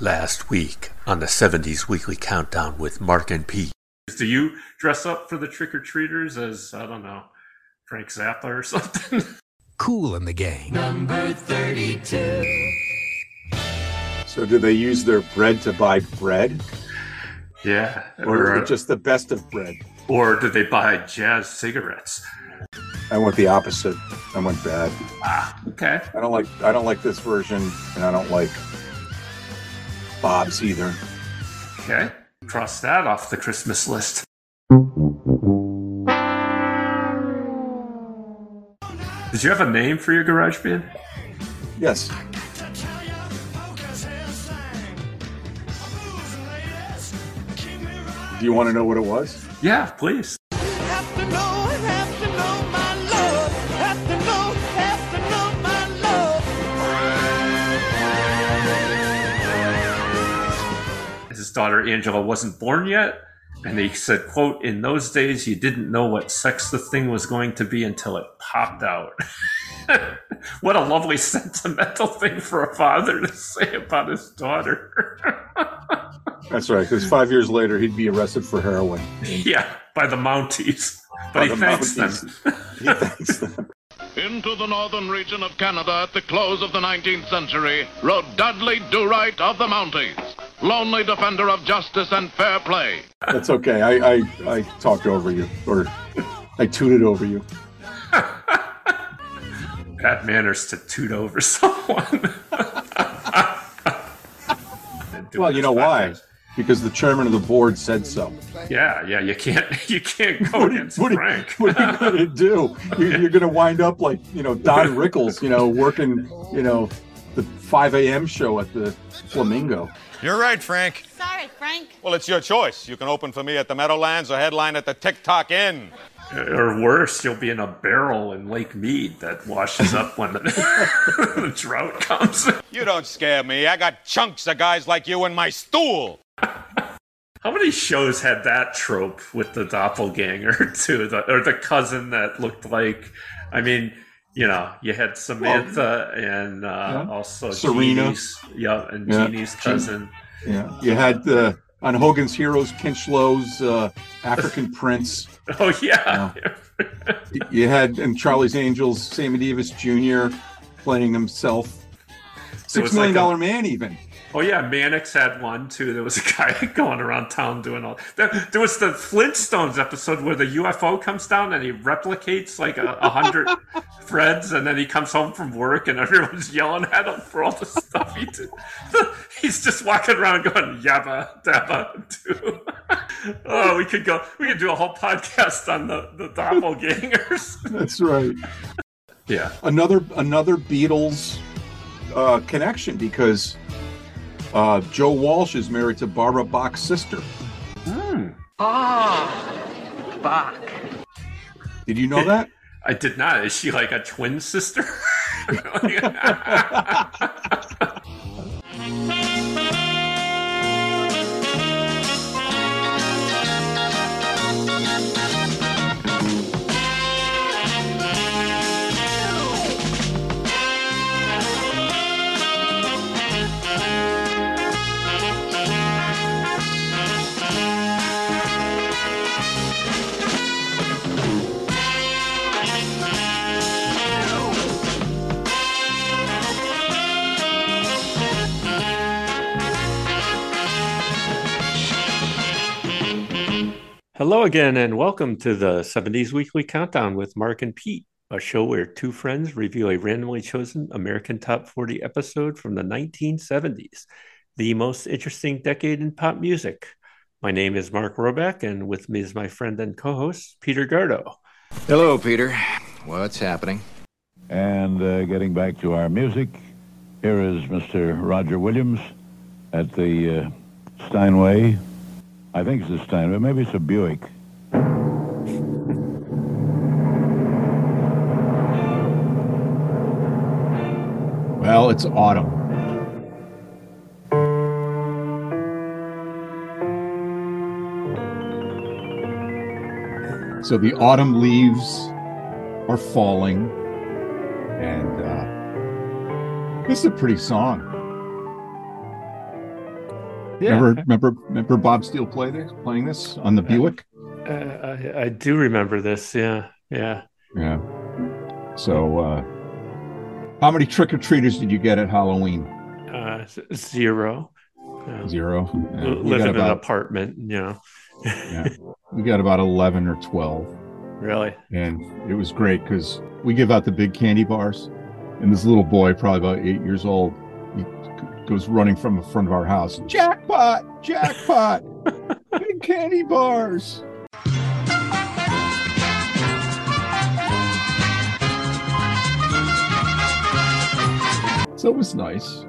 Last week on the 70s Weekly Countdown with Mark and Pete. Do you dress up for the trick or treaters as, I don't know, Frank Zappa or something? Kool and the Gang. Number 32. So do they use their bread to buy bread? yeah. Or, Or, just the best of bread? or did they buy jazz cigarettes? I went the opposite. I went bad. Ah, okay. I don't like I don't like this version and I don't like Bob's either. Okay. Cross that off the Christmas list. Did you have a name for your garage band? Yes. Do you want to know what it was? Yeah, please. Daughter Angela wasn't born yet, and he said, quote, in those days you didn't know what sex the thing was going to be until it popped out. what a lovely sentimental thing for a father to say about his daughter. That's right, because five years later he'd be arrested for heroin. yeah, by the Mounties. But By he the thanks Mounties. them. He thanks them. Into the northern region of Canada at the close of the 19th century rode Dudley Do-Right of the Mounties, lonely defender of justice and fair play. That's okay. I, I I talked over you, or I tooted over you. Bad manners to toot over someone. Well, you know why? Because the chairman of the board said so. Yeah, yeah, you can't you can't go What, against what, are- Frank. what are you going to do? You're, you're going to wind up like, you know, Don Rickles, you know, working, you know, the 5 a.m. show at the Flamingo. You're right, Frank. Sorry, Frank. Well, it's your choice. You can open for me at the Meadowlands or headline at the TikTok Inn. Or worse, you'll be in a barrel in Lake Mead that washes up when the, the drought comes. You don't scare me. I got chunks of guys like you in my stool. How many shows had that trope with the doppelganger too, the, or the cousin that looked like? I mean, you know, you had Samantha and uh, Yeah. also Serena. Jeannie's, yeah, and Yeah. Jeannie's cousin. Yeah. You had uh, on Hogan's Heroes, Kinchloe's uh, African Prince. Oh yeah, You had in Charlie's Angels, Sammy Davis Jr. playing himself. Six it's like a- man, even. Oh yeah, Mannix had one too. There was a guy going around town doing all. There, there was the Flintstones episode where the UFO comes down and he replicates like a, a hundred threads, and then he comes home from work and everyone's yelling at him for all the stuff he did. He's just walking around going yabba dabba do. oh, we could go. We could do a whole podcast on the the doppelgangers. That's right. yeah. Another another Beatles uh, connection because uh, Joe Walsh is married to Barbara Bach's sister. Ah, Bach. Did you know that? I did not. Is she like a twin sister? Hello again, and welcome to the 70s Weekly Countdown with Mark and Pete, a show where two friends review a randomly chosen American Top 40 episode from the 1970s, the most interesting decade in pop music. My name is Mark Roback, and with me is my friend and co host, Peter Gardo. Hello, Peter. What's happening? And uh, getting back to our music, here is Mr. Roger Williams at the uh, Steinway. I think it's a Steinway, maybe it's a Buick. Well, it's autumn. So the autumn leaves are falling, and uh, this is a pretty song. Yeah. Remember, remember, remember Bob Steele play this, playing this on the Buick? Uh, I, I do remember this. Yeah, yeah. Yeah. So, uh, how many trick or treaters did you get at Halloween? Uh, zero. Zero. Yeah, L- we Live got in an about apartment, you know. yeah, we got about eleven or twelve, Really? and it was great because we give out the big candy bars, and this little boy, probably about eight years old, goes running from the front of our house. Jackpot! Jackpot! big candy bars. So it was nice.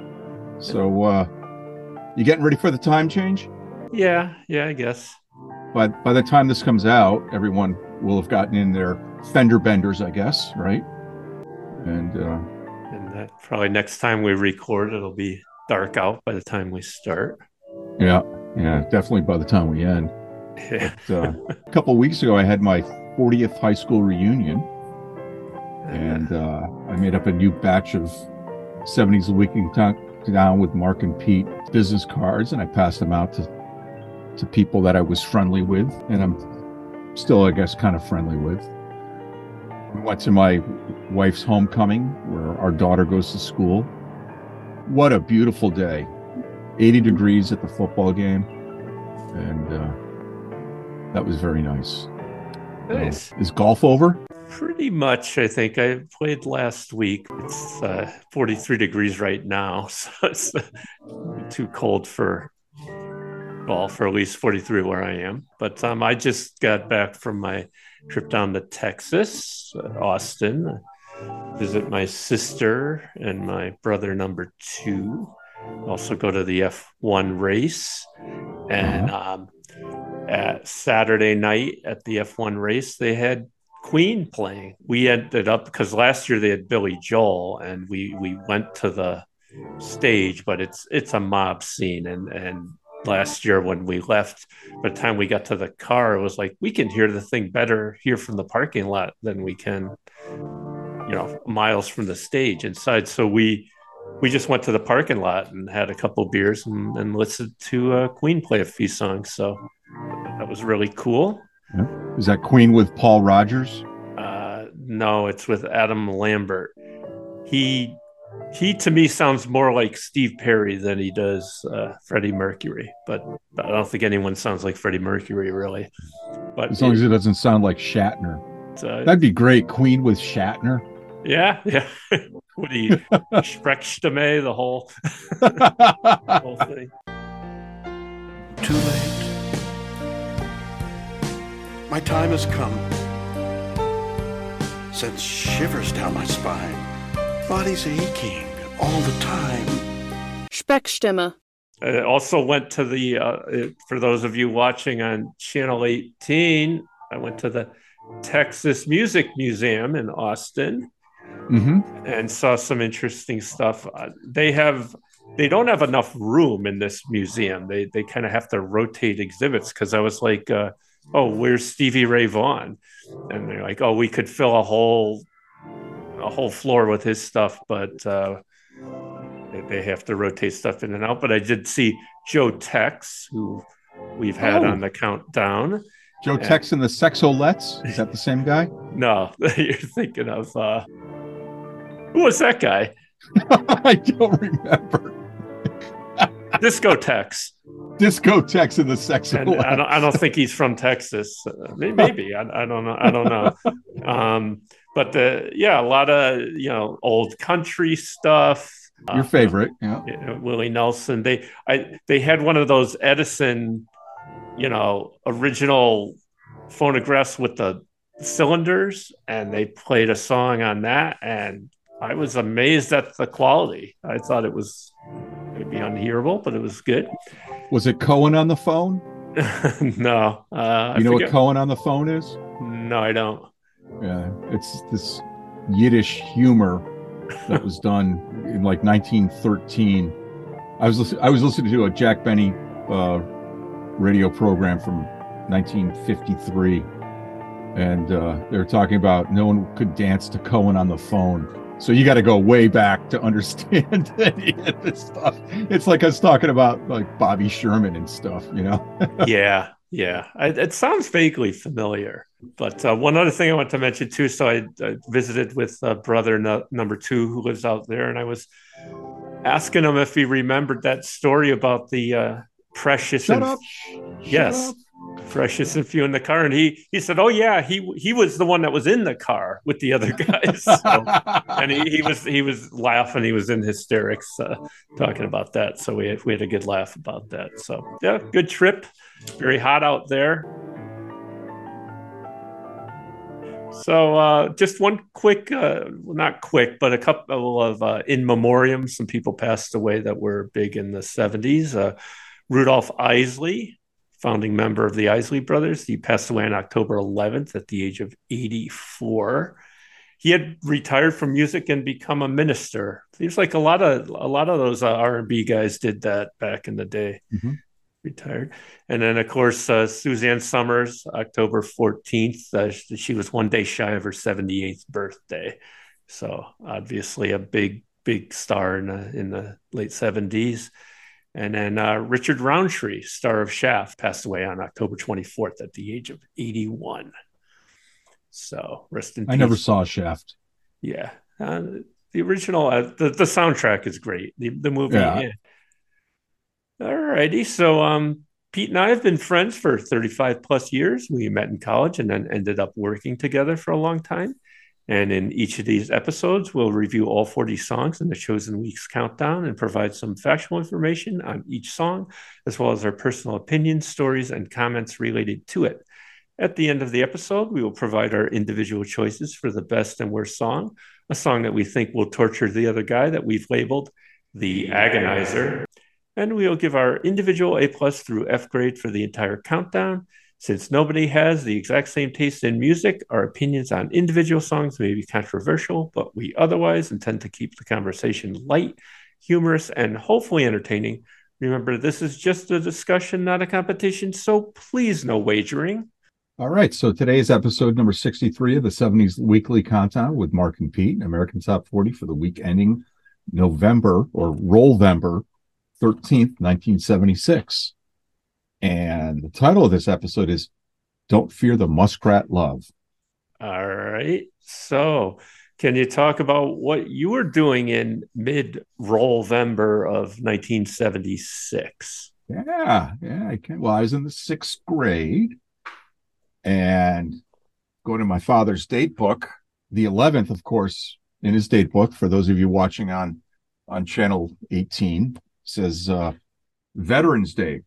So, uh, you getting ready for the time change? Yeah, yeah, I guess. But by the time this comes out, everyone will have gotten in their fender benders, I guess, right? And uh, And that probably next time we record, it'll be dark out by the time we start. yeah, yeah, definitely by the time we end. Yeah. But, uh, a couple of weeks ago, I had my 40th high school reunion, and uh, I made up a new batch of 70s Weekly Countdown with Mark and Pete business cards, and I passed them out to to people that I was friendly with, and I'm still, I guess, kind of friendly with. We went to my wife's homecoming, where our daughter goes to school. What a beautiful day! 80 degrees at the football game, and uh, that was very nice. Nice. Is golf over? Pretty much, I think. I played last week. It's uh, 43 degrees right now, so it's too cold for golf, or at least 43 where I am. But um, I just got back from my trip down to Texas, uh, Austin, visit my sister and my brother number two. Also go to the F1 race. And um, at Saturday night at the F1 race, they had Queen playing. We ended up because last year they had Billy Joel, and we we went to the stage, but it's it's a mob scene, and and last year when we left, by the time we got to the car, it was like we can hear the thing better here from the parking lot than we can, you know, miles from the stage inside. So we we just went to the parking lot and had a couple beers and, and listened to uh, Queen play a few songs. So that was really cool. Is that Queen with Paul Rodgers? Uh, no, it's with Adam Lambert. He he to me sounds more like Steve Perry than he does uh, Freddie Mercury, but, but I don't think anyone sounds like Freddie Mercury really. But As long as it doesn't sound like Shatner. uh, That'd be great. Queen with Shatner. Yeah, yeah. what do you Sprechstimme, the whole whole thing? Too late. My time has come. Sends shivers down my spine. Body's aching all the time. Sprechstimme. I also went to the uh, uh, for those of you watching on channel 18 i went to the texas music museum in austin hmm and saw some interesting stuff uh, they have they don't have enough room in this museum they they kind of have to rotate exhibits because i was like uh, oh where's stevie ray vaughan and they're like oh we could fill a whole a whole floor with his stuff but uh they- they have to rotate stuff in and out. But I did see Joe Tex, who we've had Oh. on the countdown. Joe Yeah. Tex and the Sexolettes. Is that the same guy? No, you're thinking of uh, who was that guy? I don't remember. Disco Tex. Disco Tex and the And I don't, I don't think he's from Texas. Uh, may- maybe I, I don't know. I don't know. Um, but the yeah, a lot of you know old country stuff. Your Uh, favorite. Yeah. you Willie Nelson. They I they had one of those Edison, you know, original phonographs with the cylinders, and they played a song on that, and I was amazed at the quality. I thought it was maybe unhearable, but it was good. Was it Cohen on the phone? no, uh, You know what Cohen on the phone is? No, I don't. Yeah, it's this Yiddish humor that was done in like 1913. I was listen- I was listening to a Jack Benny uh, radio program from 1953, and uh, they were talking about no one could dance to Cohen on the phone, So you got to go way back to understand any of this stuff. It's like us talking about like Bobby Sherman and stuff, you know? yeah, yeah. I, it sounds vaguely familiar. But uh, one other thing I want to mention too. So I, I visited with uh, brother no, number two who lives out there, and I was asking him if he remembered that story about the uh, precious. Shut and, up. Yes. Up. Precious and few in the car, and he he said, "Oh yeah, he he was the one that was in the car with the other guys." So, and he, he was he was laughing. He was in hysterics uh, talking about that. So we had, we had a good laugh about that. So yeah, good trip. Very hot out there. So uh, just one quick, uh, well, not quick, but a couple of uh, in memoriam. Some people passed away that were big in the seventies. Uh, Rudolph Isley, founding member of the Isley Brothers, he passed away on October 11th at the age of 84 he had retired from music and become a minister. Seems like a lot of a lot of those uh, R and B guys did that back in the day. Mhm. Retired, and then of course uh, Suzanne Somers, October fourteenth. Uh, she, was one day shy of her seventy eighth birthday, so obviously a big big star in the in the late seventies. And then uh, Richard Roundtree, star of Shaft, passed away on October twenty fourth at the age of eighty one. So rest in I peace. never saw Shaft. Yeah, uh, the original, uh, the the soundtrack is great. The the movie. Yeah. Yeah. All righty, so um, Pete and I have been friends for thirty five plus years. We met in college and then ended up working together for a long time. And in each of these episodes, we'll review all 40 songs in the chosen week's countdown and provide some factual information on each song, as well as our personal opinions, stories, and comments related to it. At the end of the episode, we will provide our individual choices for the best and worst song, a song that we think will torture the other guy that we've labeled the agonizer. And we'll give our individual A plus through F grade for the entire countdown. Since nobody has the exact same taste in music, our opinions on individual songs may be controversial, but we otherwise intend to keep the conversation light, humorous, and hopefully entertaining. Remember, this is just a discussion, not a competition, so please no wagering. All right. So today's episode number 63 of the 70s Weekly Countdown with Mark and Pete, American Top 40 for the week ending November or Rollvember 13th, 1976. And the title of this episode is Don't Fear the Muskrat Love. All right. So, can you talk about what you were doing in mid Rollvember of 1976? Yeah, yeah. I can. Well, I was in the sixth grade and going to my father's date book. The 11th, of course, in his date book, for those of you watching on on channel 18, says uh, Veterans Day,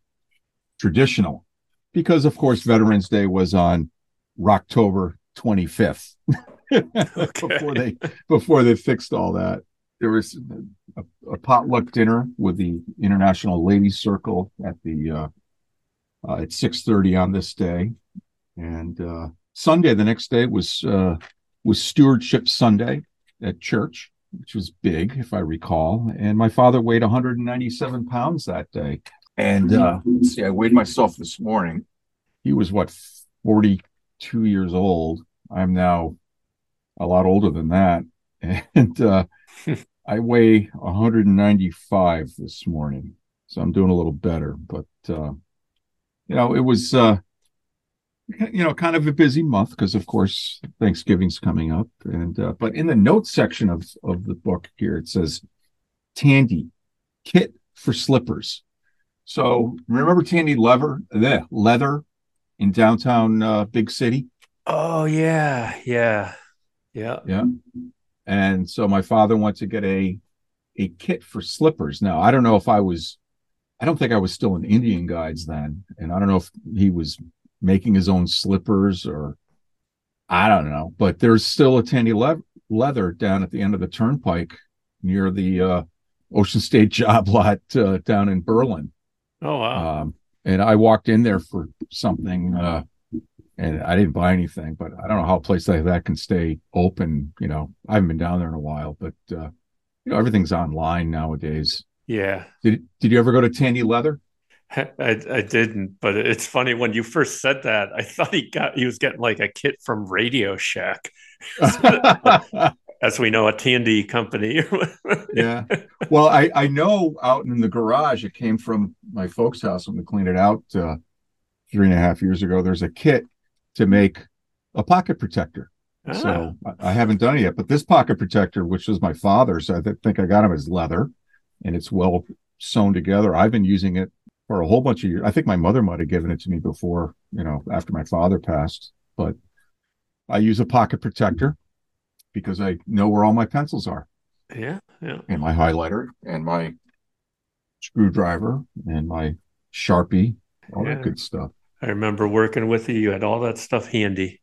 traditional, because of course Veterans Day was on October 25th. before they before they fixed all that, there was a, a potluck dinner with the International Ladies Circle at the uh, uh, at 6:30 on this day, and uh, Sunday the next day was uh, was Stewardship Sunday at church, which was big, if I recall. And my father weighed 197 pounds that day. And uh, see, I weighed myself this morning. He was what 42 years old. I'm now a lot older than that, and uh, I weigh 195 this morning. So I'm doing a little better, but uh, you know, it was uh, you know kind of a busy month because of course Thanksgiving's coming up, and uh, but in the notes section of of the book here it says Tandy kit for slippers. So remember Tandy Leather, the leather in downtown uh, big city. Oh, yeah. Yeah. Yeah. Yeah. And so my father went to get a a kit for slippers. Now I don't know if I was I don't think I was still in Indian guides then. And I don't know if he was making his own slippers or I don't know. But there's still a Tandy le- leather down at the end of the turnpike near the uh, Ocean State job lot uh, down in Berlin. Oh, wow. Um, and I walked in there for something, uh, and I didn't buy anything. But I don't know how a place like that can stay open. You know, I haven't been down there in a while, but uh, you know, everything's online nowadays. yeah. Did Did you ever go to Tandy Leather? I, I didn't, but it's funny when you first said that. I thought he got he was getting like a kit from Radio Shack, as we know, a Tandy company. yeah. Well, I I know out in the garage it came from my folks' house when we cleaned it out uh, three and a half years ago. There's a kit to make a pocket protector. Ah. So I I haven't done it yet, but this pocket protector, which was my father's, I th- think I got him as leather, and it's well sewn together. I've been using it for a whole bunch of years. I think my mother might have given it to me before, you know, after my father passed. But I use a pocket protector because I know where all my pencils are, yeah, yeah. and my highlighter, and my screwdriver, and my sharpie, all Yeah. that good stuff. I remember working with you. You had all that stuff handy.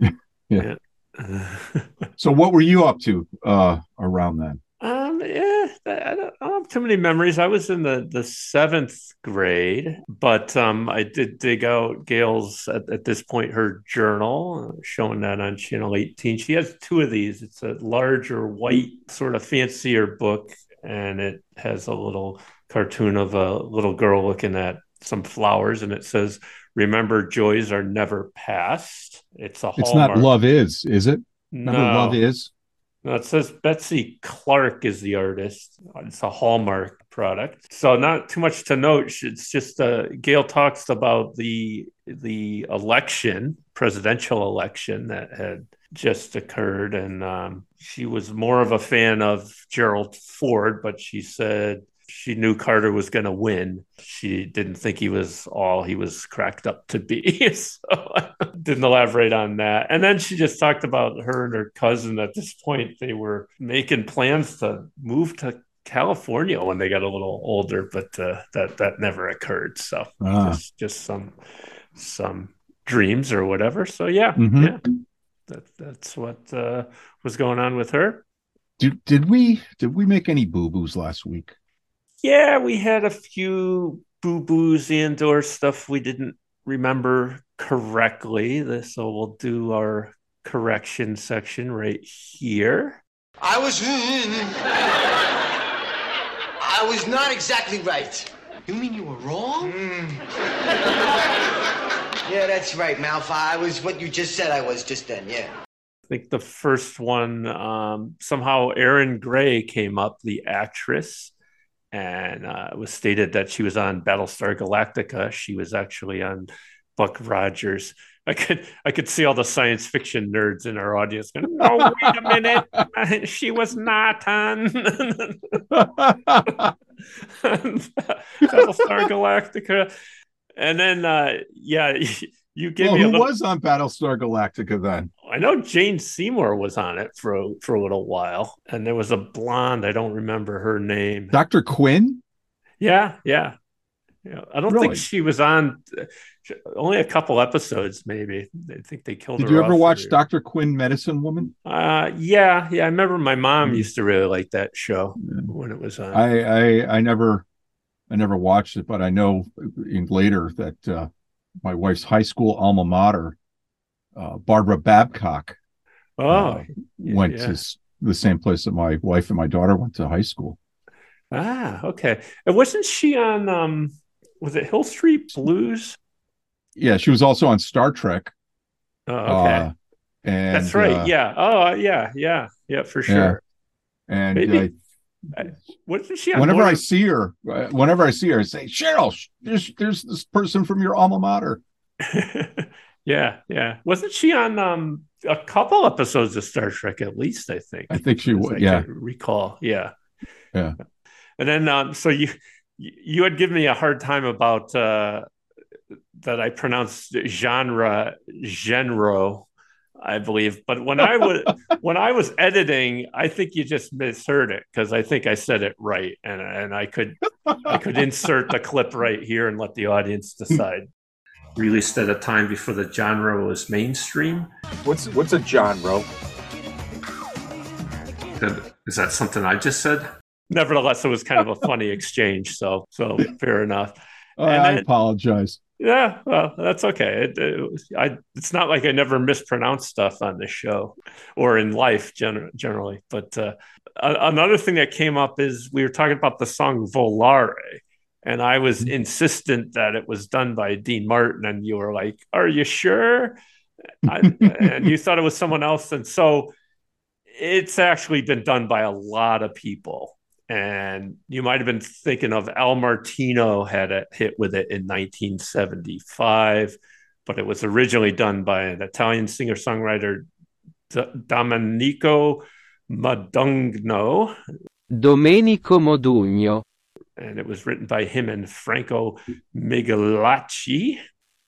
Yeah. Yeah. So, what were you up to uh, around then? Um, yeah, I don't, I don't have too many memories. I was in the, the seventh grade, but um, I did dig out Gail's at, at this point her journal, uh, showing that on channel 18. She has two of these. It's a larger white, sort of fancier book, and it has a little cartoon of a little girl looking at some flowers, and it says, "Remember, joys are never past." It's a It's not love is, is it? Remember, No. love is. It says Betsey Clark is the artist. It's a Hallmark product. So not too much to note. It's just uh, Gail talks about the the election, presidential election that had just occurred, and um, she was more of a fan of Gerald Ford, but she said she knew Carter was going to win. She didn't think he was all he was cracked up to be. so I didn't elaborate on that. And then she just talked about her and her cousin. At this point, they were making plans to move to California when they got a little older, but uh, that that never occurred. So Ah. just just some some dreams or whatever. So yeah, Mhm. yeah, that that's what uh, was going on with her. Did did we did we make any boo boos last week? Yeah, we had a few boo boos and or stuff we didn't remember correctly. So we'll do our correction section right here. I was. I was not exactly right. You mean you were wrong? yeah, that's right, Malfoy. I was what you just said I was just then, yeah. I think the first one um, somehow Erin Gray came up, the actress, and uh, it was stated that she was on Battlestar Galactica. She was actually on Buck Rogers. I could I could see all the science fiction nerds in our audience going, "No, wait a minute, she was not on Battlestar Galactica." And then, uh, yeah, you gave well, me who little. was on Battlestar Galactica then? I know Jane Seymour was on it for a, for a little while, and there was a blonde. I don't remember her name. Dr. Quinn? Yeah, yeah, yeah. I don't Really? think she was on. Only a couple episodes, maybe. I think they killed her. Did you ever watch Dr. Quinn Medicine Woman? Uh, yeah, yeah. I remember my mom Mm. used to really like that show when it was on. I, I I never I never watched it, but I know in later that uh, my wife's high school alma mater, uh, Barbara Babcock, oh, uh, went yeah. to the same place that my wife and my daughter went to high school. ah, okay. And wasn't she on? Um, was it Hill Street Blues? Yeah, she was also on Star Trek. Oh, okay. Uh, and That's right. uh, yeah. Oh, yeah, yeah, yeah, for sure. And Maybe- uh, Wasn't she whenever I see her, uh, whenever I see her, I say, Cheryl, there's there's this person from your alma mater. yeah, yeah. Wasn't she on um a couple episodes of Star Trek at least, I think. I think she as was. Yeah, recall. Yeah. Yeah. And then um so you you had given me a hard time about uh that I pronounced genre genre I believe. But when I was when I was editing, I think you just misheard it because I think I said it right, and and I could I could insert the clip right here and let the audience decide. Released at a time before the genre was mainstream. What's what's a genre? Is that something I just said? Nevertheless, it was kind of a funny exchange. So so fair enough. I, And I then- apologize. Yeah, well, that's okay. It, it I, it's not like I never mispronounce stuff on this show or in life gen- generally. But uh, a- another thing that came up is we were talking about the song Volare, and I was mm-hmm. insistent that it was done by Dean Martin, and you were like, "Are you sure?" I, and you thought it was someone else, and so it's actually been done by a lot of people. And you might have been thinking of Al Martino had a hit with it in 1975, but it was originally done by an Italian singer songwriter, D- Domenico Modugno. Domenico Modugno. And it was written by him and Franco Migliacci.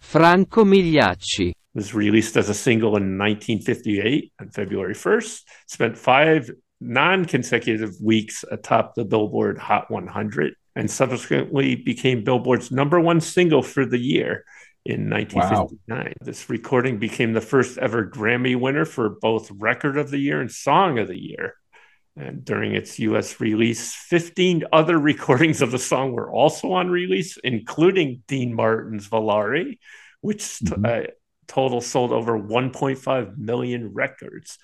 Franco Migliacci. Was released as a single in 1958 on February 1st. Spent five non consecutive weeks atop the Billboard Hot 100 and subsequently became Billboard's number one single for the year in 1959. Wow. This recording became the first ever Grammy winner for both Record of the Year and Song of the Year. And during its US release, 15 other recordings of the song were also on release, including Dean Martin's Volare, which mm-hmm. uh, total sold over 1.5 million records.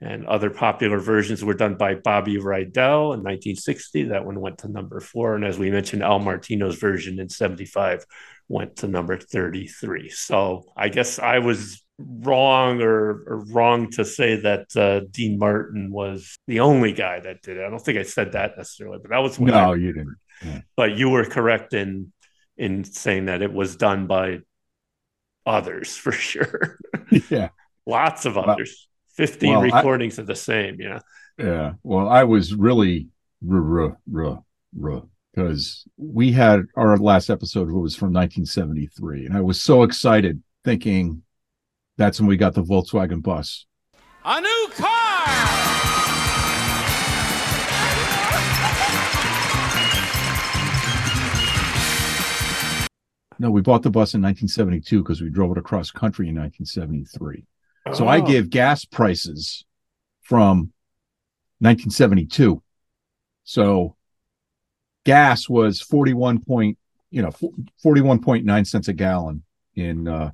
And other popular versions were done by Bobby Rydell in 1960. That one went to number four. And as we mentioned, Al Martino's version in 75 went to number 33. So I guess I was wrong or, or wrong to say that uh, Dean Martin was the only guy that did it. I don't think I said that necessarily, but that was no, I you didn't. Yeah. But you were correct in in saying that it was done by others for sure. yeah, lots of others. Fifteen well, recordings I, of the same. Yeah. Yeah. Well, I was really ruh, ruh, ruh, because we had our last episode was from 1973, and I was so excited thinking that's when we got the Volkswagen bus. A new car! No, we bought the bus in 1972 because we drove it across country in 1973. Oh. So I oh. give gas prices from 1972. So gas was 41 point, you know, 41.9 cents a gallon in uh,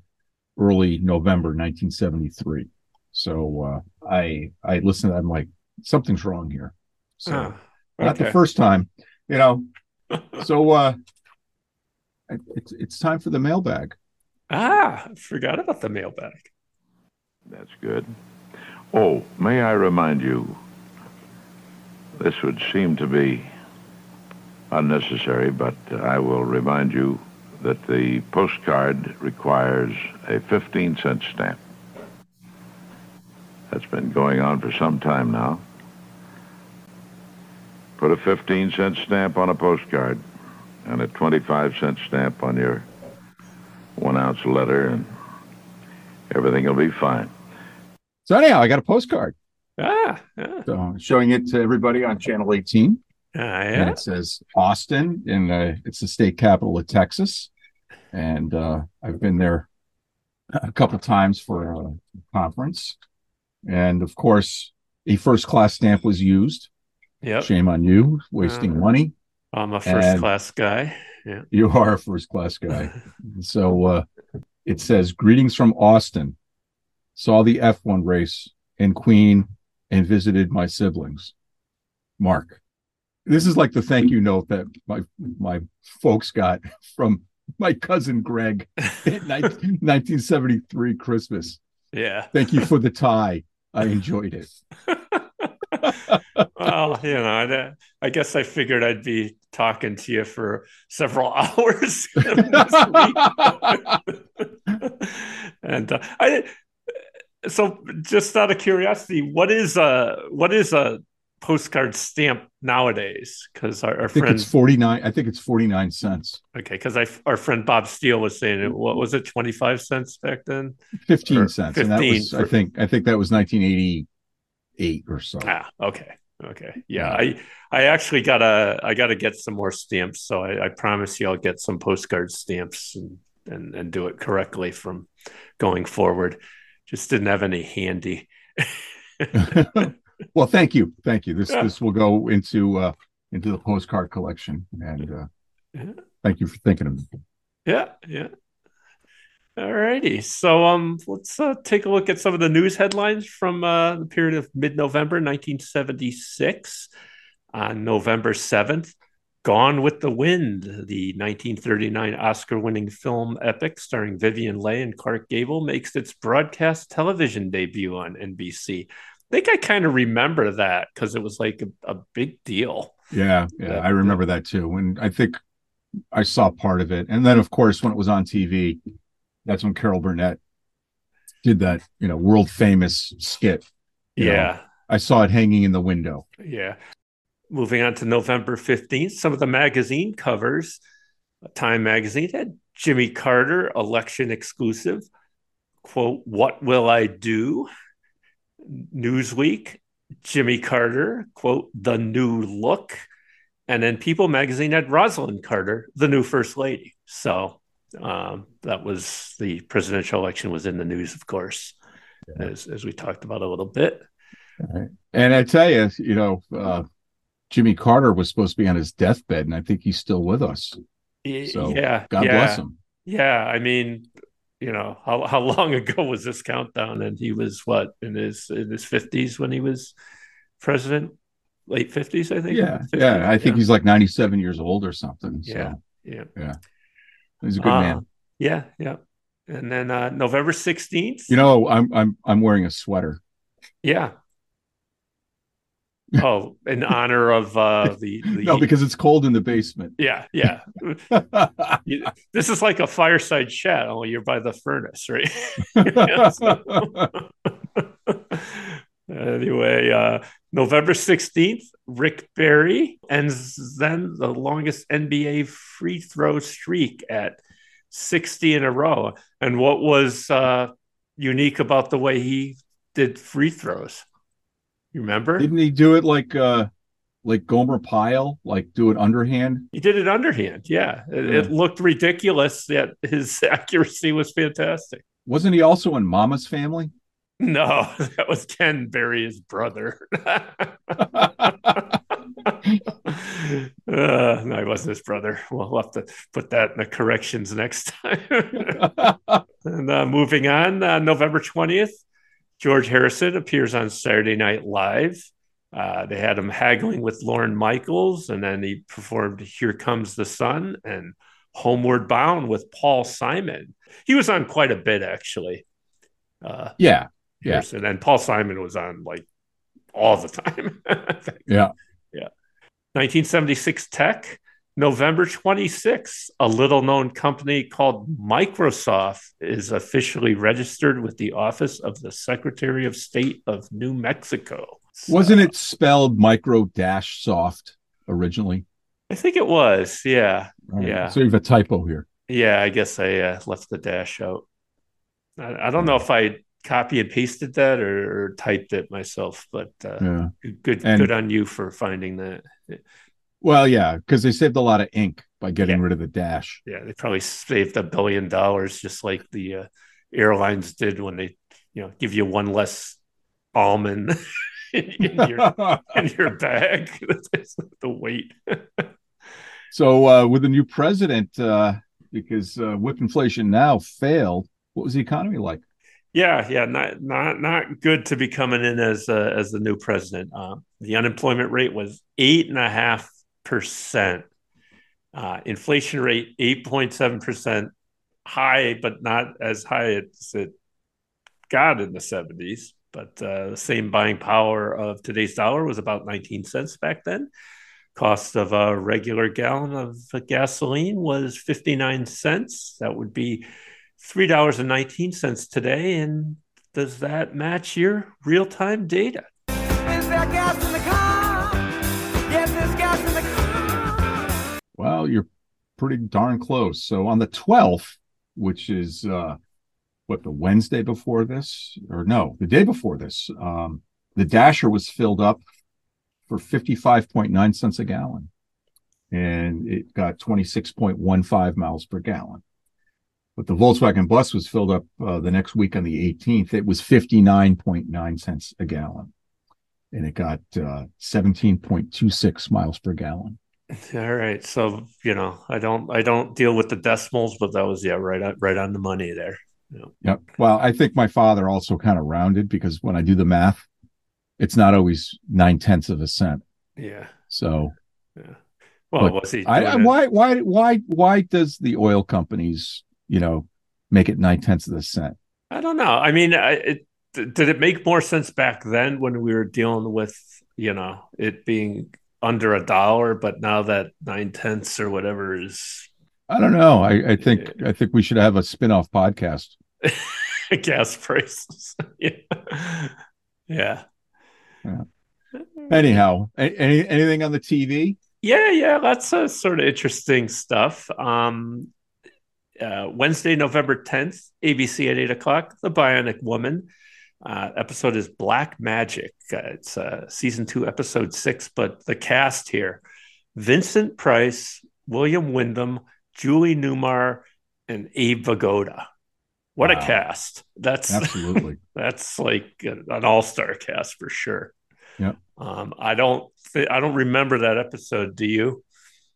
early November 1973. So uh, I I listened. I'm like, something's wrong here. So oh, okay. not the first time, you know. so uh, it's it's time for the mailbag. Ah, I forgot about the mailbag. That's good. Oh, may I remind you? This would seem to be unnecessary, but I will remind you that the postcard requires a 15 cent stamp. That's been going on for some time now. Put a 15 cent stamp on a postcard and a 25 cent stamp on your one ounce letter, and everything will be fine. So, anyhow, I got a postcard. Ah, yeah. So, showing it to everybody on Channel 18. Uh, yeah. And it says Austin, and uh, it's the state capital of Texas. And uh, I've been there a couple times for a conference. And of course, a first class stamp was used. Yep. Shame on you, wasting uh, money. I'm a first and class guy. Yeah. You are a first class guy. so uh, it says, Greetings from Austin. Saw the F1 race in Queen and visited my siblings. Mark. This is like the thank you note that my my folks got from my cousin Greg in 1973 Christmas. Yeah. Thank you for the tie. I enjoyed it. well, you know, I, I, guess I figured I'd be talking to you for several hours and uh, I so just out of curiosity, what is a what is a postcard stamp nowadays because our, our I think friend it's 49 i think it's 49 cents. Okay because i our friend bob steele was saying it what was it 25 cents back then? 15 or cents 15 and that was for, i think i think that was 1988 or so. Ah okay okay. Yeah, yeah. i i actually gotta i gotta get some more stamps so I, I promise you i'll get some postcard stamps and, and and do it correctly from going forward. Just didn't have any handy well, thank you, thank you. This yeah. this will go into uh, into the postcard collection, and uh, yeah. thank you for thinking of me. Yeah, yeah. All righty. So um, let's uh, take a look at some of the news headlines from uh, the period of mid-November 1976. On November 7th, Gone with the Wind, the 1939 Oscar-winning film epic starring Vivien Leigh and Clark Gable, makes its broadcast television debut on NBC. Think I kind of remember that because it was like a, a big deal. Yeah, yeah, That- I remember that too. And I think I saw part of it. And then, of course, when it was on TV, that's when Carol Burnett did that, you know, world famous skit. you know. Yeah. I saw it hanging in the window. Yeah. Moving on to November 15th, some of the magazine covers. Time magazine had Jimmy Carter, election exclusive. Quote, What will I do? Newsweek, Jimmy Carter, quote, The new look. And then People magazine had Rosalynn Carter, the new first lady. So um, that was the presidential election was in the news, of course, as, as we talked about a little bit. And I tell you, you know, uh, Jimmy Carter was supposed to be on his deathbed, and I think he's still with us. So, yeah, God yeah, bless him. Yeah, I mean, you know, how how long ago was this countdown? And he was what in his in his fifties when he was president, late fifties, I think. Yeah, 50s, yeah. I think he's like 97 years old or something. So, Yeah, yeah, yeah. He's a good Uh, man. Yeah, yeah. And then uh November sixteenth. You know, I'm I'm I'm wearing a sweater. Yeah. Oh, in honor of uh the, the No, because it's cold in the basement. Yeah, yeah. You- this is like a fireside chat, only you're by the furnace, right? anyway, uh, November 16th, Rick Barry ends then the longest NBA free throw streak at 60 in a row. And what was uh, unique about the way he did free throws? You remember? Didn't he do it like uh like Gomer Pyle, like do it underhand? He did it underhand. Yeah. It, it looked ridiculous, yet his accuracy was fantastic. Wasn't he also in Mama's Family? No, that was Ken Berry's brother. Uh, no, he wasn't his brother. We'll have to put that in the corrections next time. and uh, moving on, uh, November 20th, George Harrison appears on Saturday Night Live. Uh, they had him haggling with Lorne Michaels, and then he performed Here Comes the Sun and Homeward Bound with Paul Simon. He was on quite a bit, actually. Uh, Yeah. Yeah. Harrison. And Paul Simon was on like all the time. Yeah. yeah. 1976 Tech, November 26th, a little known company called Microsoft is officially registered with the Office of the Secretary of State of New Mexico. Wasn't it spelled micro dash soft originally? I think it was. Yeah. Right. Yeah. So you have a typo here. Yeah. I guess I uh, left the dash out. I, I don't know if I copy and pasted that or, or typed it myself, but uh, Yeah. good, And- good on you for finding that. Well, yeah, because they saved a lot of ink by getting rid of the dash. Yeah, they probably saved a billion dollars, just like the uh, airlines did when they, you know, give you one less almond in, in your in your bag. the weight. So uh, with the new president, uh, because uh, whip inflation now failed, what was the economy like? Yeah, yeah, not not not good to be coming in as uh, as the new president. Uh, the unemployment rate was eight and a half percent. Uh, inflation rate eight point seven percent, high, but not as high as it got in the seventies. But uh, the same buying power of today's dollar was about nineteen cents back then. Cost of a regular gallon of gasoline was fifty nine cents. That would be three dollars and nineteen cents today. And does that match your real time data? Well, you're pretty darn close. So on the 12th, which is uh, what the Wednesday before this, or no, the day before this, um, the Dasher was filled up for 55.9 cents a gallon, and it got 26.15 miles per gallon. But the Volkswagen bus was filled up uh, the next week on the 18th. It was 59.9 cents a gallon, and it got uh, 17.26 miles per gallon. All right. So, you know, I don't I don't deal with the decimals, but that was yeah, right on right on the money there. Yeah. Yep. Well, I think my father also kind of rounded because when I do the math, it's not always nine tenths of a cent. Yeah. So, yeah. Well, was he I, I- why, why, why, why does the oil companies, you know, make it nine tenths of a cent? I don't know. I mean, I, it, did it make more sense back then when we were dealing with you know it being under a dollar, but now that nine tenths or whatever is I don't know. I, I think I think we should have a spin-off podcast. gas prices. yeah. yeah. Anyhow, any anything on the TV? Yeah, yeah, lots of sort of interesting stuff. Um, uh, Wednesday, November 10th, ABC at 8 o'clock, The Bionic Woman. Uh, episode is Black Magic. Uh, it's uh, season two, episode six, but the cast here Vincent Price, William Windom, Julie Newmar, and Abe Vigoda. What a cast! That's Absolutely. that's like an all star cast for sure. Yeah. Um, I don't th- I don't remember that episode. Do you?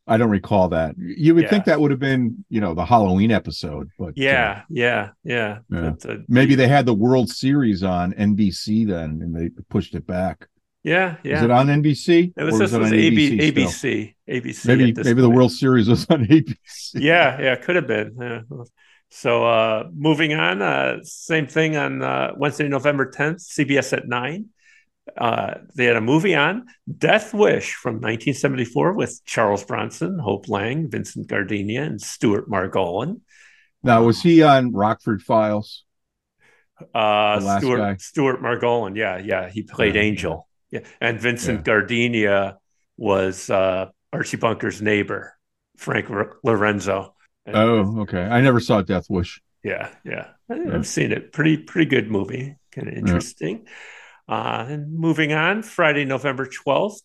I don't recall that. You would Yeah. think that would have been, you know, the Halloween episode, but uh, Yeah, yeah, yeah. yeah. But, uh, maybe they had the World Series on NBC then, and they pushed it back. yeah, yeah. Is it on NBC? It was this was on AB, still? ABC, ABC. Maybe maybe the. World Series was on ABC. yeah, yeah, could have been. Yeah. So uh moving on, uh same thing on uh Wednesday, November 10th, CBS at 9. Uh they had a movie on Death Wish from 1974 with Charles Bronson, Hope Lange, Vincent Gardenia, and Stuart Margolin. Now was he on Rockford Files? Uh Stuart guy. Stuart Margolin, yeah, yeah, he played Yeah, Angel. Yeah. And Vincent Gardenia was uh Archie Bunker's neighbor, Frank R- Lorenzo. And- Oh, okay. I never saw Death Wish. Yeah, yeah. I- Yeah. I've seen it. Pretty, pretty good movie. Kind of interesting. Uh, and moving on, Friday, November 12th,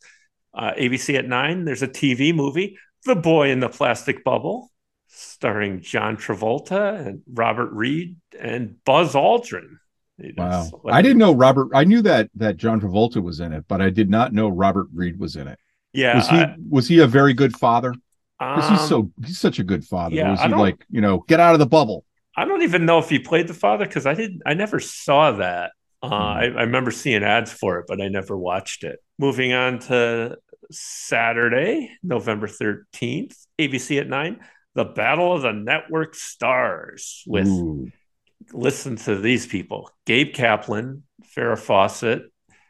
uh, ABC at 9, there's a TV movie, The Boy in the Plastic Bubble, starring John Travolta and Robert Reed and Buzz Aldrin. You know, Wow. so- I didn't know Robert. I knew that that John Travolta was in it, but I did not know Robert Reed was in it. Yeah. was he I- was he a very good father? Because he's um, so he's such a good father. yeah, was he like you know get out of the bubble? I don't even know if he played the father because I didn't. I never saw that. Uh, I, I remember seeing ads for it, but I never watched it. Moving on to Saturday, November thirteenth, ABC at nine, the Battle of the Network Stars with Ooh. listen to these people: Gabe Kaplan, Farrah Fawcett,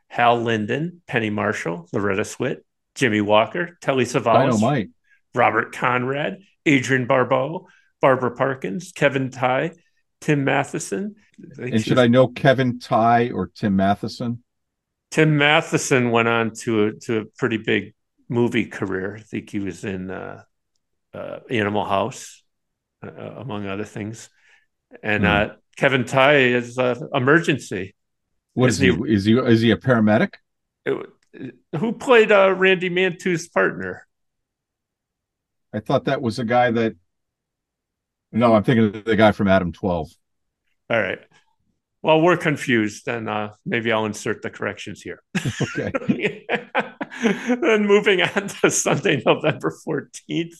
Hal Linden, Penny Marshall, Loretta Swit, Jimmie Walker, Telly Savalas, Robert Conrad, Adrienne Barbeau, Barbara Parkins, Kevin Tighe, Tim Matheson. And should I know Kevin Tighe or Tim Matheson? Tim Matheson went on to a to a pretty big movie career. I think he was in uh, uh, Animal House, uh, among other things. And uh, Kevin Tighe is uh, Emergency. What is Isn't he? Is he is he a paramedic? It- who played uh, Randy Mantooth's partner? I thought that was a guy that. No, I'm thinking of the guy from Adam 12. All right. Well, we're confused, and uh, maybe I'll insert the corrections here. Okay. then moving on to Sunday, November 14th,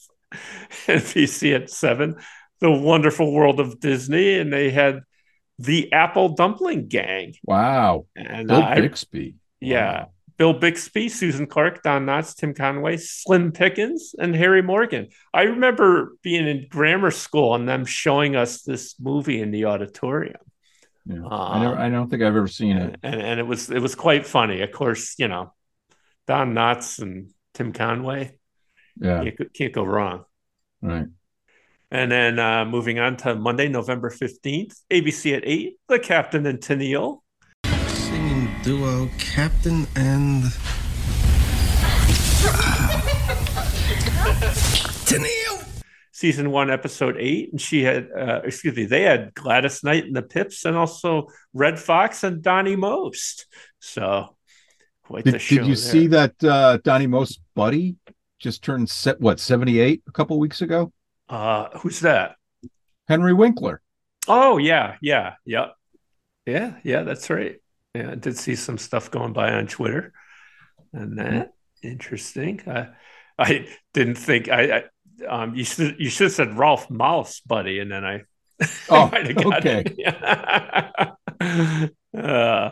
NBC at 7, The Wonderful World of Disney, and they had the Apple Dumpling Gang. Wow. And Bill I- Bixby. Yeah. Bill Bixby, Susan Clark, Don Knotts, Tim Conway, Slim Pickens, and Harry Morgan. I remember being in grammar school and them showing us this movie in the auditorium. Yeah. I never. Um, I don't think I've ever seen it. and and it was it was quite funny. Of course, you know, Don Knotts and Tim Conway. Yeah. you can't, go wrong. Right. And then uh, moving on to Monday, November fifteenth, ABC at eight, The Captain and Tennille. Singing duo Captain and. Tennille! season one, episode eight, and she had, uh, excuse me, they had Gladys Knight and the Pips, and also Redd Foxx and Donnie Most. So, quite Did, the show. did you there. see that uh, Donnie Most buddy just turned set what 78 a couple weeks ago? Uh, who's that? Henry Winkler. Oh yeah, yeah, yeah, yeah, yeah. That's right. Yeah, I did see some stuff going by on Twitter, and that interesting. I, I didn't think I. I um, you should you should have said Ralph Malph, buddy, and then I. Oh, got okay. uh,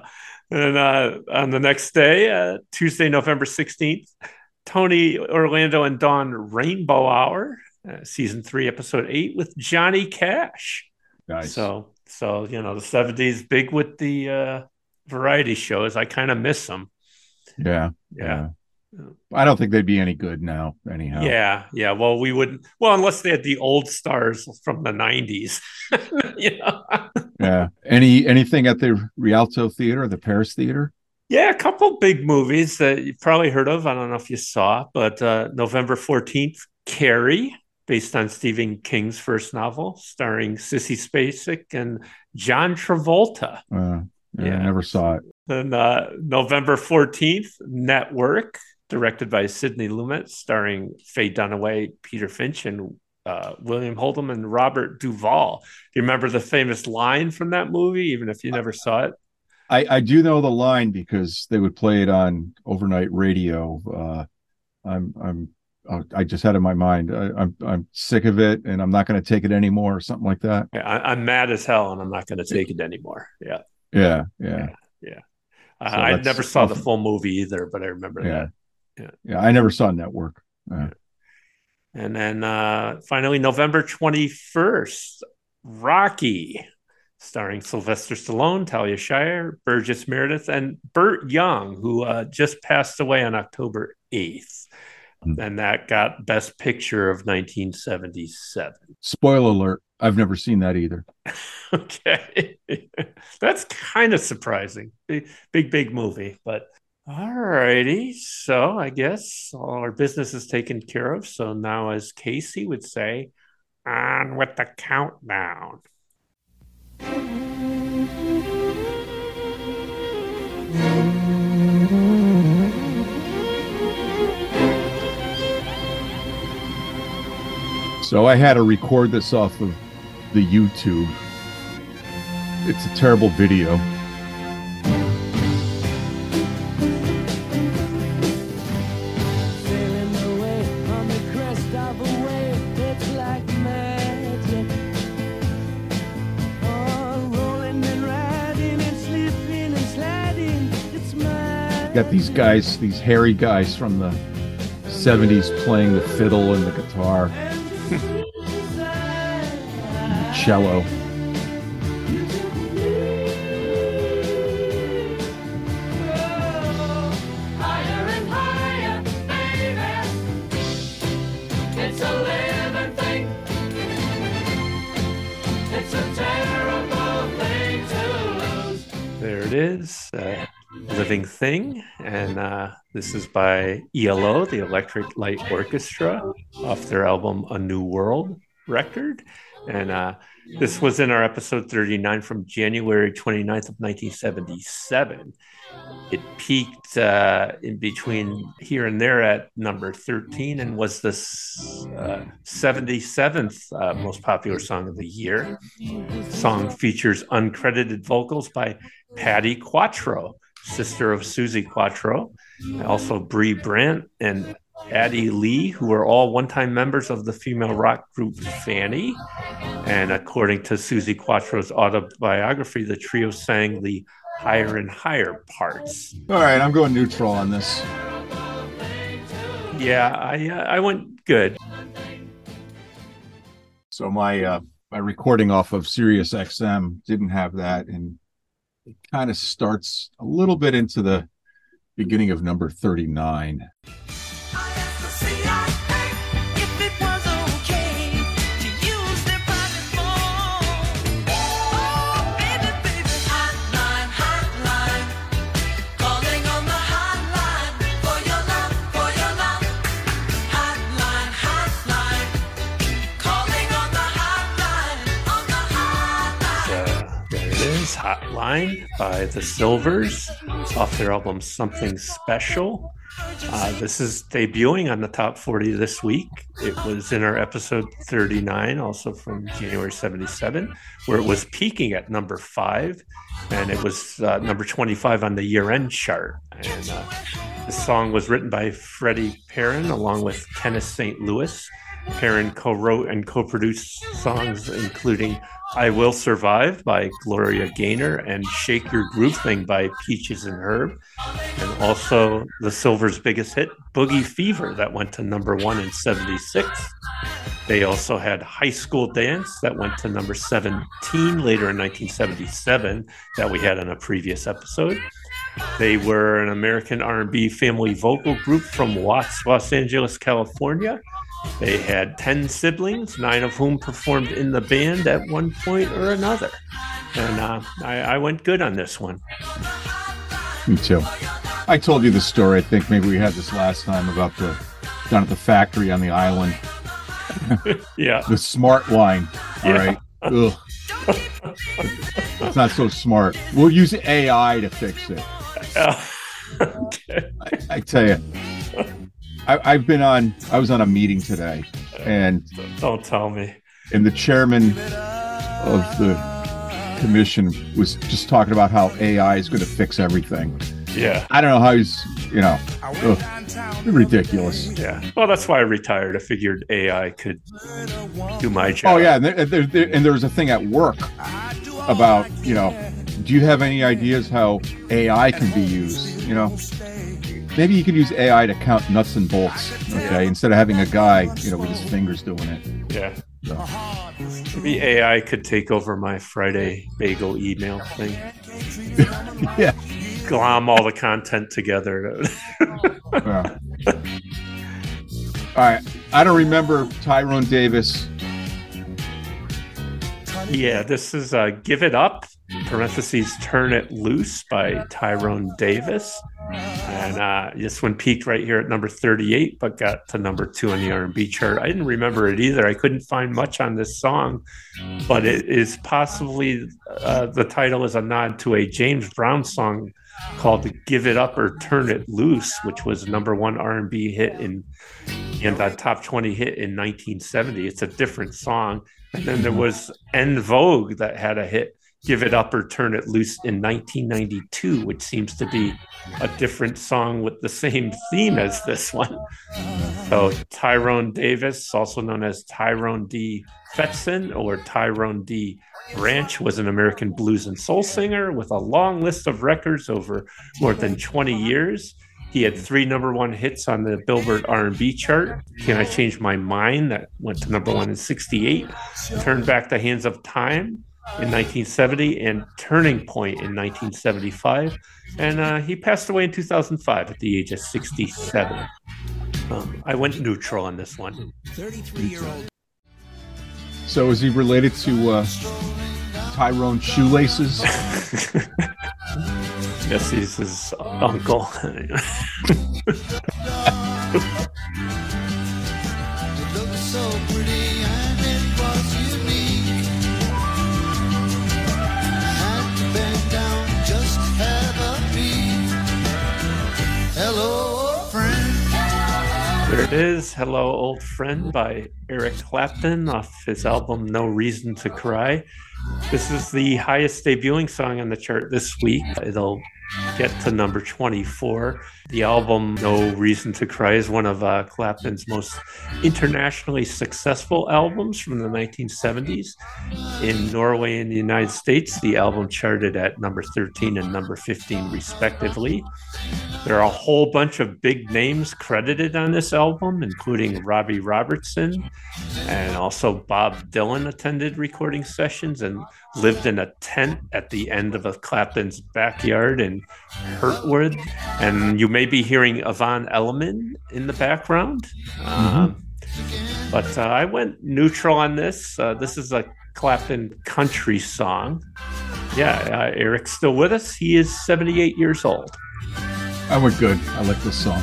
and uh, on the next day, uh, Tuesday, November sixteenth, Tony Orlando and Dawn Rainbow Hour, uh, season three, episode eight, with Johnny Cash. Nice. So, so you know, the seventies big with the uh, variety shows. I kind of miss them. Yeah. Yeah. I don't think they'd be any good now, anyhow. Yeah, yeah. Well, we wouldn't. Well, unless they had the old stars from the '90s. you know. Yeah. Any anything at the Rialto Theater, the Paris Theater? Yeah, a couple big movies that you've probably heard of. I don't know if you saw, but uh, November 14th, Carrie, based on Stephen King's first novel, starring Sissy Spacek and John Travolta. Uh, yeah. I never saw it. Then uh, November 14th, Network, directed by Sidney Lumet, starring Faye Dunaway, Peter Finch, and uh, William Holden and Robert Duvall. Do you remember the famous line from that movie, even if you never saw it? I, I do know the line because they would play it on overnight radio. Uh, I'm I'm uh, I just had it in my mind. I, I'm I'm sick of it, and I'm not going to take it anymore, or something like that. Yeah, I, I'm mad as hell, and I'm not going to take it anymore. Yeah, Yeah, yeah, yeah. Uh, So I never saw the full movie either, but I remember yeah, that. Yeah. yeah. I never saw Network. Uh, And then uh, finally, November 21st, Rocky, starring Sylvester Stallone, Talia Shire, Burgess Meredith, and Burt Young, who uh, just passed away on October 8th. Mm. And that got Best Picture of 1977. spoiler alert: I've never seen that either. Okay. That's kind of surprising. Big, big, big movie. But all righty. So I guess all our business is taken care of. So now, as Casey would say, on with the countdown. So I had to record this off of the YouTube. It's a terrible video. Sailing away on the crest of a wave, it's like magic. Rolling and riding and slipping and sliding, it's magic. Got these guys, these hairy guys from the 70s playing the fiddle and the guitar, There it is. Uh, Living Thing. And uh, this is by ELO, the Electric Light Orchestra, off their album A New World record. And uh, this was in our episode 39 from January 29th of 1977. It peaked uh, in between here and there at number 13 and was the uh, 77th uh, most popular song of the year. Song features uncredited vocals by Patti Quatro, sister of Suzi Quatro, also Brie Brandt and Addie Lee, who were all one time members of the female rock group Fanny. And according to Suzi Quatro's autobiography, the trio sang the higher and higher parts. All right, I'm going neutral on this. Yeah, I uh, I went good. So my uh, my recording off of Sirius XM didn't have that, and it kind of starts a little bit into the beginning of number 39. Hotline, by the Sylvers. Off their album Something Special. Uh, this is debuting on the top 40 this week. It was in our episode 39, also from January 77, where it was peaking at number five, and it was uh, number 25 on the year end chart. And uh, the song was written by Freddie Perren along with Kenneth St. Louis. Perren co wrote and co produced songs including I Will Survive by Gloria Gaynor and Shake Your Groove Thing by Peaches and Herb. And also the Sylvers' biggest hit, Boogie Fever, that went to number one in 76. They also had High School Dance that went to number 17 later in 1977 that we had in a previous episode. They were an American R&B family vocal group from Watts, Los Angeles, California. They had 10 siblings, nine of whom performed in the band at one point or another. And uh, I, I went good on this one. Me too. I told you the story. I think maybe we had this last time about the down at the factory on the island. Yeah. The smart line. All Yeah. right. It's not so smart. We'll use AI to fix it. okay. I, I tell you, I, I've been on. I was on a meeting today, and Don't tell me. and the chairman of the commission was just talking about how AI is going to fix everything. Yeah. I don't know how he's, you know, ugh, ridiculous. Yeah. Well, that's why I retired. I figured AI could do my job. Oh yeah, and there, there, there, and there was a thing at work about, you know, do you have any ideas how AI can be used? You know, maybe you could use AI to count nuts and bolts, okay, instead of having a guy, you know, with his fingers doing it. Yeah. So, Maybe AI could take over my Friday bagel email thing. yeah. Glom all the content together. yeah. All right, I don't remember Tyrone Davis. yeah, this is uh, Give It Up, parentheses, Turn It Loose by Tyrone Davis. And uh, this one peaked right here at number 38, but got to number two on the R&B chart. I didn't remember it either. I couldn't find much on this song, but it is possibly uh, the title is a nod to a James Brown song called "Give It Up or Turn It Loose," which was number one R&B hit in and a top 20 hit in 1970. It's a different song. And then there was En Vogue that had a hit, Give It Up or Turn It Loose in 1992, which seems to be a different song with the same theme as this one. So Tyrone Davis, also known as Tyrone D. Fetson or Tyrone D. Branch, was an American blues and soul singer with a long list of records over more than 20 years. He had three number one hits on the Billboard R&B chart. Can I Change My Mind? That went to number one in 68. Turn Back the Hands of Time in 1970 and Turning Point in 1975. And uh, he passed away in 2005 at the age of 67. Um, I went neutral on this one. 33 year old. So is he related to uh, Tyrone Shoelaces? Yes, he's his uncle. There it is. Hello, Old Friend by Eric Clapton off his album No Reason to Cry. This is the highest debuting song on the chart this week. It'll get to number 24. The album No Reason to Cry is one of uh, Clapton's most internationally successful albums from the 1970s. In Norway and the United States, the album charted at number 13 and number 15, respectively. There are a whole bunch of big names credited on this album, including Robbie Robertson, and also Bob Dylan attended recording sessions and lived in a tent at the end of a Clapton's backyard in Hurtwood. And you may be hearing Yvonne Elliman in the background. Um, but uh, I went neutral on this. Uh, this is a Clapton country song. Yeah, uh, Eric's still with us. He is 78 years old. I went good. I like this song.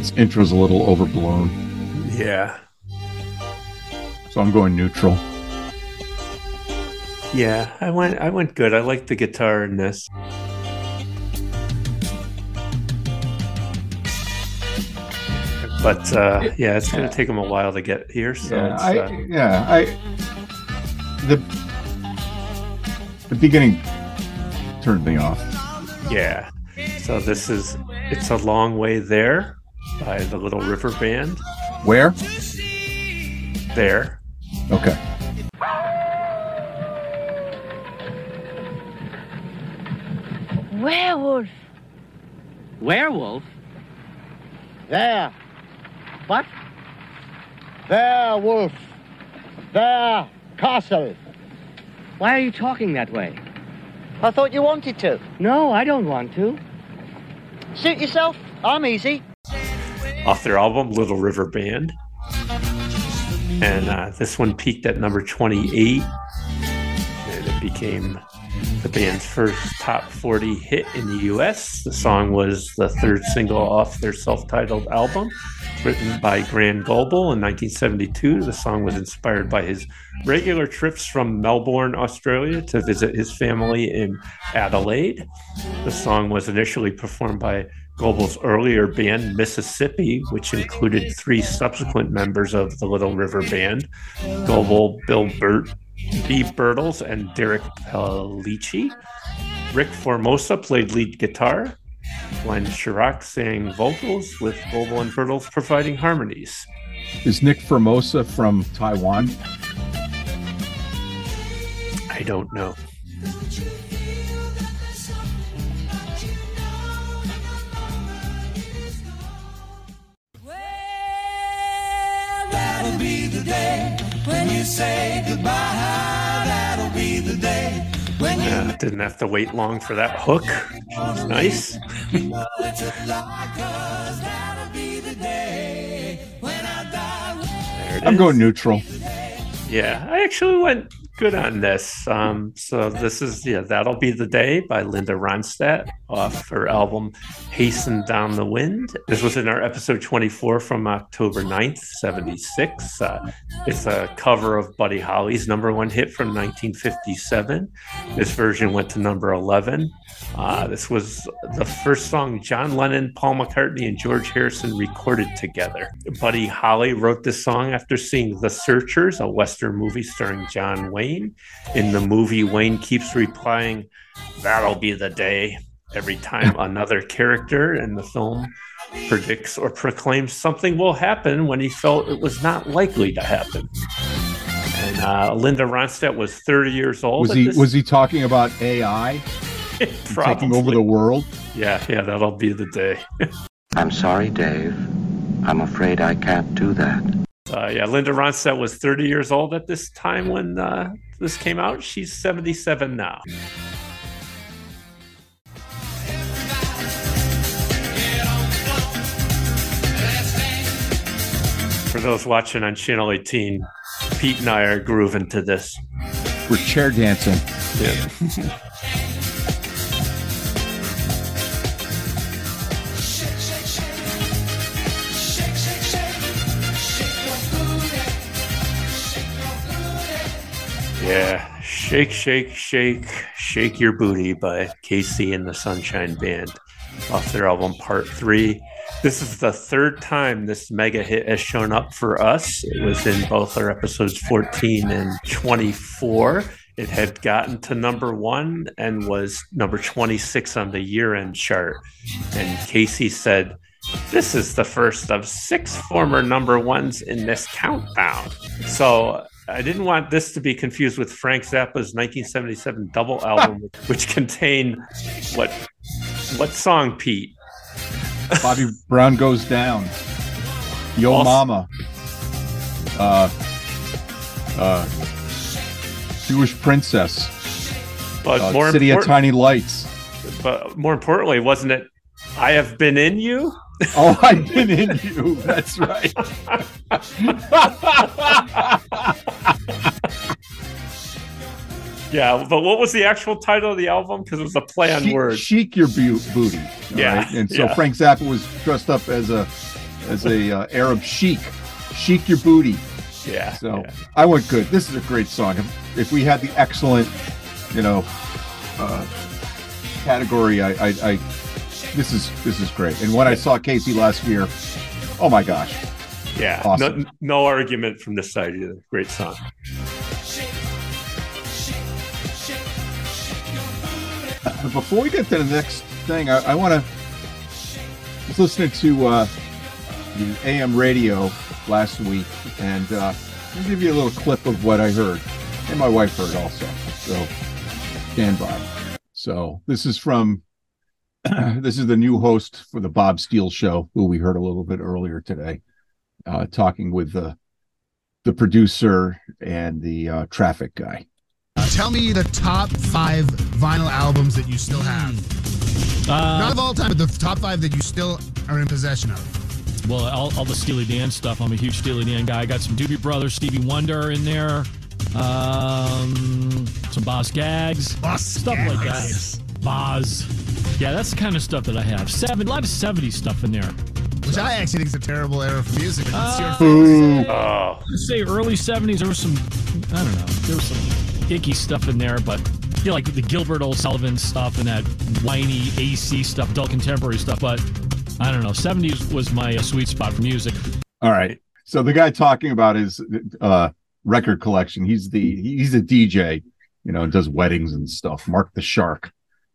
Its intro's a little overblown, Yeah. so I'm going neutral. Yeah, I went I went good. I like the guitar in this. But uh, yeah, it's going to take them a while to get here. So Yeah, it's, I, uh, yeah, I the the beginning turned me off. yeah. So this is it's a long way there by the Little River Band. Where? there. Okay. Werewolf. Werewolf? There. What? There, wolf. There, castle. Why are you talking that way? I thought you wanted to. No, I don't want to. Suit yourself. I'm easy. Off their album Little River Band. And uh, this one peaked at number 28. And it became the band's first top 40 hit in the US. The song was the third single off their self titled album, written by Grant Goble in 1972. The song was inspired by his regular trips from Melbourne, Australia to visit his family in Adelaide. The song was initially performed by Goble's earlier band, Mississippi, which included three subsequent members of the Little River Band Goble, Bill Burt, B. Birtles, and Derek Pellicci. Rick Formosa played lead guitar. Glenn Shorrock sang vocals, with Goble and Birtles providing harmonies. Is Nick Formosa from Taiwan? I don't know. That'll be the day when you say goodbye. That'll be the day when you Yeah, didn't have to wait long for that hook. Nice. know it's a lie, 'cause that'll be the day when I die. There it I'm going neutral. Yeah, I actually went good on this. Um, so this is yeah, that'll be the day by Linda Ronstadt off her album "Hasten Down the Wind." This was in our episode 24 from October 9th, 76. Uh, it's a cover of Buddy Holly's number one hit from 1957. This version went to number 11. Uh, this was the first song John Lennon, Paul McCartney, and George Harrison recorded together. Buddy Holly wrote this song after seeing The Searchers, a Western movie starring John Wayne. In the movie, Wayne keeps replying, That'll be the day, every time another character in the film predicts or proclaims something will happen when he felt it was not likely to happen. And uh, Linda Ronstadt was 30 years old. Was he this- was he talking about AI taking over the world? Yeah, yeah, that'll be the day. I'm sorry, Dave. I'm afraid I can't do that. Uh, yeah, Linda Ronstadt was 30 years old at this time when uh, this came out. She's 77 now. For those watching on Channel 18, Pete and I are grooving to this. We're chair dancing. Yeah. Yeah, Shake, Shake, Shake, Shake Your Booty by KC and the Sunshine Band off their album Part 3. This is the third time this mega hit has shown up for us. It was in both our episodes 14 and 24. It had gotten to number one and was number 26 on the year end chart. And Casey said, This is the first of six former number ones in this countdown. So I didn't want this to be confused with Frank Zappa's 1977 double album, which contained what what song, Pete? Bobby Brown goes down. Yo Also- Mama. Uh, uh, Jewish Princess. But Uh, more City of Tiny Lights. But more importantly, wasn't it? I have been in you. Oh, I've been in you. That's right. Yeah, but what was the actual title of the album? Because it was a play on words. chic your bu- booty. Yeah, right? And so yeah. Frank Zappa was dressed up as a as a uh, Arab sheik. Chic your booty. Yeah. So I went good. This is a great song. If, if we had the excellent, you know, uh, category, I, I, I, this is this is great. And when I saw KC last year, oh my gosh, Yeah, Awesome. no, no argument from this side either. Great song. Before we get to the next thing, I, I want to. I was listening to uh, the AM radio last week, and uh, I'll give you a little clip of what I heard, and my wife heard also. So stand by. So this is from this is the new host for the Bob Steele show, who we heard a little bit earlier today, uh, talking with the the producer and the uh, traffic guy. Tell me the top five vinyl albums that you still have. Not of all time, but the top five that you still are in possession of. Well, all, all the Steely Dan stuff. I'm a huge Steely Dan guy. I got some Doobie Brothers, Stevie Wonder in there. Um, some Boz Scaggs, Boz stuff like that. Boz. Yeah, that's the kind of stuff that I have. Seven, a lot of '70s stuff in there. Which I actually think is a terrible era for music. but it's your Uh, favorite. Let's say early '70s. There was some, I don't know, there was some icky stuff in there, but you know, like the Gilbert O'Sullivan stuff and that whiny AC stuff, adult contemporary stuff. But I don't know, '70s was my uh, sweet spot for music. All right. So the guy talking about his uh, record collection, he's the he's a DJ, you know, and does weddings and stuff. Mark the Shark.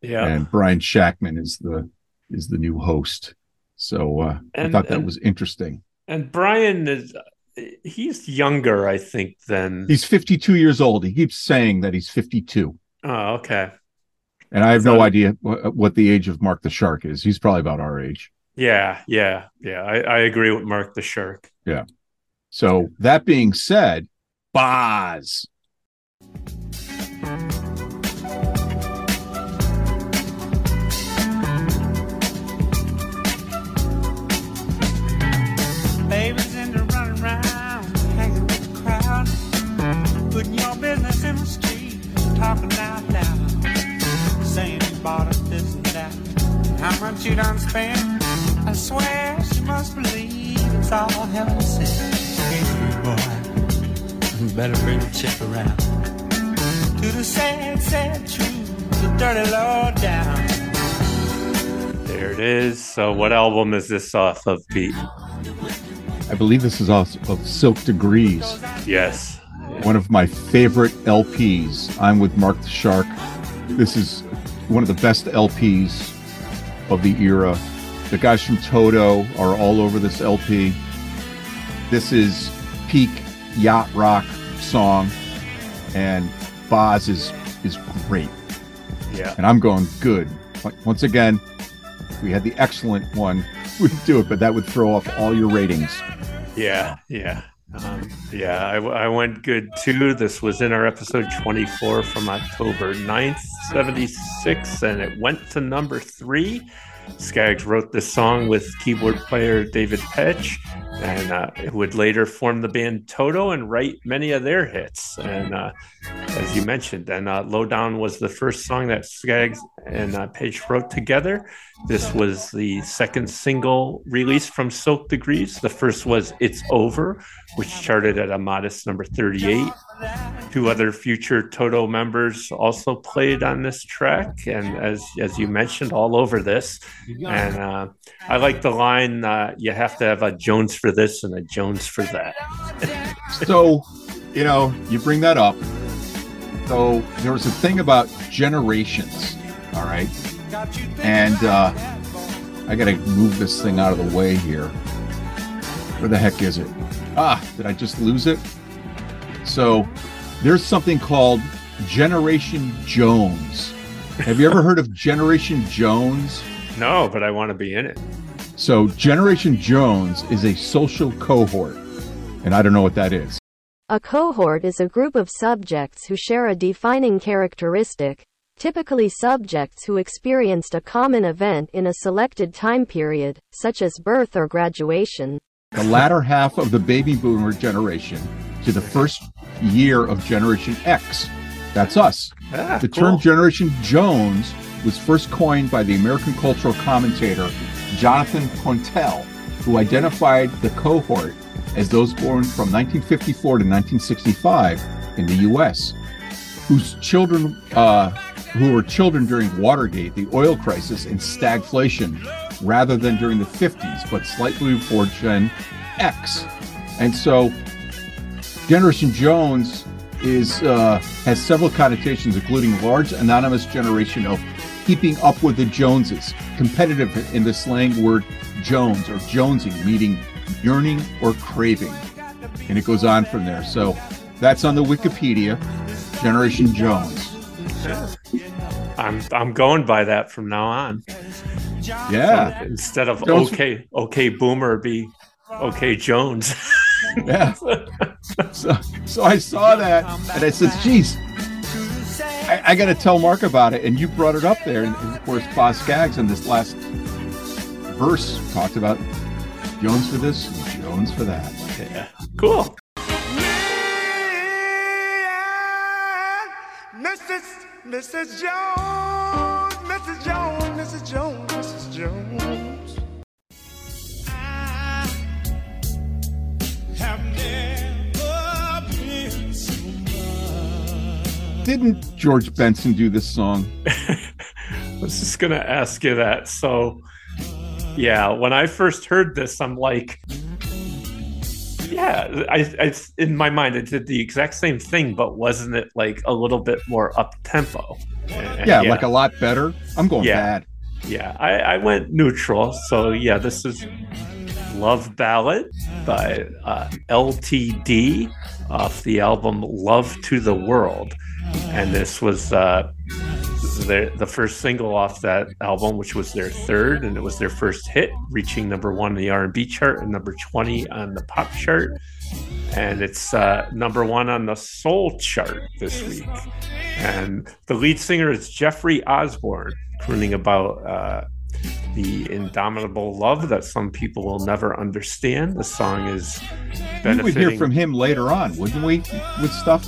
Yeah. And Brian Shactman is the is the new host. So uh, I thought that and- was interesting. And Brian is he's younger, I think, than He's 52 years old. He keeps saying that he's 52. Oh, okay. And I have no idea wh- what the age of Mark the Shark is. He's probably about our age. Yeah, yeah, yeah. I, I agree with Mark the Shark. Yeah. So that being said, Boz. Babies into running around, hanging with the crowd, putting your business in the street, talking out loud, saying you bought us this and that, how much you done spent. I swear she must believe it's all heaven sent. Hey, boy, better bring the chick around to the sad, sad truth, the dirty low down. There it is. So, what album is this off of, Pete? I believe this is also of Silk Degrees. Yes. One of my favorite LPs. I'm with Mark the Shark. This is one of the best LPs of the era. The guys from Toto are all over this LP. This is peak yacht rock song, and Boz is is great. Yeah. And I'm going good. Once again, we had the excellent one, we'd do it, but that would throw off all your ratings. Yeah, yeah. Um, yeah, I, I went good too. This was in our episode 24 from October 9th, 76, and it went to number three. Scaggs wrote this song with keyboard player David Paich, and uh, would later form the band Toto and write many of their hits. And uh, as you mentioned, and uh, Lowdown was the first song that Scaggs and uh, Paich wrote together. This was the second single released from Silk Degrees. The first was It's Over, which charted at a modest number 38. Two other future Toto members also played on this track, and as as you mentioned, all over this. And uh, I like the line, uh, "You have to have a Jones for this and a Jones for that." so, you know, you bring that up. So there was a thing about generations, all right? And uh, I got to move this thing out of the way here. Where the heck is it? Ah, did I just lose it? So there's something called Generation Jones. Have you ever heard of Generation Jones? No, but I want to be in it. So Generation Jones is a social cohort, and I don't know what that is. A cohort is a group of subjects who share a defining characteristic, typically subjects who experienced a common event in a selected time period, such as birth or graduation. the latter half of the baby boomer generation to the first year of Generation X. That's us. Ah, the cool. term Generation Jones was first coined by the American cultural commentator Jonathan Pontell, who identified the cohort as those born from 1954 to 1965 in the U.S., whose children, uh, who were children during Watergate, the oil crisis, and stagflation, rather than during the 50s, but slightly before Gen X. And so, Generation Jones is uh, has several connotations, including large anonymous generation of keeping up with the Joneses, competitive in the slang word Jones or Jonesing, meaning yearning or craving. and it goes on from there. So that's on the Wikipedia. Generation Jones. I'm I'm going by that from now on. Yeah. So instead of Jones- okay, okay, Boomer, be okay, Jones. Yeah. so, so I saw that and I said, geez, I, I got to tell Mark about it. And you brought it up there. And, and of course, Boz Scaggs in this last verse talked about Jones for this, Jones for that. Yeah. Cool. Mrs. Mrs. Jones, Didn't George Benson do this song? I was just gonna ask you that. So, yeah, when I first heard this, I'm like, yeah, I, I in my mind it did the exact same thing, but wasn't it like a little bit more up tempo? Yeah, like a lot better. I'm going Yeah. bad. Yeah, I, I went neutral. So yeah, this is Love Ballad by uh, LTD off the album Love to the World. And this was uh, their, the first single off that album, which was their third, and it was their first hit, reaching number one in the R&B chart and number 20 on the pop chart. And it's uh, number one on the soul chart this week. And the lead singer is Jeffrey Osborne, crooning about uh, the indomitable love that some people will never understand. The song is We would hear from him later on, wouldn't we? With stuff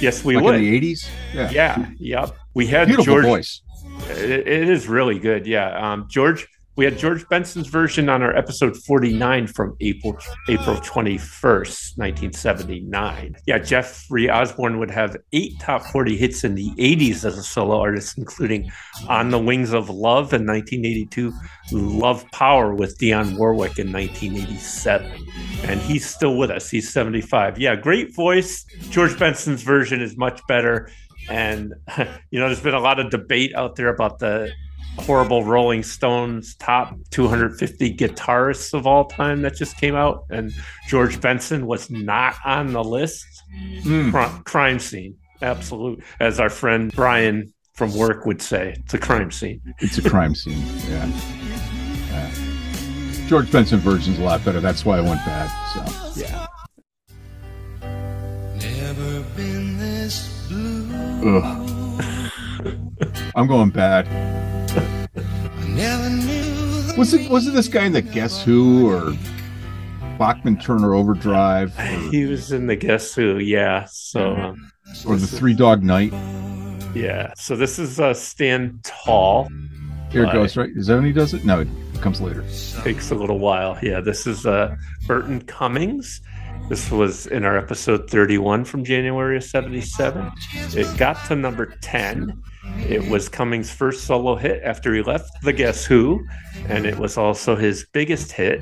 Yes, we like would. in the 80s. Yeah. Yeah. Yep. We had Beautiful George. voice. It, it is really good. Yeah. Um, George. We had George Benson's version on our episode 49 from April April 21st, 1979. Yeah, Jeffrey Osborne would have eight top 40 hits in the 80s as a solo artist, including On the Wings of Love in 1982, Love Power with Dionne Warwick in 1987. And he's still with us. He's 75. Yeah, great voice. George Benson's version is much better. And, you know, there's been a lot of debate out there about the horrible Rolling Stones top 250 guitarists of all time that just came out. And George Benson was not on the list. Mm. Cri- crime scene. Absolute. As our friend Brian from work would say, it's a crime scene. It's a crime scene. Yeah. Yeah. George Benson version's a lot better. That's why I went bad. So yeah. Never been this blue. Ugh. I'm going bad. Never knew Was it was it this guy in the Guess Who or Bachman Turner Overdrive He was in the Guess Who, yeah. So, um, or the Three Dog Night? yeah. So this is uh, Stand Tall. Here it goes. Right? Is that when he does it? No, it comes later. takes a little while. Yeah, this is uh, Burton Cummings. This was in our episode 31 from January of 77. It got to number 10. It was Cummings' first solo hit after he left The Guess Who, and it was also his biggest hit.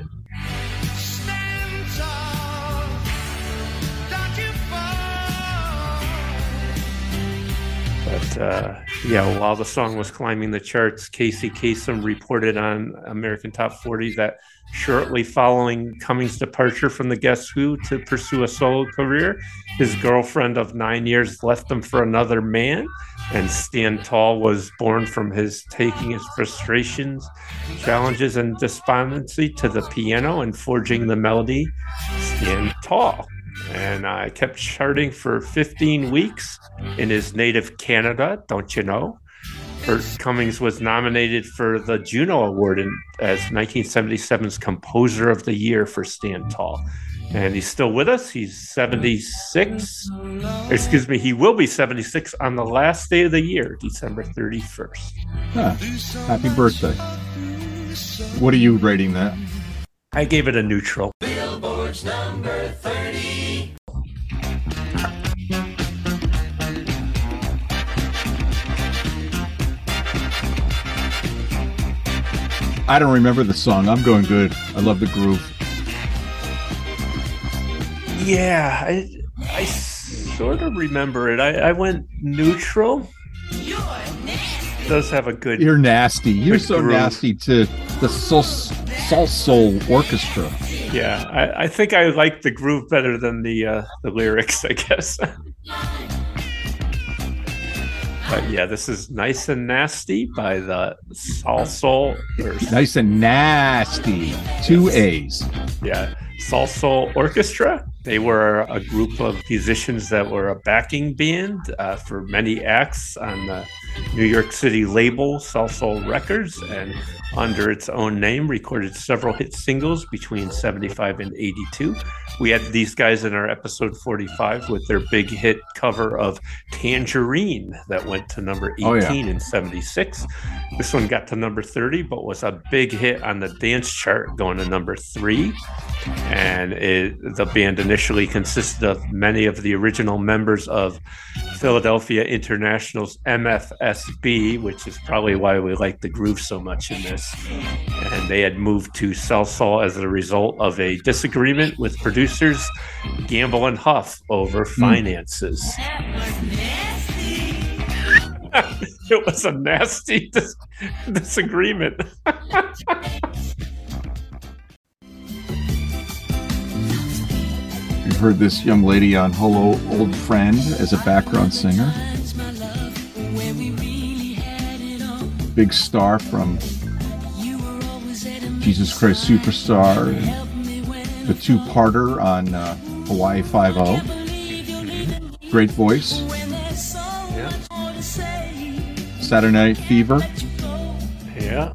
But uh, yeah, while the song was climbing the charts, Casey Kasem reported on American Top 40 that shortly following Cummings' departure from the Guess Who to pursue a solo career, his girlfriend of nine years left him for another man. And Stand Tall was born from his taking his frustrations, challenges, and despondency to the piano and forging the melody Stand Tall and I kept charting for 15 weeks in his native Canada, don't you know? Burt Cummings was nominated for the Juno Award in, as 1977's Composer of the Year for Stand Tall. And he's still with us. He's 76. Excuse me, he will be 76 on the last day of the year, December 31st. Huh. Happy birthday. What are you rating that? I gave it a neutral. Billboard's number 30. I don't remember the song. I'm going good. I love the groove. Yeah, I, I sort of remember it. I, I went neutral. It does have a good. You're nasty. You're so groove. nasty to the Soul, Soul Soul Orchestra. Yeah, I, I think I like the groove better than the uh, the lyrics, I guess. but yeah, this is nice and nasty by the Salsoul. Or, Nice and nasty. Two A's. yeah, Salsoul Orchestra. They were a group of musicians that were a backing band uh, for many acts on the New York City label Salsoul Records, and under its own name, recorded several hit singles between 75 and 82. We had these guys in our episode 45 with their big hit cover of Tangerine that went to number 18 Oh, yeah. in 76. This one got to number 30, but was a big hit on the dance chart, going to number three. And it, the band initially consisted of many of the original members of Philadelphia International's MFSB, which is probably why we like the groove so much in this. And they had moved to Salsoul as a result of a disagreement with producers Gamble and Huff over hmm. finances. it was a nasty dis- disagreement. You heard this young lady on Hello Old Friend as a background singer. Big star from Jesus Christ Superstar, and the two parter on uh, Hawaii 5 Great voice. Yeah. Saturday Night Fever. Yeah.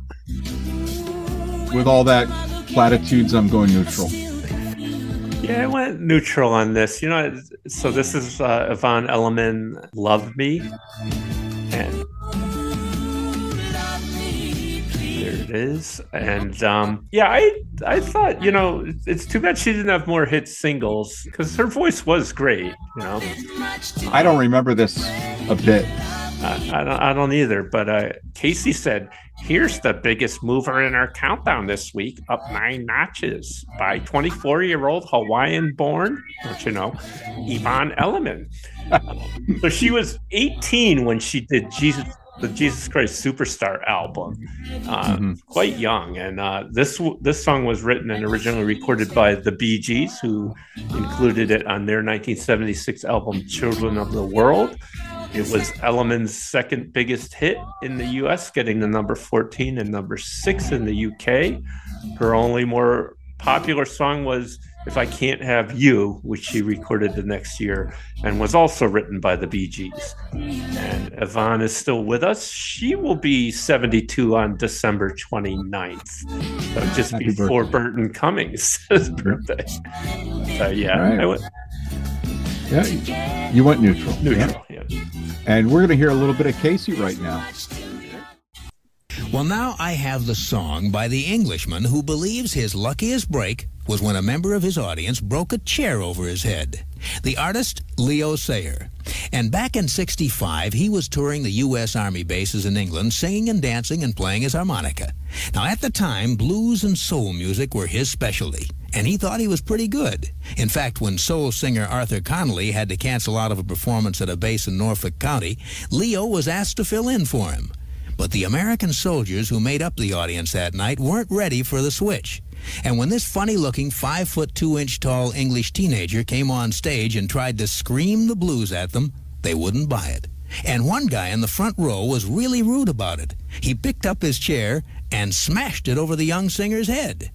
With all that platitudes, I'm going neutral. Yeah, I went neutral on this. You know, so this is uh, Yvonne Elliman, "Love Me," it is. And um, yeah, I I thought you know it's too bad she didn't have more hit singles because her voice was great. You know, I don't remember this a bit. I, I don't I don't either. But uh, Casey said, "Here's the biggest mover in our countdown this week, up nine notches by 24-year-old Hawaiian-born, don't you know, Yvonne Elliman." so she was 18 when she did Jesus. The Jesus Christ Superstar album, uh, Mhm. quite young, and uh, this this song was written and originally recorded by the Bee Gees, who included it on their 1976 album "Children of the World." It was Elliman's second biggest hit in the US, getting the number 14 and number six in the UK. Her only more popular song was If I Can't Have You, which she recorded the next year and was also written by the Bee Gees. And Yvonne is still with us. She will be 72 on December 29th. So just Happy before birthday. Burton Cummings' birthday. So yeah, All right. I went Yeah, you went neutral. neutral. Yeah. yeah. And we're going to hear a little bit of Casey right now. Well, now I have the song by the Englishman who believes his luckiest break was when a member of his audience broke a chair over his head. The artist, Leo Sayer. And back in 65, he was touring the U.S. Army bases in England, singing and dancing and playing his harmonica. Now, at the time, blues and soul music were his specialty, and he thought he was pretty good. In fact, when soul singer Arthur Conley had to cancel out of a performance at a base in Norfolk County, Leo was asked to fill in for him. But the American soldiers who made up the audience that night weren't ready for the switch. And when this funny looking, five foot two inch tall English teenager came on stage and tried to scream the blues at them, they wouldn't buy it. And one guy in the front row was really rude about it. He picked up his chair and smashed it over the young singer's head.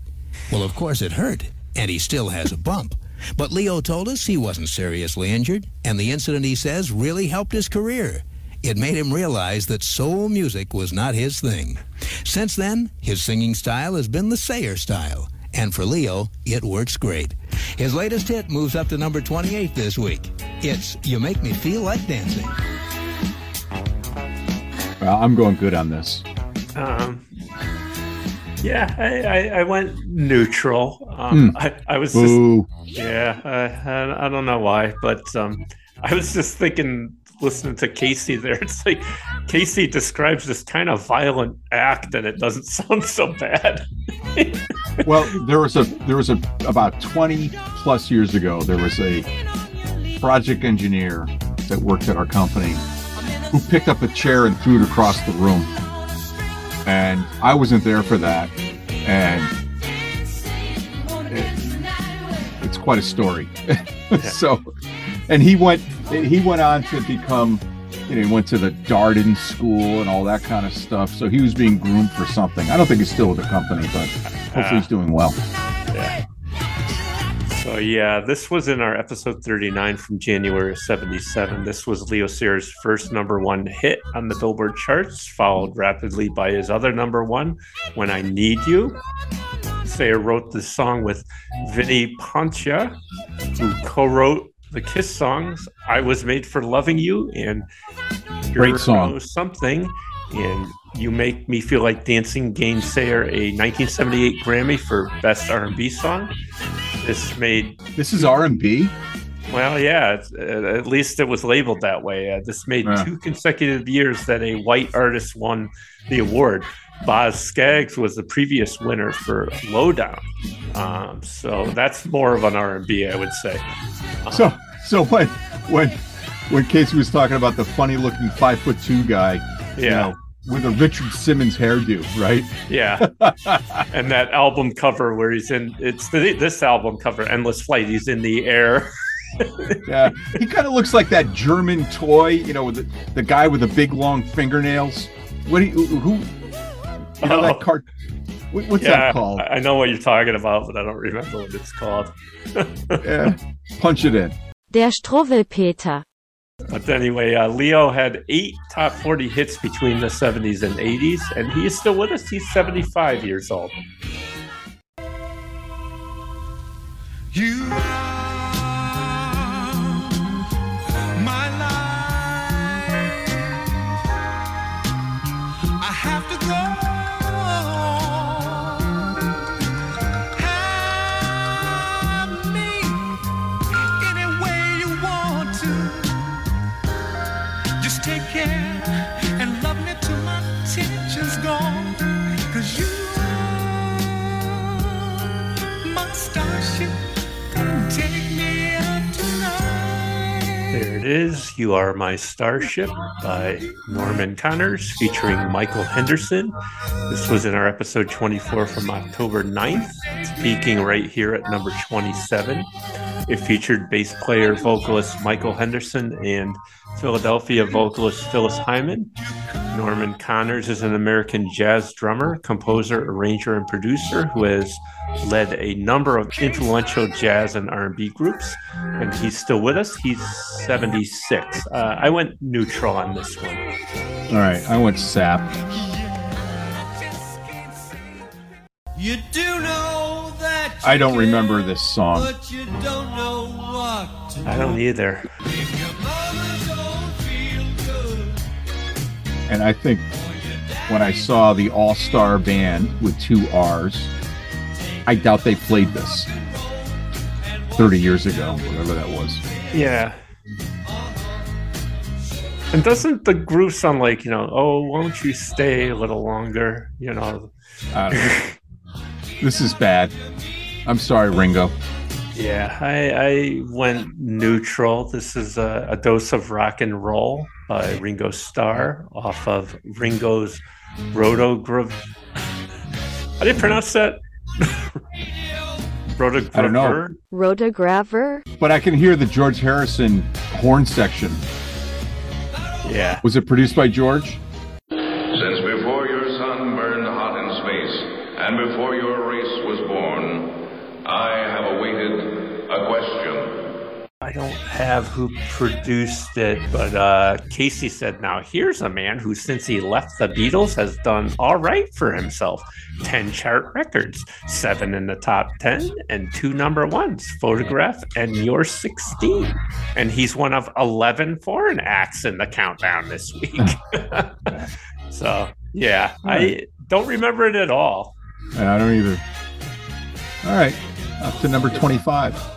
Well, of course it hurt, and he still has a bump. But Leo told us he wasn't seriously injured, and the incident, he says, really helped his career. It made him realize that soul music was not his thing. Since then, his singing style has been the Sayer style. And for Leo, it works great. His latest hit moves up to number 28 this week. It's You Make Me Feel Like Dancing. Well, I'm going good on this. Um, yeah, I, I, I went neutral. Um, Hmm. I, I was Boo. just, yeah, I, I, I don't know why, but um, I was just thinking, listening to Casey there, it's like Casey describes this kind of violent act, and it doesn't sound so bad. well, there was a there was a about 20 plus years ago. There was a project engineer that worked at our company who picked up a chair and threw it across the room, and I wasn't there for that. And it- quite a story. so, and he went he went on to become, you know, he went to the Darden School and all that kind of stuff. So he was being groomed for something. I don't think he's still with the company, but hopefully he's doing well. Yeah. So yeah, this was in our episode 39 from January of 77. This was Leo Sayer's first number one hit on the Billboard charts, followed rapidly by his other number one, When I Need You. Sayer wrote this song with Vinnie Poncia, who co-wrote the Kiss songs "I Was Made for Loving You" and Great song. something, and "You Make Me Feel Like Dancing" gainsayer, a 1978 Grammy for Best R&B Song. This made This is R and B. well, yeah, it's, uh, at least it was labeled that way. Uh, this made Yeah. two consecutive years that a white artist won the award. Boz Scaggs was the previous winner for Lowdown. Um, so that's more of an R&B, I would say. Uh, So so when when when Casey was talking about the funny looking five foot two guy, you Yeah. know, with a Richard Simmons hairdo, right? yeah. and that album cover where he's in, it's the, this album cover, Endless Flight. He's in the air. Yeah, he kind of looks like that German toy, you know, with the, the guy with the big long fingernails. What do you, who? You know Oh. that card? What's yeah, that called? I I know what you're talking about, but I don't remember what it's called. Yeah, punch it in. Der Struwwelpeter. But anyway, uh, Leo had eight top 40 hits between the 70s and 80s, and he is still with us. He's 75 years old. You is. You Are My Starship by Norman Connors featuring Michael Henderson. This was in our episode 24 from October 9th, peaking right here at number 27. It featured bass player vocalist Michael Henderson and Philadelphia vocalist Phyllis Hyman. Norman Connors is an American jazz drummer, composer, arranger, and producer who has led a number of influential jazz and R&B groups, and he's still with us. He's 76. Uh, I went neutral on this one. All right, I went sap. You do know that you I don't remember this song. but you don't know what to I don't either. And I think when I saw the All Star Band with two R's, I doubt they played this 30 years ago, whatever that was. Yeah. And doesn't the groove sound like, you know, oh, won't you stay a little longer? You know, know. this is bad. I'm sorry, Ringo. Yeah, I, I went neutral. This is a, a dose of rock and roll by Ringo Starr off of Ringo's Rotograv. How do you pronounce that? Rotograver. I don't know. Rotograver? But I can hear the George Harrison horn section. Yeah. Was it produced by George? Since before your sun burned hot in space, and before your race was born, I have awaited a question. I don't have who produced it, but uh, Casey said, "Now here's a man who, since he left the Beatles, has done all right for himself. Ten chart records, seven in the top ten, and two number ones. Photograph and You're 16, and he's one of 11 foreign acts in the countdown this week. so yeah, I don't remember it at all. I don't either. All right, up to number 25.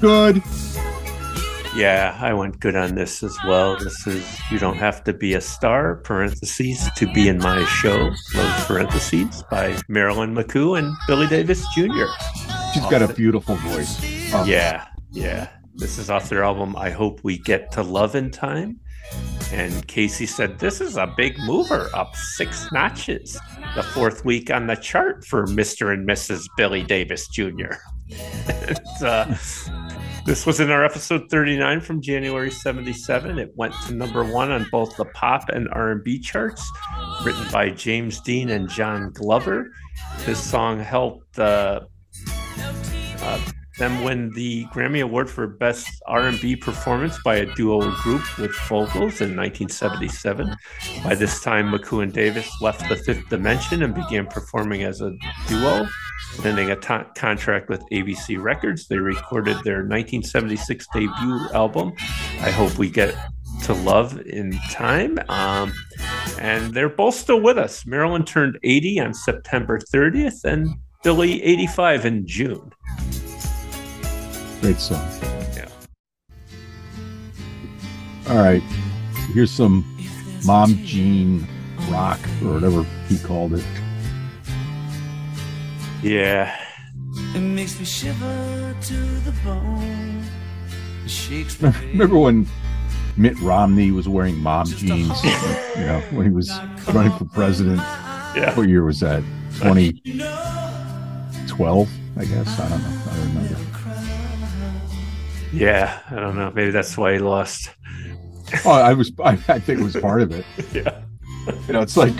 Good. Yeah, I went good on this as well. This is You Don't Have to Be a Star, parentheses, to be in my show, close parentheses, by Marilyn McCoo and Billy Davis Jr. She's got a beautiful voice. Oh, Yeah, yeah. This is off their album, I Hope We Get to Love in Time. And Casey said, This is a big mover, up six notches. The fourth week on the chart for Mr. and Mrs. Billy Davis Jr. And, uh, this was in our episode 39 from January 77. It went to number one on both the pop and R&B charts, written by James Dean and John Glover. This song helped uh, uh, them win the Grammy Award for Best R&B Performance by a duo group with vocals in 1977. By this time, McCoo and Davis left the Fifth Dimension and began performing as a duo. Ending a contract with ABC Records, they recorded their 1976 debut album, I Hope We Get to Love in Time. Um, and they're both still with us. Marilyn turned 80 on September 30th, and Billy 85 in June. Great song. Yeah. All right. Here's some Mom Jean rock or whatever he called it. Yeah. It makes me shiver to the bone. It shakes me. Remember when Mitt Romney was wearing mom jeans? you know, when he was running for president. Yeah. What year was that? 2012, I guess. I don't know. I don't remember. Yeah, I don't know. Maybe that's why he lost. Oh, I was. I, I think it was part of it. Yeah. You know, it's like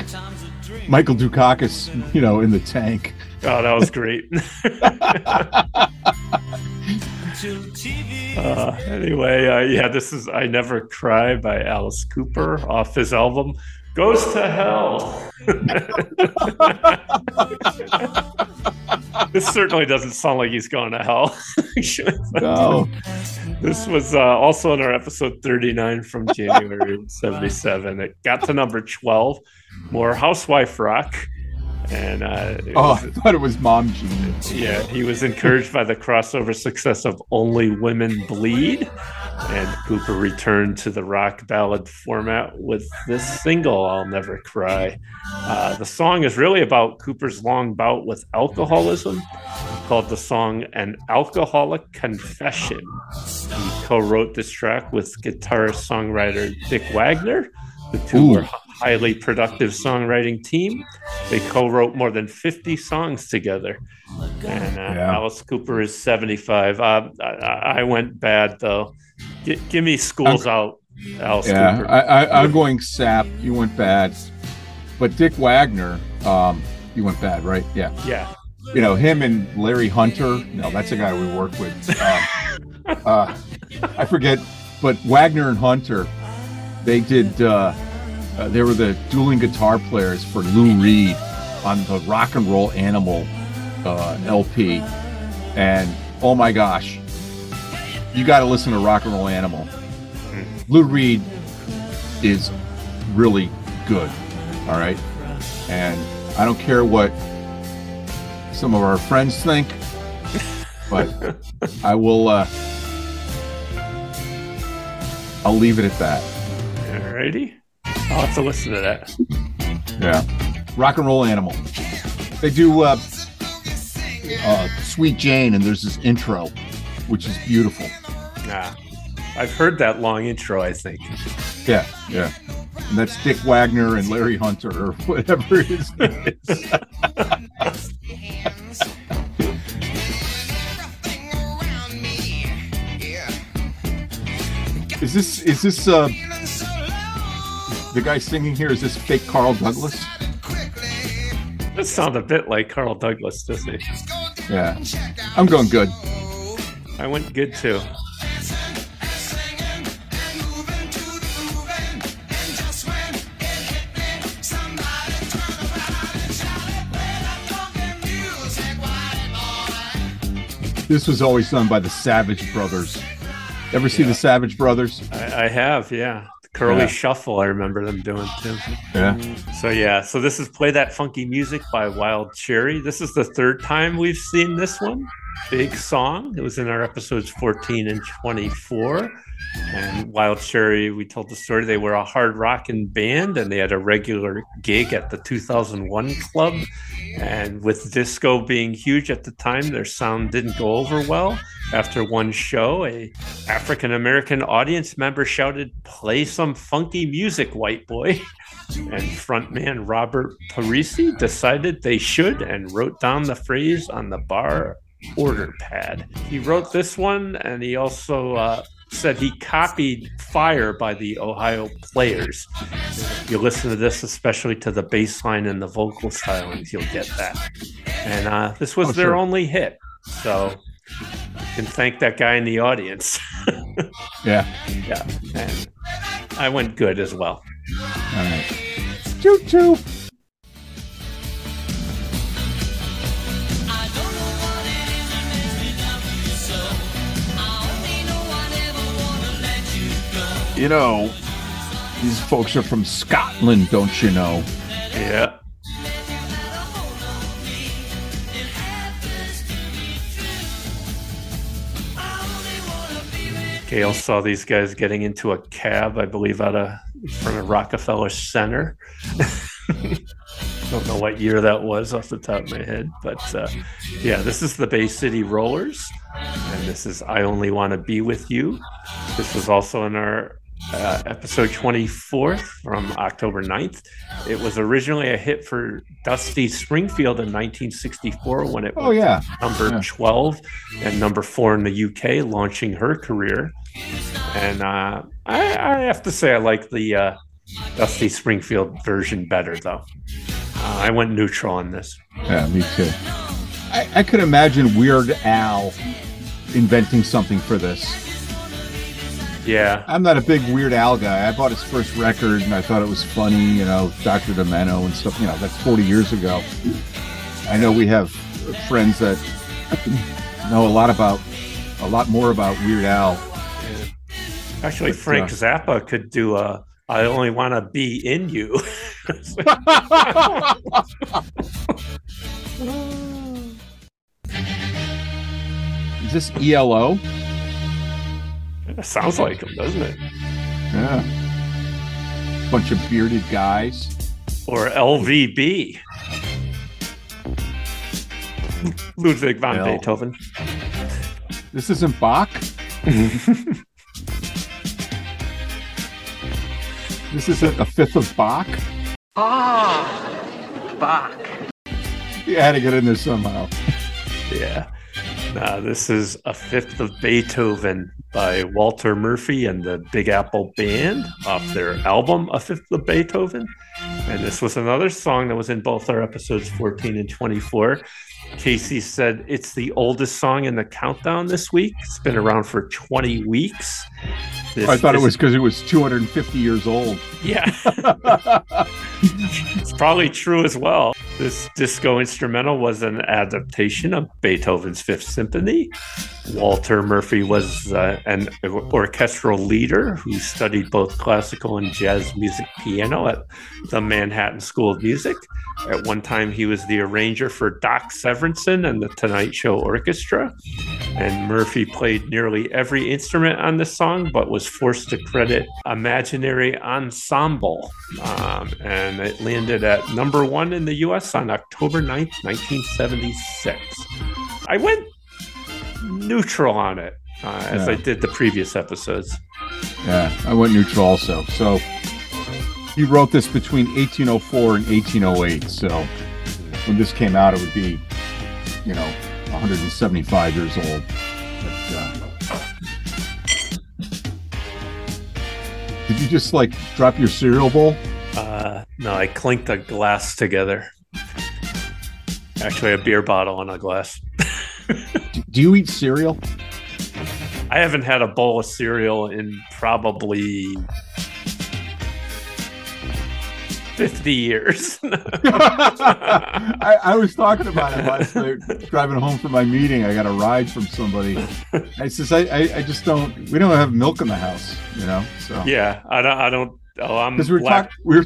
Michael Dukakis. You know, in the tank. Oh, that was great. uh, anyway, uh, yeah, this is I Never Cry by Alice Cooper off his album Goes to Hell. this certainly doesn't sound like he's going to hell. No. This was uh, also in our episode 39 from January 77. It got to number 12, more housewife rock. And uh, Oh, was- I thought it was mom jeans. yeah, he was encouraged by the crossover success of Only Women Bleed. And Cooper returned to the rock ballad format with this single, I'll Never Cry. Uh, the song is really about Cooper's long bout with alcoholism, called the song An Alcoholic Confession. He co wrote this track with guitarist songwriter Dick Wagner. The two Ooh. were highly productive songwriting team. They co-wrote more than 50 songs together. And uh, Yeah. Alice Cooper is 75. Uh, I, I went bad though. G- give me schools out, Alice Yeah, Cooper. I, I, I'm going sap. You went bad, but Dick Wagner, um, you went bad, right? Yeah. yeah. You know him and Larry Hunter. No, that's a guy we work with. Um, uh, I forget, but Wagner and Hunter, they did. Uh, uh, they were the dueling guitar players for Lou Reed on the Rock and Roll Animal uh, LP, and oh my gosh, you got to listen to Rock and Roll Animal. Lou Reed is really good. All right. And I don't care what some of our friends think, but I will, uh, I'll leave it at that. Alrighty. I'll have to listen to that. Yeah. Rock and roll animal. They do, uh, uh, Sweet Jane, and there's this intro, which is beautiful. Nah. I've heard that long intro, I think. Yeah. Yeah. And that's Dick Wagner and Larry Hunter or whatever his name is. Is this is this uh the guy singing here? Is this fake Carl Douglas? That sounds a bit like Carl Douglas, doesn't he? Yeah, I'm going good. I went good too. This was always done by the Savage Brothers. Ever see the Savage Brothers? I, I have, yeah. Curly Yeah. Shuffle, I remember them doing too. Yeah. So yeah, so this is Play That Funky Music by Wild Cherry. This is the third time we've seen this one. big song. It was in our episodes 14 and 24. And Wild Cherry, we told the story. They were a hard rocking band and they had a regular gig at the 2001 club. And with disco being huge at the time, their sound didn't go over well. After one show, a African American audience member shouted, "Play some funky music, white boy!" And frontman Robert Parissi decided they should and wrote down the phrase on the bar order pad. He wrote this one, and he also uh, said he copied "Fire" by the Ohio Players. If you listen to this, especially to the bass line and the vocal stylings, you'll get that. And uh, this was Oh, their sure. only hit, so you can thank that guy in the audience. Yeah. yeah, and I went good as well. All right. Choo choo. You know, these folks are from Scotland, don't you know? Yeah. Gail saw these guys getting into a cab, I believe, out of from a Rockefeller Center. Don't know what year that was off the top of my head, but uh, yeah, this is the Bay City Rollers, and this is "I Only Want to Be with You." This was also in our uh, episode 24 from October 9th. It was originally a hit for Dusty Springfield in 1964 when it was Oh, yeah. number Yeah. 12 and number four in the UK, launching her career. And uh, I, I have to say, I like the uh, Dusty Springfield version better, though. Uh, I went neutral on this. Yeah, me too. I, I could imagine Weird Al inventing something for this. Yeah. I'm not a big Weird Al guy. I bought his first record and I thought it was funny, you know, Dr. Demento and stuff. You know, that's 40 years ago. I know we have friends that know a lot about, a lot more about Weird Al. Actually, But, Frank uh, Zappa could do a I only want to be in you. Is this ELO? It sounds like him, doesn't it? Yeah. Bunch of bearded guys. Or LVB. Ludwig van L. Beethoven. This isn't Bach? this isn't the fifth of Bach? Ah, Bach. You had to get in there somehow. Yeah. Nah, this is a fifth of Beethoven by Walter Murphy and the Big Apple Band off their album A Fifth of Beethoven. And this was another song that was in both our episodes 14 and 24. Casey said it's the oldest song in the countdown this week. It's been around for 20 weeks. This I thought it was because it was 250 years old. Yeah. it's probably true as well. This disco instrumental was an adaptation of Beethoven's Fifth Symphony. Walter Murphy was uh, an orchestral leader who studied both classical and jazz music piano at the Manhattan School of Music. At one time, he was the arranger for Doc Severinsen and the Tonight Show Orchestra. And Murphy played nearly every instrument on the song, but was forced to credit Imaginary Ensemble. Um, and it landed at number one in the US on October 9th, 1976. I went neutral on it, uh, as Yeah. I did the previous episodes. Yeah, I went neutral also. So he wrote this between 1804 and 1808. So when this came out, it would be, you know, 175 years old. But, uh, did you just like drop your cereal bowl? Uh, no, I clinked a glass together. Actually, a beer bottle and a glass. Do you eat cereal? I haven't had a bowl of cereal in probably 50 years. I, I was talking about it last night, driving home from my meeting. I got a ride from somebody. I says, I, I, I just don't. We don't have milk in the house, you know. So yeah, I don't. I don't. Oh, I'm because we're, we were,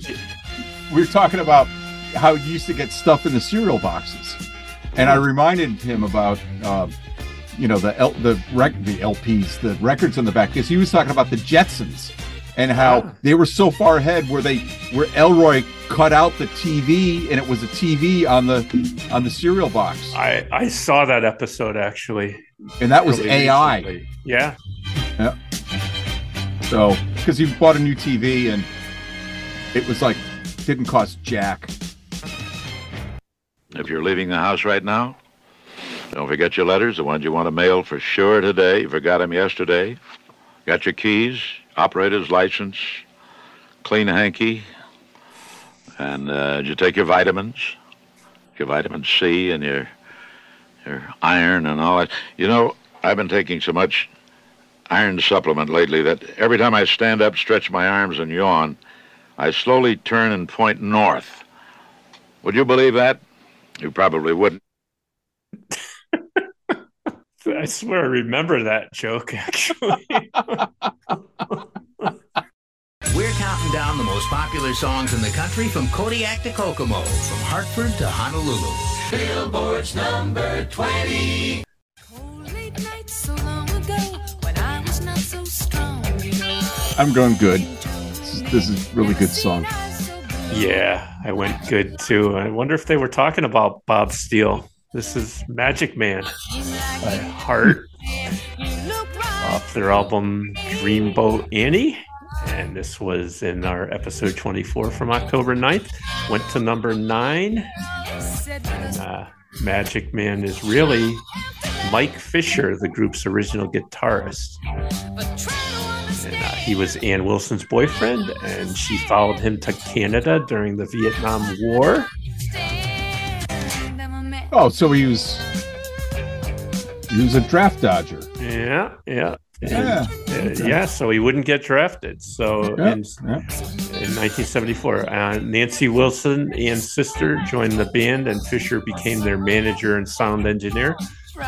we were talking about how you used to get stuff in the cereal boxes, and I reminded him about uh, you know the L, the rec, the LPs, the records on the back, because he was talking about the Jetsons and how Ah. they were so far ahead where they where Elroy cut out the TV and it was a TV on the on the cereal box, I I saw that episode actually. and that was AI. recently. Yeah. Yeah. So, because he bought a new TV and it was like didn't cost jack. If you're leaving the house right now, don't forget your letters, the ones you want to mail for sure today. You forgot them yesterday. Got your keys, operator's license, clean hanky, and uh, did you take your vitamins, your vitamin C and your your iron and all that. You know, I've been taking so much iron supplement lately that every time I stand up, stretch my arms, and yawn, I slowly turn and point north. Would you believe that? You probably wouldn't. I swear I remember that joke actually. We're counting down the most popular songs in the country from Kodiak to Kokomo, from Hartford to Honolulu. Billboard's number 20. So long ago, when I was not so strong, you know. I'm going good. This is, this is really good song. Yeah, I went good too. I wonder if they were talking about Bob Steele. This is Magic Man by Heart off their album Dreamboat Annie. And this was in our episode 24 from October 9th. Went to number nine. And uh, Magic Man is really Mike Fisher, the group's original guitarist. He was Ann Wilson's boyfriend, and she followed him to Canada during the Vietnam War. Oh, so he was he was a draft dodger. Yeah, yeah. Yeah, And, uh, yeah, so he wouldn't get drafted. So in, in 1974, uh, Nancy Wilson, and sister, joined the band, and Fisher became their manager and sound engineer.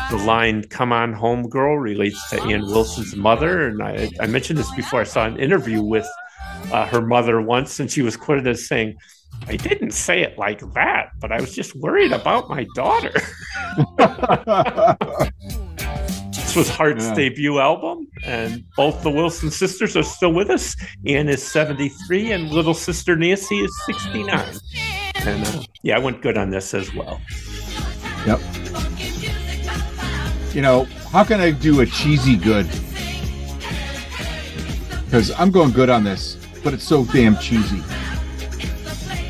The line "Come on, home, girl" relates to Ann Wilson's mother, and I, I mentioned this before. I saw an interview with uh, her mother once, and she was quoted as saying, "I didn't say it like that, but I was just worried about my daughter." This was Heart's Yeah. debut album, and both the Wilson sisters are still with us. Ann is 73, and little sister Nancy is 69. And uh, yeah, I went good on this as well. Yep. You know, how can I do a cheesy good? Because I'm going good on this, but it's so damn cheesy.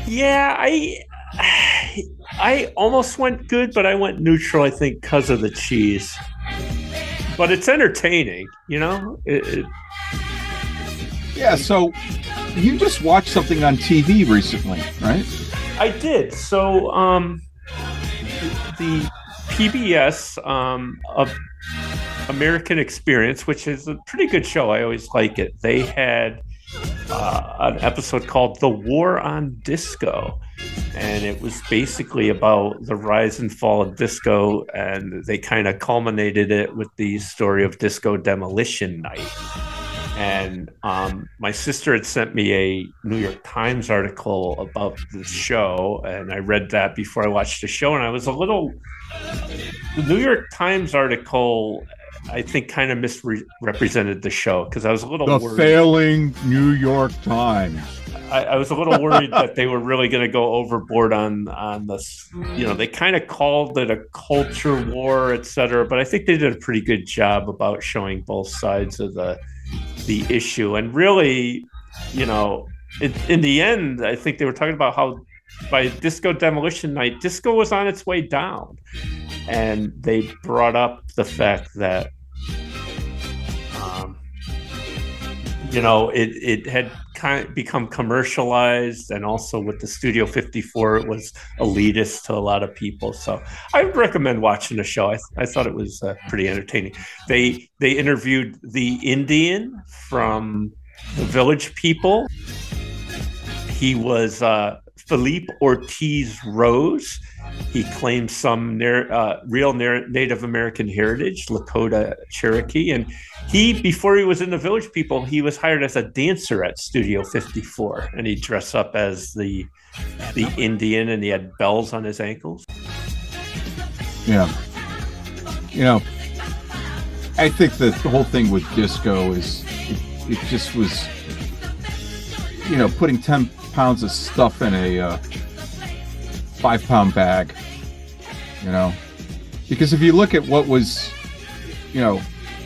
Yeah, I I almost went good, but I went neutral. I think because of the cheese. But it's entertaining, you know. It, it, Yeah, so you just watched something on TV recently, right? I did. So, um, the PBS um, of American Experience, which is a pretty good show. I always like it. They had uh, an episode called "The War on Disco," and it was basically about the rise and fall of disco, and they kind of culminated it with the story of Disco Demolition Night. And um, my sister had sent me a New York Times article about the show, and I read that before I watched the show, and I was a little. The New York Times article, I think, kind of misrepresented the show because I was a little The worried. failing New York Times. I, I was a little worried that they were really going to go overboard on on this. You know, they kind of called it a culture war, et cetera. But I think they did a pretty good job about showing both sides of the the issue. And really, you know, in, in the end, I think they were talking about how by Disco Demolition Night, disco was on its way down, and they brought up the fact that. Um, you know, it, it had kind of become commercialized, and also with the Studio 54, it was elitist to a lot of people. So I recommend watching the show. I, I thought it was uh, pretty entertaining. They they interviewed the Indian from the Village People. He was uh, Felipe Ortiz Rose. He claims some uh, real Native American heritage, Lakota Cherokee, and he before he was in the Village People, he was hired as a dancer at Studio 54, and he dressed up as the the Indian, and he had bells on his ankles. Yeah. You know, I think that the whole thing with disco is it, it just was, you know, putting ten pounds of stuff in a uh, five pound bag. You know, because if you look at what was, you know,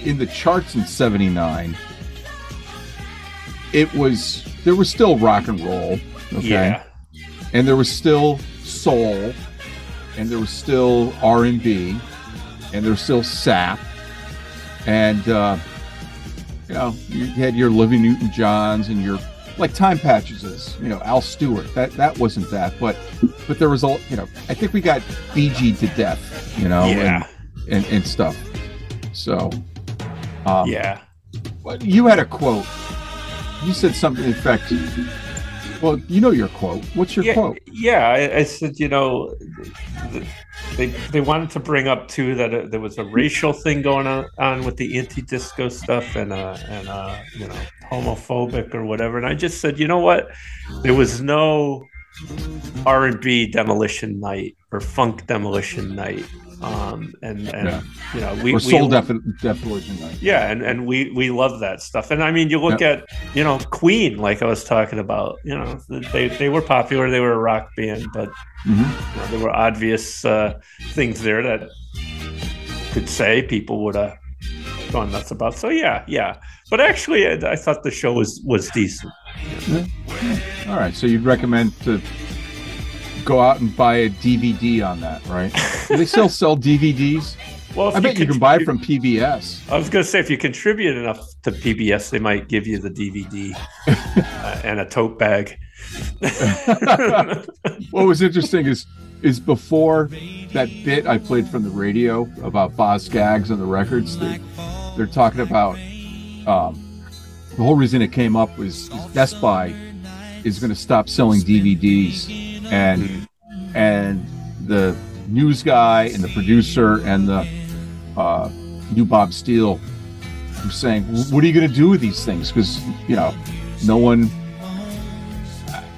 in the charts in '79, it was there was still rock and roll. Okay. Yeah. And there was still soul, and there was still R and there was still sap, and uh, you know you had your Olivia Newton Johns and your like Time Passages is you know Al Stewart. That that wasn't that, but but there was all you know. I think we got BG to death, you know, Yeah. and, and and stuff. So um, yeah. But you had a quote. You said something in effect. Well, you know your quote. What's your yeah, quote? Yeah, I, I said, you know, they they wanted to bring up too that uh, there was a racial thing going on, on with the anti-disco stuff and uh and uh you know homophobic or whatever, and I just said, you know what, there was no R and B demolition night or funk demolition night, um and and Yeah. you know we or we soul defi- definition night. yeah, and, and we we love that stuff. And I mean, you look at you know Queen, like I was talking about. You know, they they were popular. They were a rock band, but Mhm. you know, there were obvious uh, things there that could say people would have gone nuts about. So yeah, yeah. But actually, I, I thought the show was was decent. All right, so you'd recommend to go out and buy a DVD on that, right? Do they still sell DVDs? Well, I you bet you can buy from PBS. I was going to say, if you contribute enough to PBS, they might give you the DVD uh, and a tote bag. what was interesting is is before that bit I played from the radio about Boz Scaggs and the records. They, they're talking about um, the whole reason it came up was, Best Buy is going to stop selling DVDs, and and the news guy and the producer and the uh, new Bob Steele saying, "What are you going to do with these things?" Because you know, no one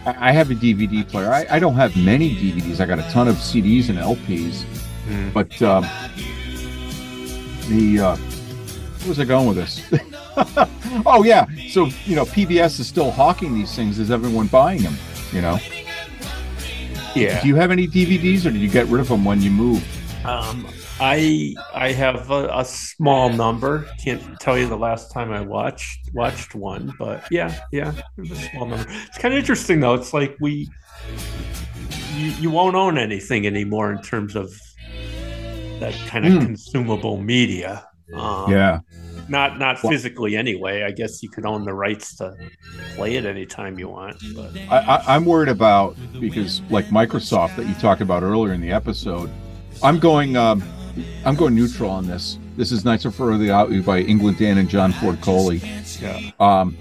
I I have a DVD player. I, I don't have many DVDs. I got a ton of CDs and LPs. But um, the uh, where was I going with this? oh yeah, so you know PBS is still hawking these things. Is everyone buying them? You know. Yeah. Do you have any DVDs, or did you get rid of them when you moved? Um, I I have a, a small number. Can't tell you the last time I watched watched one, but yeah, yeah, a small number. It's kind of interesting though. It's like we you, you won't own anything anymore in terms of that kind of Hmm. consumable media. Um, Yeah. Not not physically anyway. I guess you could own the rights to play it anytime you want. But I, I, I'm worried about because like Microsoft that you talked about earlier in the episode. I'm going um, I'm going neutral on this. This is Nights Are Further Out by England Dan and John Ford Coley. Yeah. Um,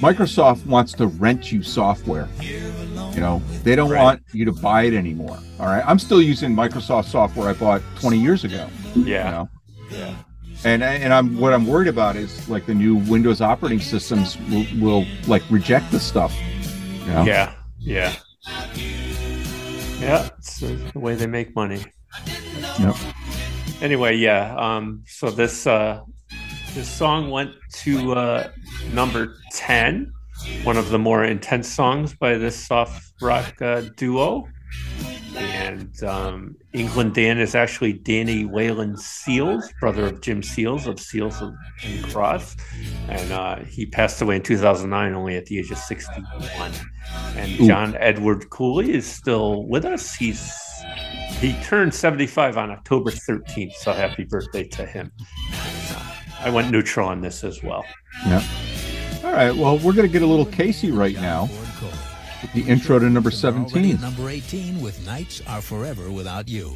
Microsoft wants to rent you software. You know, they don't want you to buy it anymore. All right. I'm still using Microsoft software I bought 20 years ago. Yeah. You know? Yeah. And and I'm what I'm worried about is like the new Windows operating systems will, will like reject the stuff. You know? Yeah, yeah, yeah. It's the the way they make money. Yep. Anyway, yeah. Um, so this uh, this song went to uh, number ten, one of the more intense songs by this soft rock uh, duo. And um, England Dan is actually Danny Wayland Seals, brother of Jim Seals of Seals and Crofts, and uh, he passed away in 2009, only at the age of 61. And Ooh. John Edward Cooley is still with us. He's he turned 75 on October 13th, so happy birthday to him. And, uh, I went neutral on this as well. Yep. All right. Well, we're going to get a little Casey right now. The intro to number 17. number 18 with Nights Are Forever Without You.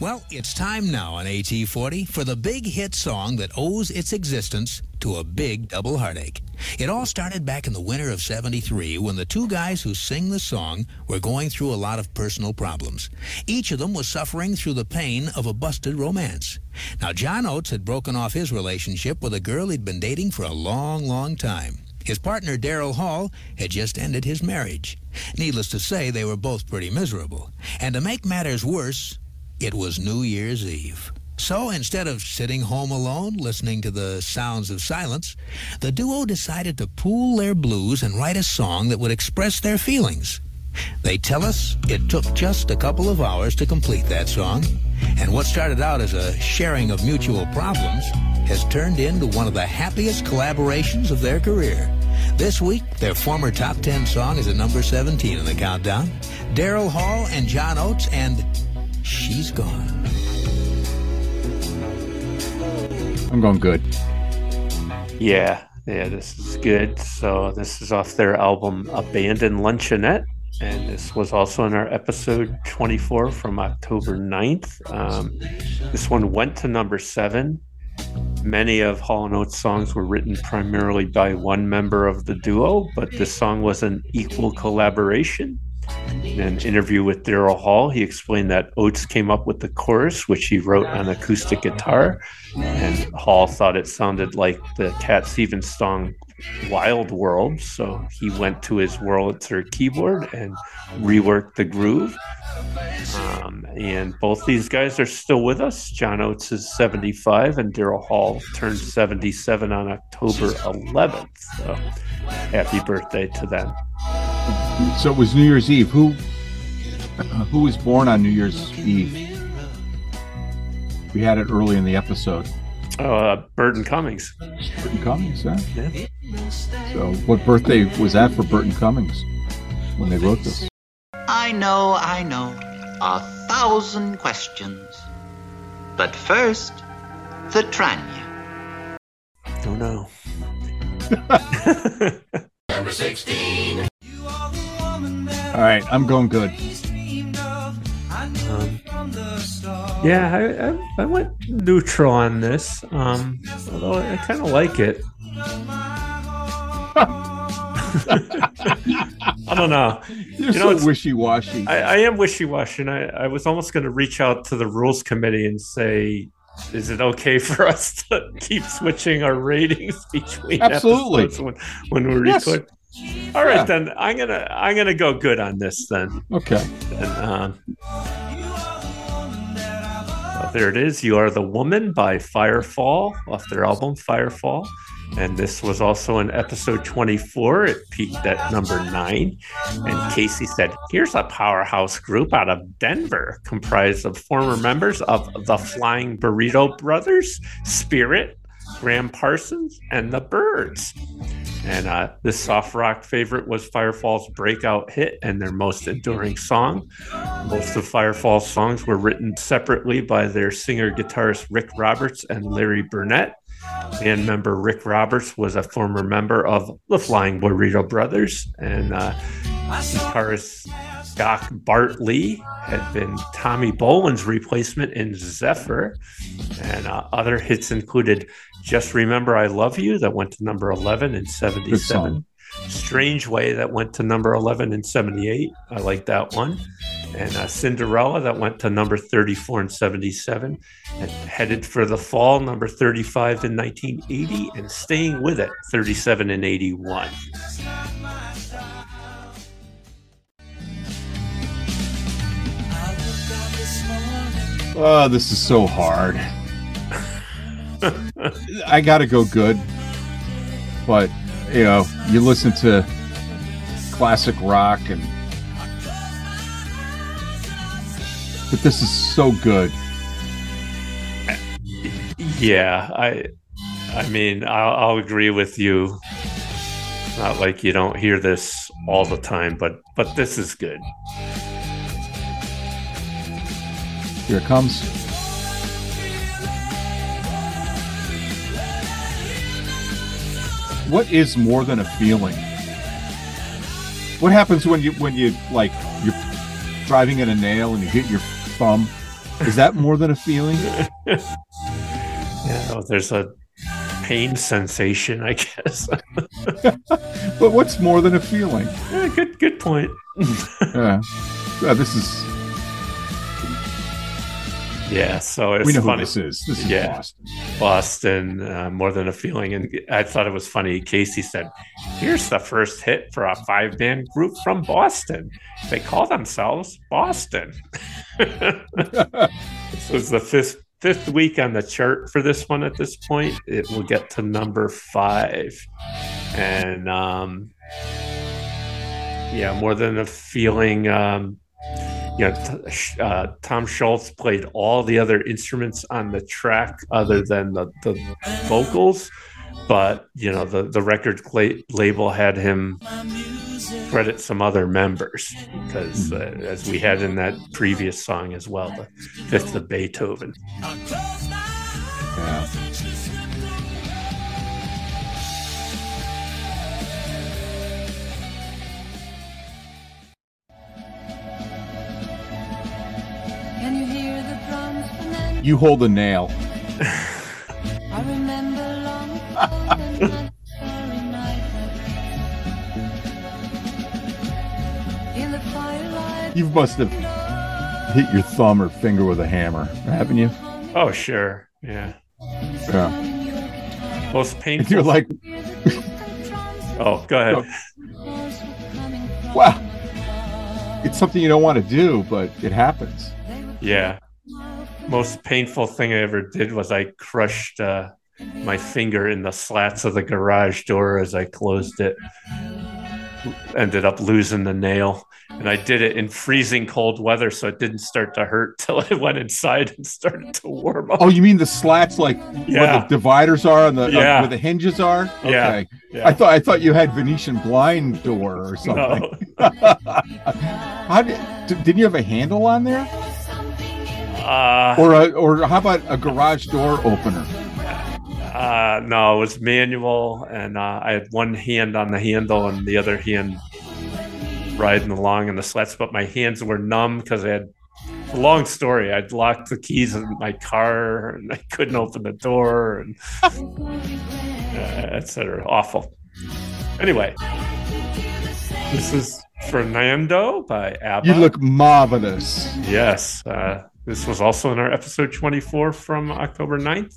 Well, it's time now on AT40 for the big hit song that owes its existence to a big double heartache. It all started back in the winter of 73 when the two guys who sing the song were going through a lot of personal problems. Each of them was suffering through the pain of a busted romance. Now, John Oates had broken off his relationship with a girl he'd been dating for a long, long time. His partner, Daryl Hall, had just ended his marriage. Needless to say, they were both pretty miserable. And to make matters worse, it was New Year's Eve. So instead of sitting home alone listening to the sounds of silence, the duo decided to pool their blues and write a song that would express their feelings. They tell us it took just a couple of hours to complete that song, and what started out as a sharing of mutual problems has turned into one of the happiest collaborations of their career. This week, their former top 10 song is at number 17 in the countdown. Daryl Hall and John Oates and She's Gone. I'm going good. Yeah, yeah, this is good. So this is off their album Abandoned Luncheonette. And this was also in our episode 24 from October 9th. Um, this one went to number seven. Many of Hall & Oates' songs were written primarily by one member of the duo, but this song was an equal collaboration. In an interview with Daryl Hall, he explained that Oates came up with the chorus, which he wrote on acoustic guitar, and Hall thought it sounded like the Cat Stevens song Wild World. So he went to his Wurlitzer keyboard and reworked the groove. Um, and both these guys are still with us. John Oates is 75, and Daryl Hall turned 77 on October 11th. So happy birthday to them. So it was New Year's Eve. Who who was born on New Year's Eve? We had it early in the episode. Uh, Burton Cummings. Burton Cummings, huh? Yeah. So what birthday was that for Burton Cummings when they wrote this? I know, I know. A thousand questions. But first, the Tranya. Don't know. Number 16. All right, I'm going good. Um, yeah, I, I, I went neutral on this, um, although I kind of like it. I don't know. You're know, so it's- wishy-washy. I, I am wishy-washy, and I, I was almost going to reach out to the rules committee and say, is it okay for us to keep switching our ratings between Absolutely. episodes when, when we Yes. record? All right, Yeah. then I'm gonna I'm gonna go good on this then. Okay. And, um, well, there it is. You are the woman by Firefall off their album Firefall. And this was also in episode 24. It peaked at number nine. And Casey said, Here's a powerhouse group out of Denver comprised of former members of the Flying Burrito Brothers, Spirit, Gram Parsons, and the Byrds. And uh, this soft rock favorite was Firefall's breakout hit and their most enduring song. Most of Firefall's songs were written separately by their singer guitarist Rick Roberts and Larry Burnett. Band member Rick Roberts was a former member of the Flying Burrito Brothers, and uh, guitarist Jock Bartley had been Tommy Bolin's replacement in Zephyr. And uh, other hits included Just Remember I Love You, that went to number 11 in 77. Strange Way, that went to number 11 in 78. I like that one. And uh, Cinderella, that went to number 34 in 77. And Headed for the Fall, number 35 in 1980. And Staying With It, 37 in 81. Oh, this is so hard. I got to go good. But, you know, you listen to classic rock and but this is so good. Yeah, I, I mean, I'll, I'll agree with you. Not like you don't hear this all the time, but but this is good. Here it comes. What is more than a feeling? What happens when you when you like you're driving in a nail and you hit your thumb? Is that more than a feeling? Yeah, there's a pain sensation, I guess. But what's more than a feeling? Yeah, good good point. Yeah. Yeah, this is Yeah, so it's we know who funny. this is. This is yeah, Boston. Boston, uh, more than a feeling. And I thought it was funny. Casey said, "Here's the first hit for a five band group from Boston. They call themselves Boston." this was the fifth fifth week on the chart for this one at this point. It will get to number five. And um, yeah, more than a feeling. Um, you know, uh, Tom Scholz played all the other instruments on the track other than the, the vocals, but you know, the the record label had him credit some other members because, uh, as we had in that previous song as well, the Fifth of Beethoven. Yeah. You hold a nail. I remember long ago when that starry night in the firelight. You must have hit your thumb or finger with a hammer, haven't you? Oh, sure, yeah. Yeah. Most And painful. you're like, oh, go ahead. wow. It's something you don't want to do, but it happens. Yeah. Most painful thing I ever did was I crushed uh, my finger in the slats of the garage door as I closed it. Ended up losing the nail. And I did it in freezing cold weather, so it didn't start to hurt till I went inside and started to warm up. Oh, you mean the slats like Yeah. where the dividers are and the uh, where the hinges are? Yeah. Okay. Yeah. I thought I thought you had Venetian blind door or something. how did, didn't you have a handle on there? Uh, Or a, or how about a garage door opener? Uh, no, it was manual, and uh, I had one hand on the handle and the other hand riding along in the slats. But my hands were numb because I had a long story. I'd locked the keys in my car, and I couldn't open the door, and uh, etc. Awful. Anyway, this is Fernando by ABBA. You look marvelous. Yes. Uh, this was also in our episode 24 from October 9th.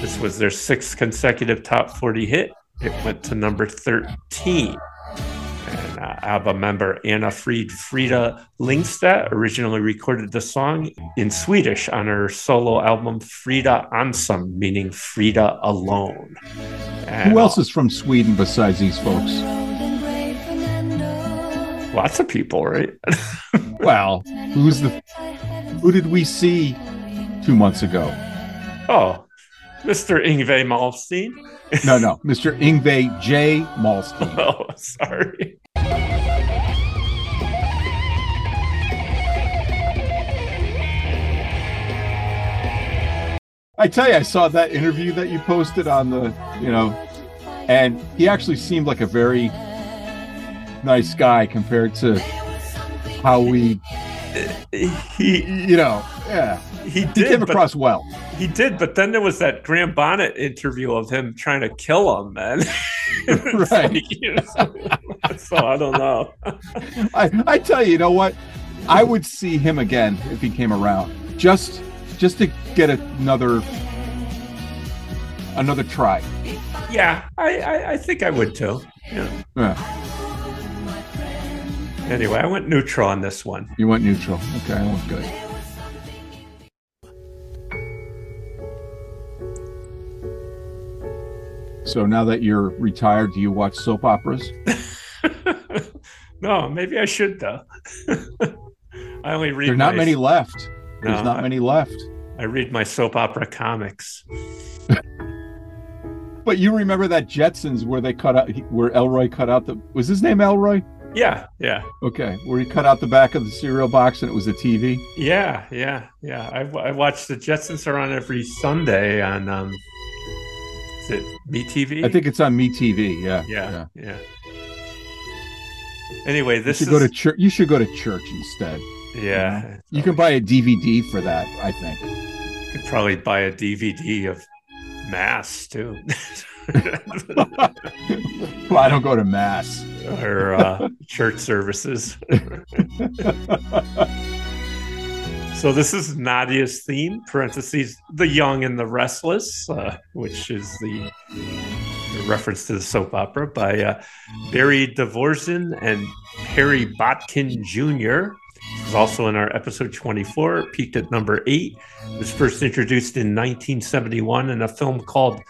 This was their sixth consecutive top 40 hit. It went to number 13. And uh, ABBA member Anni-Frid Frida Lyngstad originally recorded the song in Swedish on her solo album Frida ensam, meaning Frida alone. And Who else is from Sweden besides these folks? Lots of people, right? Well, who's the who did we see two months ago? oh, Mr. Yngwie Malmsteen. No, no, Mr. Yngwie J. Malmsteen. Oh, sorry. I tell you, I saw that interview that you posted on the, you know, and he actually seemed like a very nice guy compared to how we, he, you know, yeah, he he did. came but- across well. He did, but then there was that Graham Bonnet interview of him trying to kill him, man. Right. like, you know, so I don't know. I, I tell you, you know what? I would see him again if he came around, just just to get another another try. Yeah, I, I, I think I would too. Yeah. Yeah, Anyway, I went neutral on this one. you went neutral. Okay, I went good. So now that you're retired, do you watch soap operas? No, maybe I should though. I only read. There are not my- many left. No, There's not I- many left. I read my soap opera comics. But you remember that Jetsons where they cut out where Elroy cut out the was his name Elroy? Yeah, yeah, Okay, where he cut out the back of the cereal box and it was a TV. yeah, yeah, yeah. I, I watch the Jetsons are on every Sunday on um, is it MeTV? I think it's on MeTV. Yeah, Yeah, yeah. Anyway, this You should is go to church. You should go to church instead. yeah. You can buy a DVD for that. I think. You could probably buy a DVD of Mass too, Well, I don't go to mass. or uh, church services. so this is Nadia's theme (parentheses the young and the restless), uh, which is the reference to the soap opera by uh, Barry De Vorzon and Perry Botkin Jr. was also in our episode 24. It peaked at number eight. It was first introduced in 1971 in a film called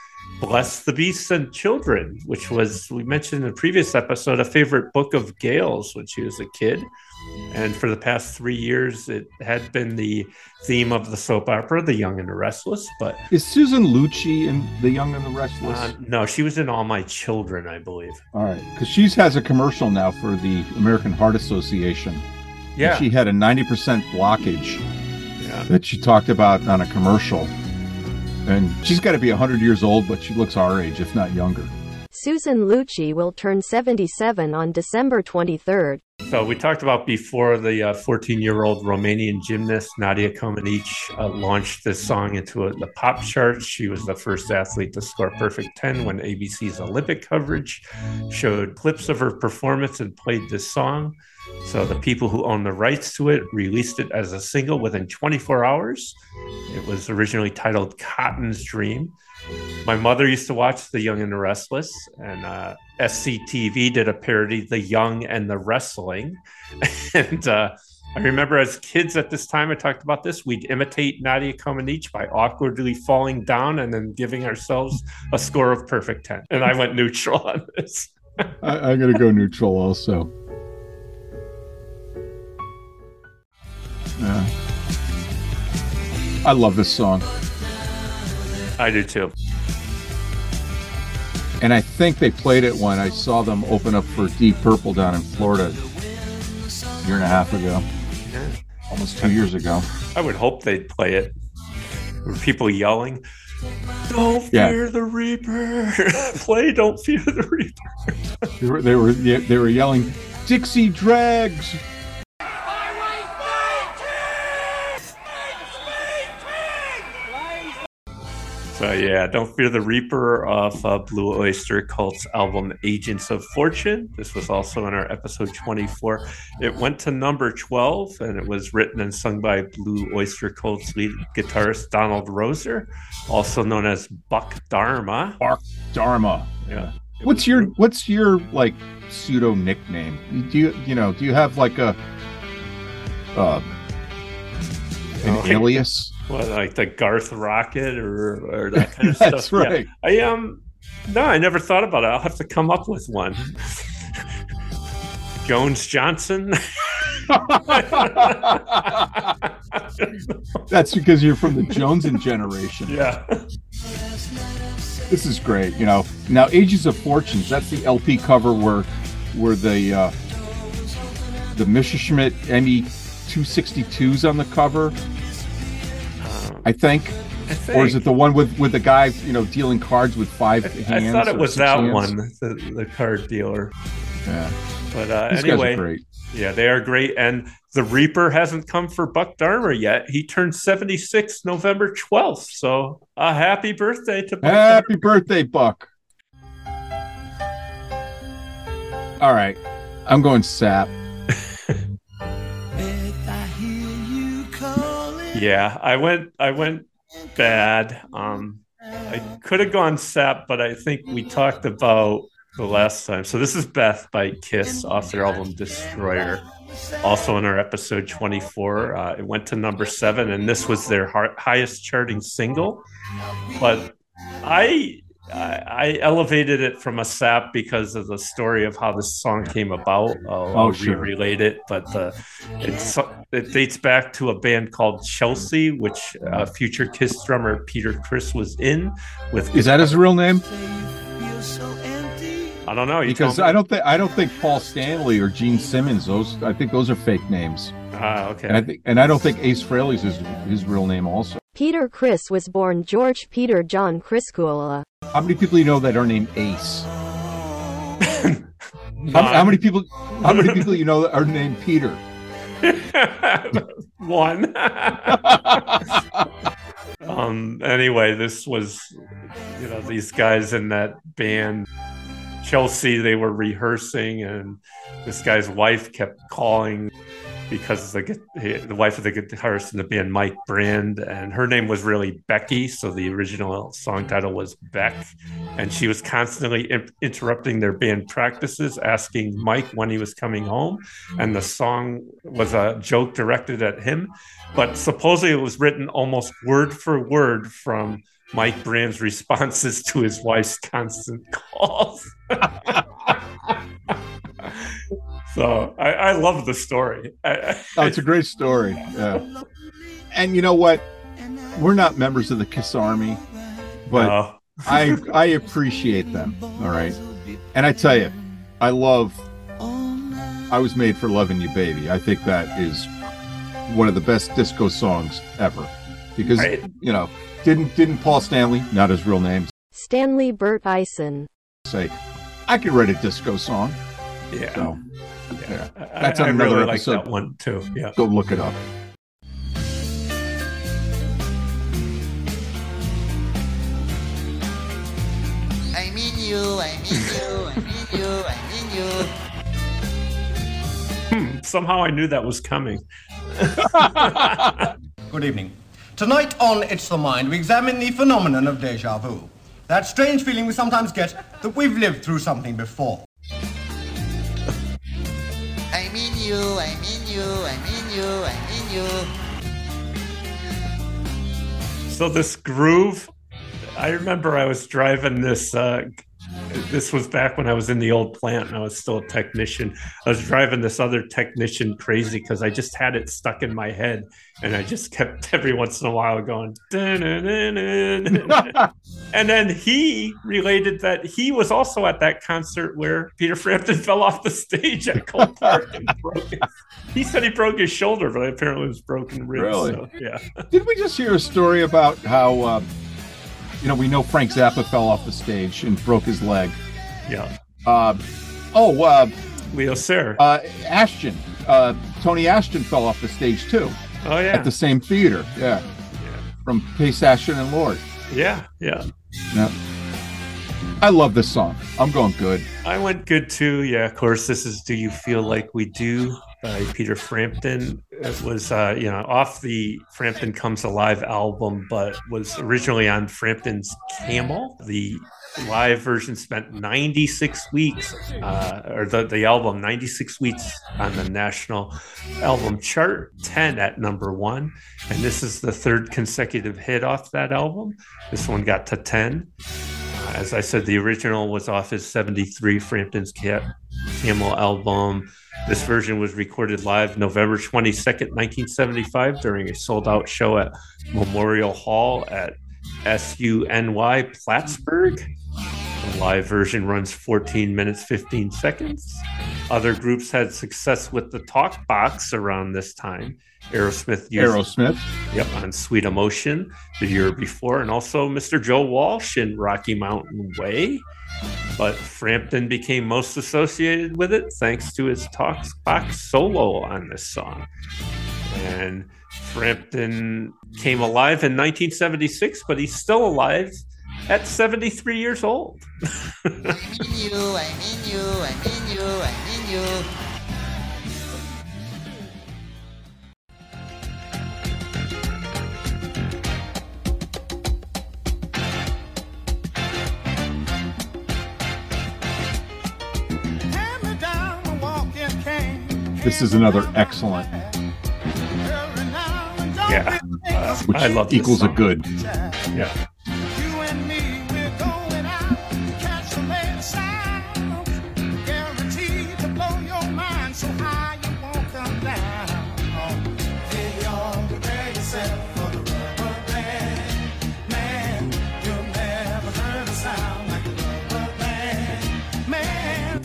Bless the Beasts and Children, which was, we mentioned in the previous episode, a favorite book of Gail's when she was a kid. And for the past three years, it had been the theme of the soap opera, The Young and the Restless. But Is Susan Lucci in The Young and the Restless? uh, no, she was in All My Children, I believe. All right, because she has a commercial now for the American Heart Association. And Yeah. she had a 90% blockage Yeah. that she talked about on a commercial. And she's got to be 100 years old, but she looks our age, if not younger. Susan Lucci will turn 77 on December 23rd. So we talked about before the 14 year old Romanian gymnast Nadia Comaneci uh, launched this song into a, the pop charts. She was the first athlete to score perfect 10 when ABC's Olympic coverage showed clips of her performance and played this song. So the people who own the rights to it released it as a single within 24 hours. It was originally titled Cotton's Dream. My mother used to watch The Young and the Restless, and uh, SCTV did a parody, The Young and the Wrestling. and uh, I remember as kids at this time, I talked about this, we'd imitate Nadia Comaneci by awkwardly falling down and then giving ourselves a score of perfect 10. And I went neutral on this. I, I'm going to go neutral also. Yeah. I love this song. I do too. And I think they played it when I saw them open up for Deep Purple down in Florida a year and a half ago. Almost two years ago. I would hope they'd play it. Were people yelling, Don't Yeah. fear the Reaper! play Don't Fear the Reaper! They were they were they were yelling Dixie Dregs. So yeah, don't fear the Reaper off uh, Blue Oyster Cult's album Agents of Fortune. This was also in our episode 24. It went to number 12, and it was written and sung by Blue Oyster Cult's lead guitarist Donald Roeser, also known as Buck Dharma. Buck Dharma. Yeah. What's your what's your like pseudo nickname? Do you you know do you have like a uh an alias? What, like the Garth Rocket or, or that kind of That's stuff? Yeah. right. I um, no, I never thought about it. I'll have to come up with one. Jones Johnson. That's because you're from the Joneson generation. Yeah. This is great. You know, now Ages of Fortunes, that's the LP cover where where the uh the Messerschmitt ME 262s on the cover. I think. Or is it the one with with the guy, you know, dealing cards with five I hands? I thought it was that hands? one, the, the card dealer. Yeah. But uh, These guys are anyway, great. yeah, they are great. And the Reaper hasn't come for Buck Dharma yet. He turned 76 November 12th. So a happy birthday to Buck Happy birthday, Buck. All right. I'm going sap. Yeah, I went I went bad. Um I could have gone sap, but I think we talked about the last time. So this is Beth by Kiss off their album Destroyer. Also in our episode 24, uh, it went to number seven, and this was their hi- highest charting single. But I, I I elevated it from a sap because of the story of how this song came about. I'll, Oh, I'll sure. re-relate it, but it's it dates back to a band called Chelsea, which uh, future Kiss drummer Peter Criss was in. With Is that his real name? I don't know. You Because. I don't think I don't think Paul Stanley or Gene Simmons. Those I think those are fake names. Ah, okay. And I think and I don't think Ace Frehley's his his real name also. Peter Criss was born George Peter John Criscuola. How many people you know that are named Ace? How, how many people? How many people you know that are named Peter? One. um. Anyway, this was, you know, these guys in that band, Chelsea. They were rehearsing, and this guy's wife kept calling because the the wife of the guitarist in the band, Mike Brand, and her name was really Becky. So the original song title was Beck, and she was constantly in- interrupting their band practices, asking Mike when he was coming home, and the song was a joke directed at him, but supposedly it was written almost word for word from. Mike Brand's responses to his wife's constant calls. so I, I love the story. I, Oh, it's a great story. Yeah. And you know what? We're not members of the Kiss Army, but No. I I appreciate them. All right. And I tell you, I love I was made for loving you, baby. I think that is one of the best disco songs ever. Because Right. you know, didn't didn't Paul Stanley, not his real name, Stanley Bert Eisen. say, I could write a disco song. Yeah. So yeah. I- That's I another really like episode. that one too. Yeah. Go look it up. I mean you, I mean you, I mean you, I mean you. Hmm, somehow I knew that was coming. Good evening. Tonight on It's the Mind, we examine the phenomenon of deja vu. That strange feeling we sometimes get that we've lived through something before. You, I mean you, I mean you, I mean you. So this groove, I remember I was driving this. Uh, this was back when I was in the old plant and I was still a technician. I was driving this other technician crazy because I just had it stuck in my head, and I just kept every once in a while going. And then he related that he was also at that concert where Peter Frampton fell off the stage at Cole Park and broke. His, he said he broke his shoulder, but apparently it was broken ribs. Really? so, yeah. Did we just hear a story about how, uh, you know, we know Frank Zappa fell off the stage and broke his leg. Yeah. Uh, oh, uh, Leo Sayer. uh, Ashton, uh, Tony Ashton fell off the stage too. Oh yeah. At the same theater. Yeah. yeah. From Paice Ashton and Lord. Yeah, yeah. Yeah. I love this song. I'm going good. I went good too. Yeah, of course. This is "Do You Feel Like We Do" by Peter Frampton. It was, uh, you know, off the Frampton Comes Alive album, but was originally on Frampton's Camel. The live version spent 96 weeks, uh, or the, the album 96 weeks on the national album chart, 10 at number one, and this is the third consecutive hit off that album. This one got to 10. As I said, the original was off his 73 Frampton's Cat Camel album. This version was recorded live November 22nd, 1975, during a sold out show at Memorial Hall at SUNY Plattsburgh. The live version runs 14 minutes 15 seconds. Other groups had success with the talk box around this time. Aerosmith used Aerosmith. Yep, on Sweet Emotion the year before, and also Mr. Joe Walsh in Rocky Mountain Way. But Frampton became most associated with it thanks to his talk box solo on this song. And Frampton came alive in 1976, but he's still alive at 73 years old. I mean you, I mean you, I mean you, I mean you. This is another excellent, Yeah, uh, which I love this equals a good. Yeah.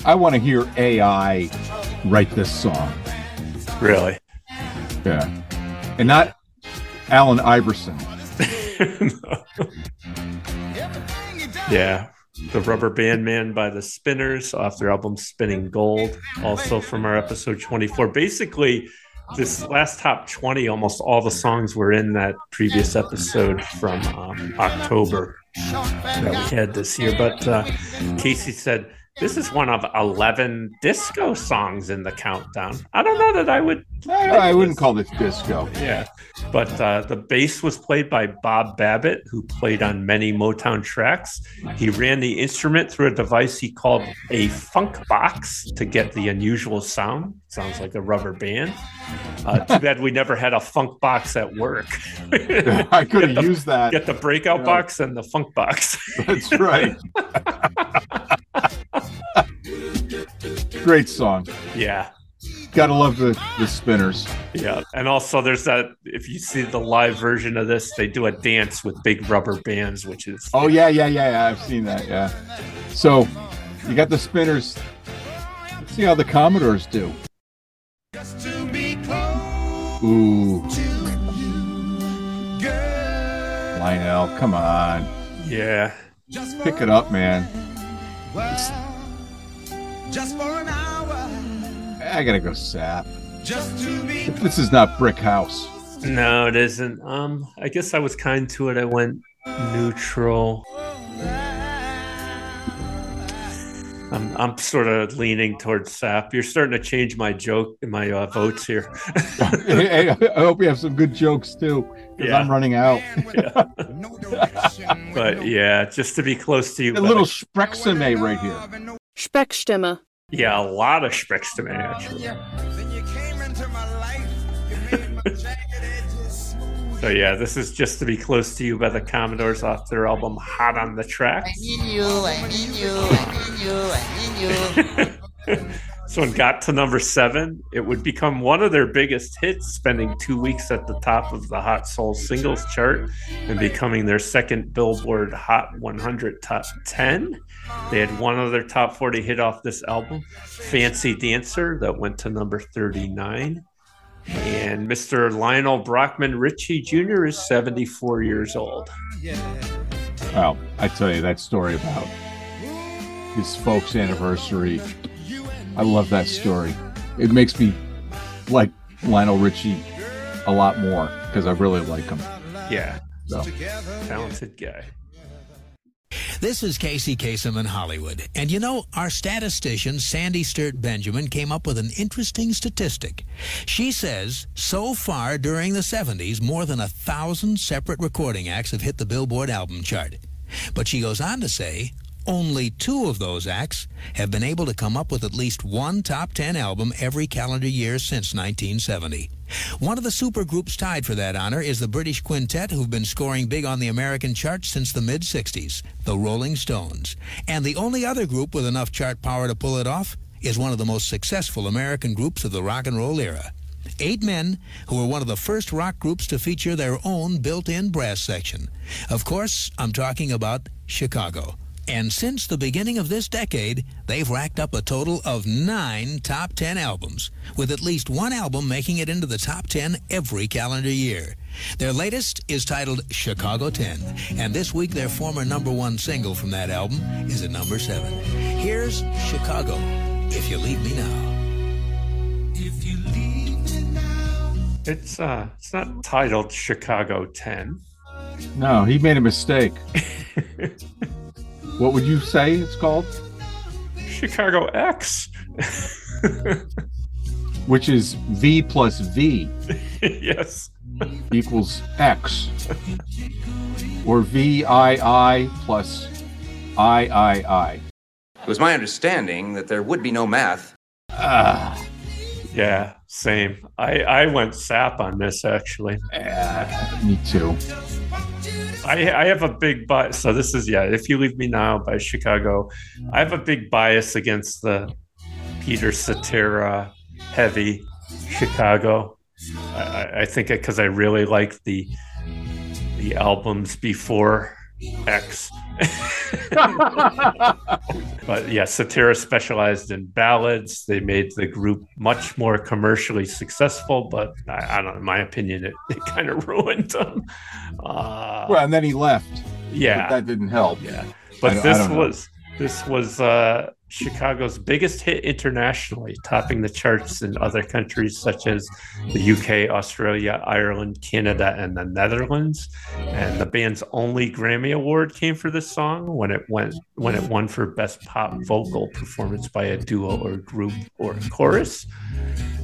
I want to hear AI write this song. Really? Yeah. And not Allen Iverson. Yeah. The Rubber Band Man by the Spinners off their album Spinning Gold, also from our episode 24. Basically, this last top 20, almost all the songs were in that previous episode from um, October that we had this year. But uh, Casey said, This is one of 11 disco songs in the countdown. I don't know that I would. I, I wouldn't call this disco. Yeah. But uh, the bass was played by Bob Babbitt, who played on many Motown tracks. He ran the instrument through a device he called a funk box to get the unusual sound. Sounds like a rubber band. Uh, too bad we never had a funk box at work. I could have used that. Get the breakout Yeah. box and the funk box. That's right. Great song. yeah. Gotta love the, the spinners. Yeah, and also there's that. If you see the live version of this, they do a dance with big rubber bands, which is Oh yeah, yeah, yeah, yeah. I've seen that. Yeah. So you got the spinners. Let's see how the Commodores do. Ooh. Lionel, come on. yeah. Pick it up, man. Just for an hour. I gotta go sap. Just to be This is not Brick House. No, it isn't. Um, I guess I was kind to it. I went neutral. I'm I'm sort of leaning towards sap. You're starting to change my joke, my uh, votes here. Hey, I hope you have some good jokes too, because Yeah. I'm running out. but yeah, just to be close to you. A little I- Sprexime right here. Sprechstimme. yeah, a lot of Sprechstimme actually. So yeah, this is just to be close to you by the Commodores off their album "Hot on the Tracks." I mean you, I mean you, I mean you, I mean you. So when got to number seven, it would become one of their biggest hits, spending two weeks at the top of the Hot Soul Singles chart and becoming their second Billboard Hot 100 top 10. They had one other top 40 hit off this album, Fancy Dancer, that went to number 39. And Mr. Lionel Brockman Richie Jr. is 74 years old. Well, I tell you that story about his folks' anniversary. I love that story. It makes me like Lionel Richie a lot more because I really like him. Yeah, So talented guy. This is Casey Kasem in Hollywood. And you know, our statistician, Sandy Stert Benjamin, came up with an interesting statistic. She says so far during the 70s, more than a thousand separate recording acts have hit the Billboard album chart. But she goes on to say only two of those acts have been able to come up with at least one top 10 album every calendar year since 1970. One of the supergroups tied for that honor is the British Quintet, who've been scoring big on the American charts since the mid 60s, the Rolling Stones. And the only other group with enough chart power to pull it off is one of the most successful American groups of the rock and roll era. Eight men who were one of the first rock groups to feature their own built in brass section. Of course, I'm talking about Chicago. And since the beginning of this decade, they've racked up a total of nine top 10 albums, with at least one album making it into the top 10 every calendar year. Their latest is titled Chicago 10, and this week their former number one single from that album is at number seven. Here's Chicago, If You Leave Me Now. If you leave me now. It's uh it's not titled Chicago 10. no, he made a mistake. what would you say it's called? Chicago X. Which is V plus V yes. equals X, or V I I plus I I I. It was my understanding that there would be no math. Ah, Yeah, same. I I went sap on this actually. me too. I I have a big bias. So this is yeah. If you leave me now by Chicago, I have a big bias against the Peter Cetera heavy Chicago. I, I- think it because I really like the the albums before X. but yeah, Cetera specialized in ballads. They made the group much more commercially successful, but I, I don't know. In my opinion, it, it kind of ruined them. Uh, Well, and then he left. yeah, But that didn't help. yeah. But this was this was uh, Chicago's biggest hit internationally, topping the charts in other countries such as the UK, Australia, Ireland, Canada, and the Netherlands. And the band's only Grammy Award came for this song when it went when it won for best pop vocal performance by a duo or group or chorus.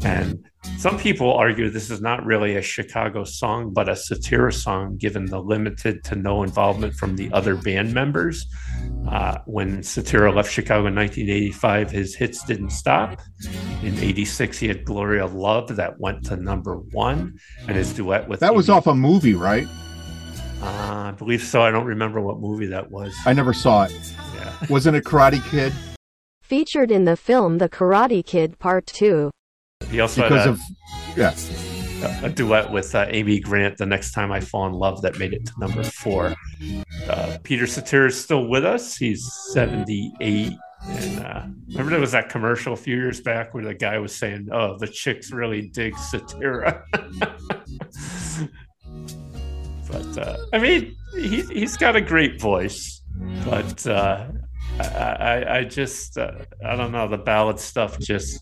And some people argue this is not really a Chicago song, but a Cetera song, given the limited to no involvement from the other band members. Uh, when Cetera left Chicago in 1985, his hits didn't stop. In 86, he had Glory of Love that went to number one, and his duet with That was Amy- off a movie, right? Uh, I believe so. I don't remember what movie that was. I never saw it. Yeah. Wasn't it Karate Kid? Featured in the film The Karate Kid Part 2. He also Because had a, of yeah. a, a duet with uh, Amy Grant, "The Next Time I Fall in Love," that made it to number four. Uh, Peter Cetera is still with us. He's seventy-eight. And uh, remember there was that commercial a few years back where the guy was saying, "Oh, the chicks really dig Cetera." but uh, I mean, he he's got a great voice, but uh, I, I I just uh, I don't know the ballad stuff just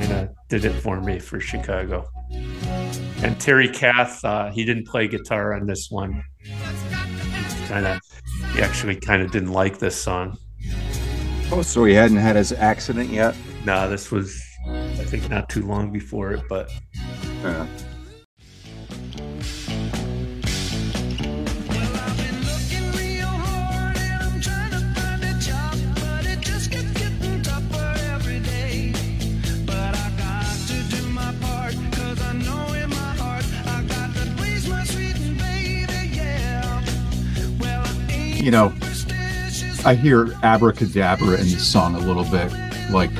kind of did it for me for Chicago. And Terry Kath, uh, he didn't play guitar on this one. Kind of, he actually kind of didn't like this song. Oh, so he hadn't had his accident yet? Nah, this was, I think, not too long before it, but Yeah. You know, I hear abracadabra in the song a little bit. Like,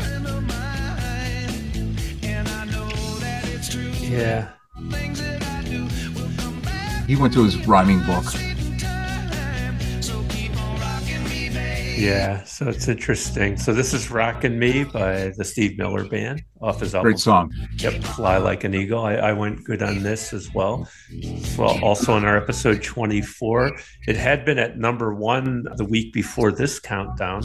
yeah. he went to his rhyming book. Yeah, so it's interesting. So this is "Rockin' Me" by the Steve Miller Band off his album. Great song. Yep, "Fly Like an Eagle." I, I went good on this as well. Well, also on our episode twenty-four, it had been at number one the week before this countdown.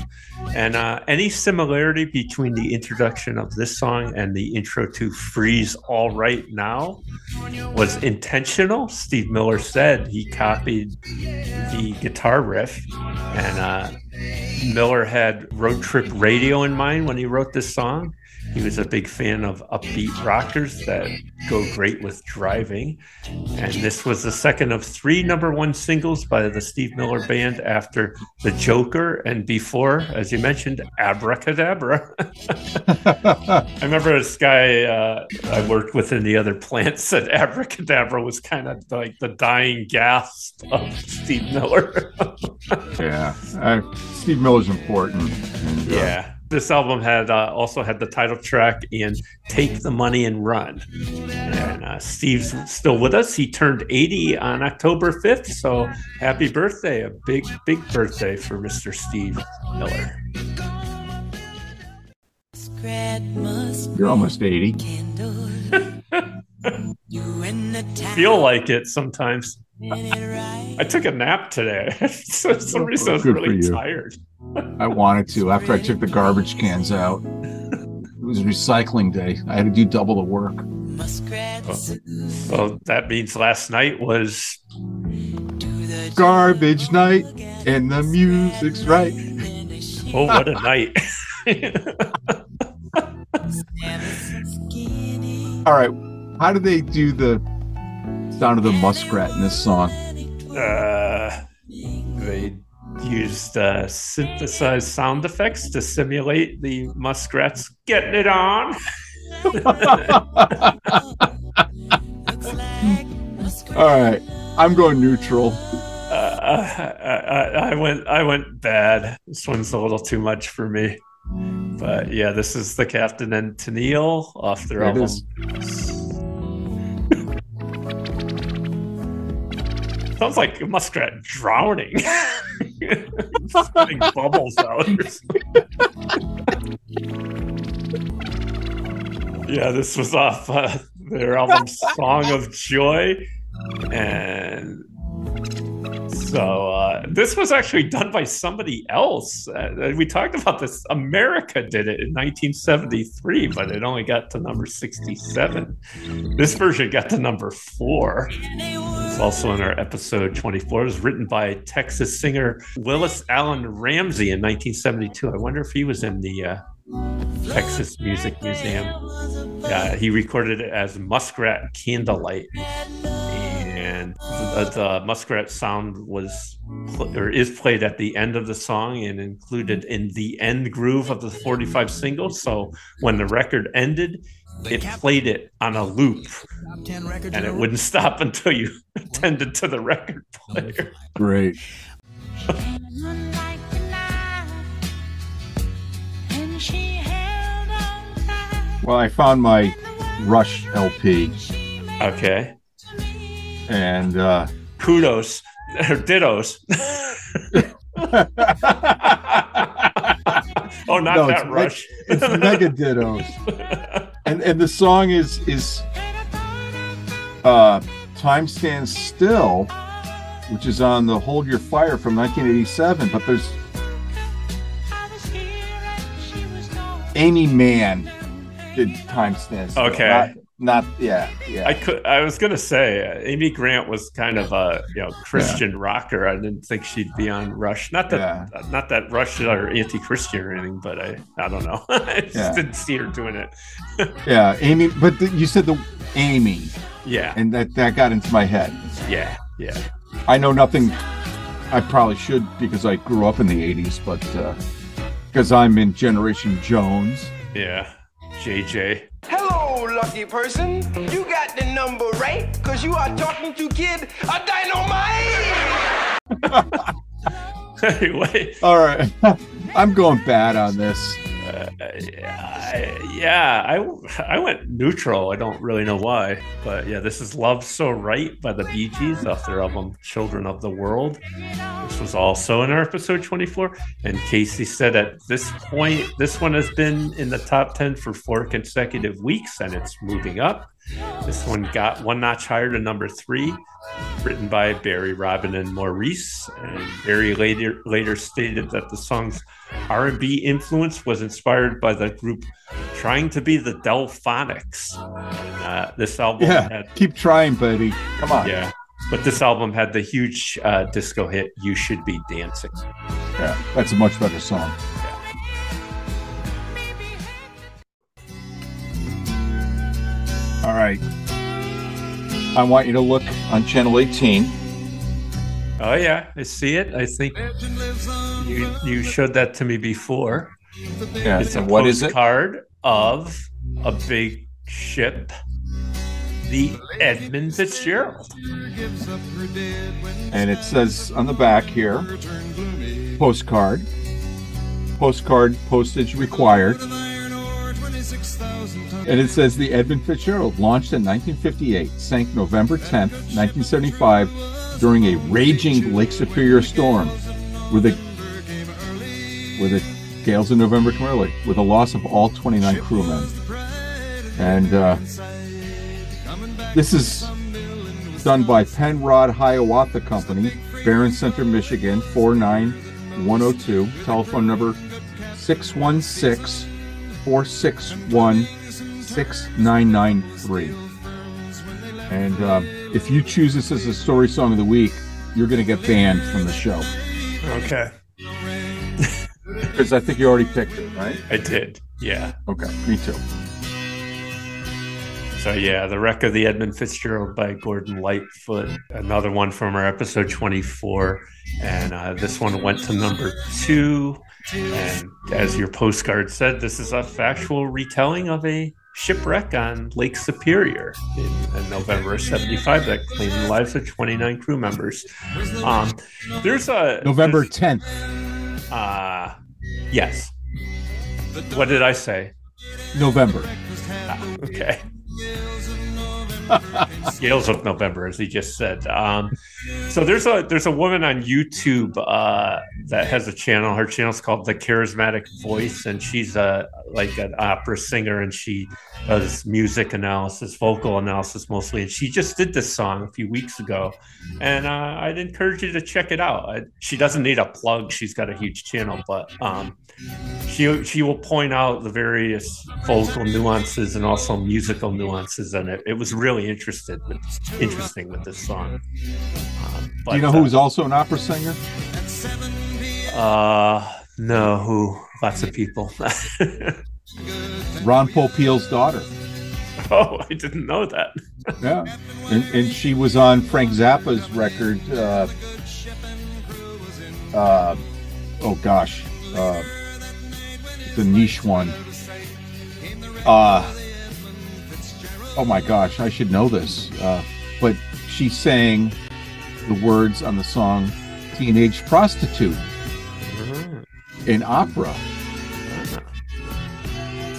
And uh, any similarity between the introduction of this song and the intro to "Free's All Right Now" was intentional. Steve Miller said he copied the guitar riff, and uh, Miller had road trip radio in mind when he wrote this song. He was a big fan of upbeat rockers that go great with driving. And this was the second of three number one singles by the Steve Miller Band after The Joker and before, as you mentioned, Abracadabra. I remember this guy uh, I worked with in the other plant said Abracadabra was kind of like the dying gasp of Steve Miller. Yeah. Uh, Steve Miller's important. And, uh, Yeah. This album had uh, also had the title track and "Take the Money and Run." And uh, Steve's still with us. He turned 80 on October 5th, so happy birthday! A big, big birthday for Mr. Steve Miller. You're almost 80. Feel like it sometimes. I took a nap today. For some reason, I was Good really tired. I wanted to after I took the garbage cans out. It was recycling day. I had to do double the work. So that means last night was Garbage night and the music's right. oh, what a night! All right. How do they do the sound of the muskrat in this song? uh, they used uh, synthesized sound effects to simulate the muskrats getting it on. All right. I'm going neutral. Uh, I, I, I went I went bad. This one's a little too much for me. But yeah, this is the Captain and Tennille off their it album. is. Sounds like a muskrat drowning. Spitting bubbles out. yeah, this was off uh, their album Song of Joy. And So uh, this was actually done by somebody else. Uh, we talked about this. America did it in 1973, but it only got to number 67. This version got to number four. It's also in our episode 24. It was written by Texas singer Willis Alan Ramsey in 1972. I wonder if he was in the uh, Texas Music Museum. Yeah, he recorded it as Muskrat Candlelight and the, the muskrat sound was pl- or is played at the end of the song and included in the end groove of the 45 single so when the record ended it played it on a loop. And it wouldn't stop until you attended to the record player. Great. Well, I found my Rush LP, okay and uh, kudos or dittos oh not No, that it's rush it's mega dittos, and and the song is is uh, "Time Stands Still," which is on the "Hold Your Fire" from 1987. But there's Aimee Mann did "Time Stands Still." Okay. not, not yeah, yeah. I could. I was gonna say uh, Amy Grant was kind of a you know Christian rocker. I didn't think she'd be on Rush. Not that not that Rush are anti-Christian or anything, but I I don't know. I just Yeah. didn't see her doing it. yeah, Amy. But the, you said the Amy, yeah, and that that got into my head. yeah, yeah. I know nothing. I probably should because I grew up in the 80s, but uh because I'm in Generation Jones. Yeah, JJ. Hello, lucky person. You got the number right, because you are talking to Kid a Dynamite! anyway, All right. I'm going bad on this. Uh, yeah, I I went neutral. I don't really know why, but yeah, this is "Love So Right" by the Bee Gees off their album "Children of the World." This was also in our episode 24. And Casey said at this point, this one has been in the top 10 for four consecutive weeks, and it's moving up. This one got one notch higher to number three, written by Barry Robin and Maurice. And Barry later later stated that the song's R&B influence was inspired by the group trying to be the Delphonics. And, uh, this album Yeah. had Keep trying, buddy. Come on. yeah, but this album had the huge uh, disco hit "You Should Be Dancing." Yeah, that's a much better song. All right. I want you to look on channel 18. Oh yeah, I see it. I think you you showed that to me before. Yeah, It's a what is it? postcard of a big ship, the Edmund Fitzgerald. And it says on the back here postcard. Postcard postage required. And it says the Edmund Fitzgerald launched in 1958, sank November 10th, 1975, during a raging Lake Superior storm with a with a gales in November early, with a loss of all 29 crewmen. And uh, this is done by Penrod Hiawatha Company, Berrien Center, Michigan, 49102, telephone number 616 461 6993. And um, if you choose this as a story song of the week, you're going to get banned from the show. Okay, Because I think you already picked it, right? I did. Yeah. Okay, me too. So yeah, the wreck of the Edmund Fitzgerald by Gordon Lightfoot, another one from our episode 24, and uh, this one went to number two. And as your postcard said, this is a factual retelling of a shipwreck on Lake Superior in, in November of '75 that claimed the lives of 29 crew members. Um, there's a November 10th. Uh, yes. What did I say? November. Ah, okay. Gales of November, as he just said. Um, so there's a there's a woman on YouTube uh, that has a channel. Her channel's called The Charismatic Voice, and she's a like an opera singer, and she does music analysis, vocal analysis mostly. And she just did this song a few weeks ago, and uh, I'd encourage you to check it out. I, she doesn't need a plug; she's got a huge channel, but um, she she will point out the various vocal nuances and also musical nuances, and it, it was really interested with, interesting with this song. Um, Do you know but, uh, who's also an opera singer? Uh, no, who? Lots of people. Ron Popeil's daughter. oh, I didn't know that. Yeah, and, and she was on Frank Zappa's record. Uh, uh, oh gosh, uh, the niche one. Uh, oh my gosh, I should know this. Uh, but she sang the words on the song "Teenage Prostitute" in opera.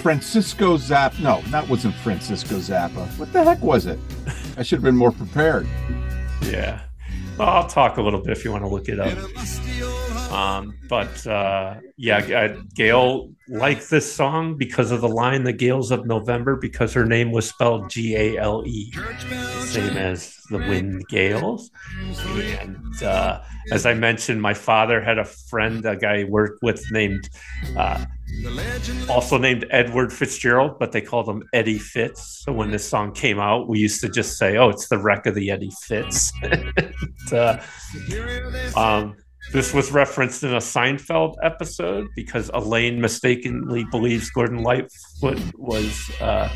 Francesco Zappa. No, that wasn't Francesco Zappa. What the heck was it? I should have been more prepared. Yeah. Well, I'll talk a little bit if you want to look it up. Um, but uh, yeah, uh, Gail liked this song because of the line "The Gales of November" because her name was spelled G A L E, same as the wind gales. And uh, as I mentioned, my father had a friend, a guy he worked with named, uh, also named Edward Fitzgerald, but they called him Eddie Fitz. So when this song came out, we used to just say, "Oh, it's the wreck of the Eddie Fitz." And, uh, um, this was referenced in a Seinfeld episode because Elaine mistakenly believes Gordon Lightfoot was uh,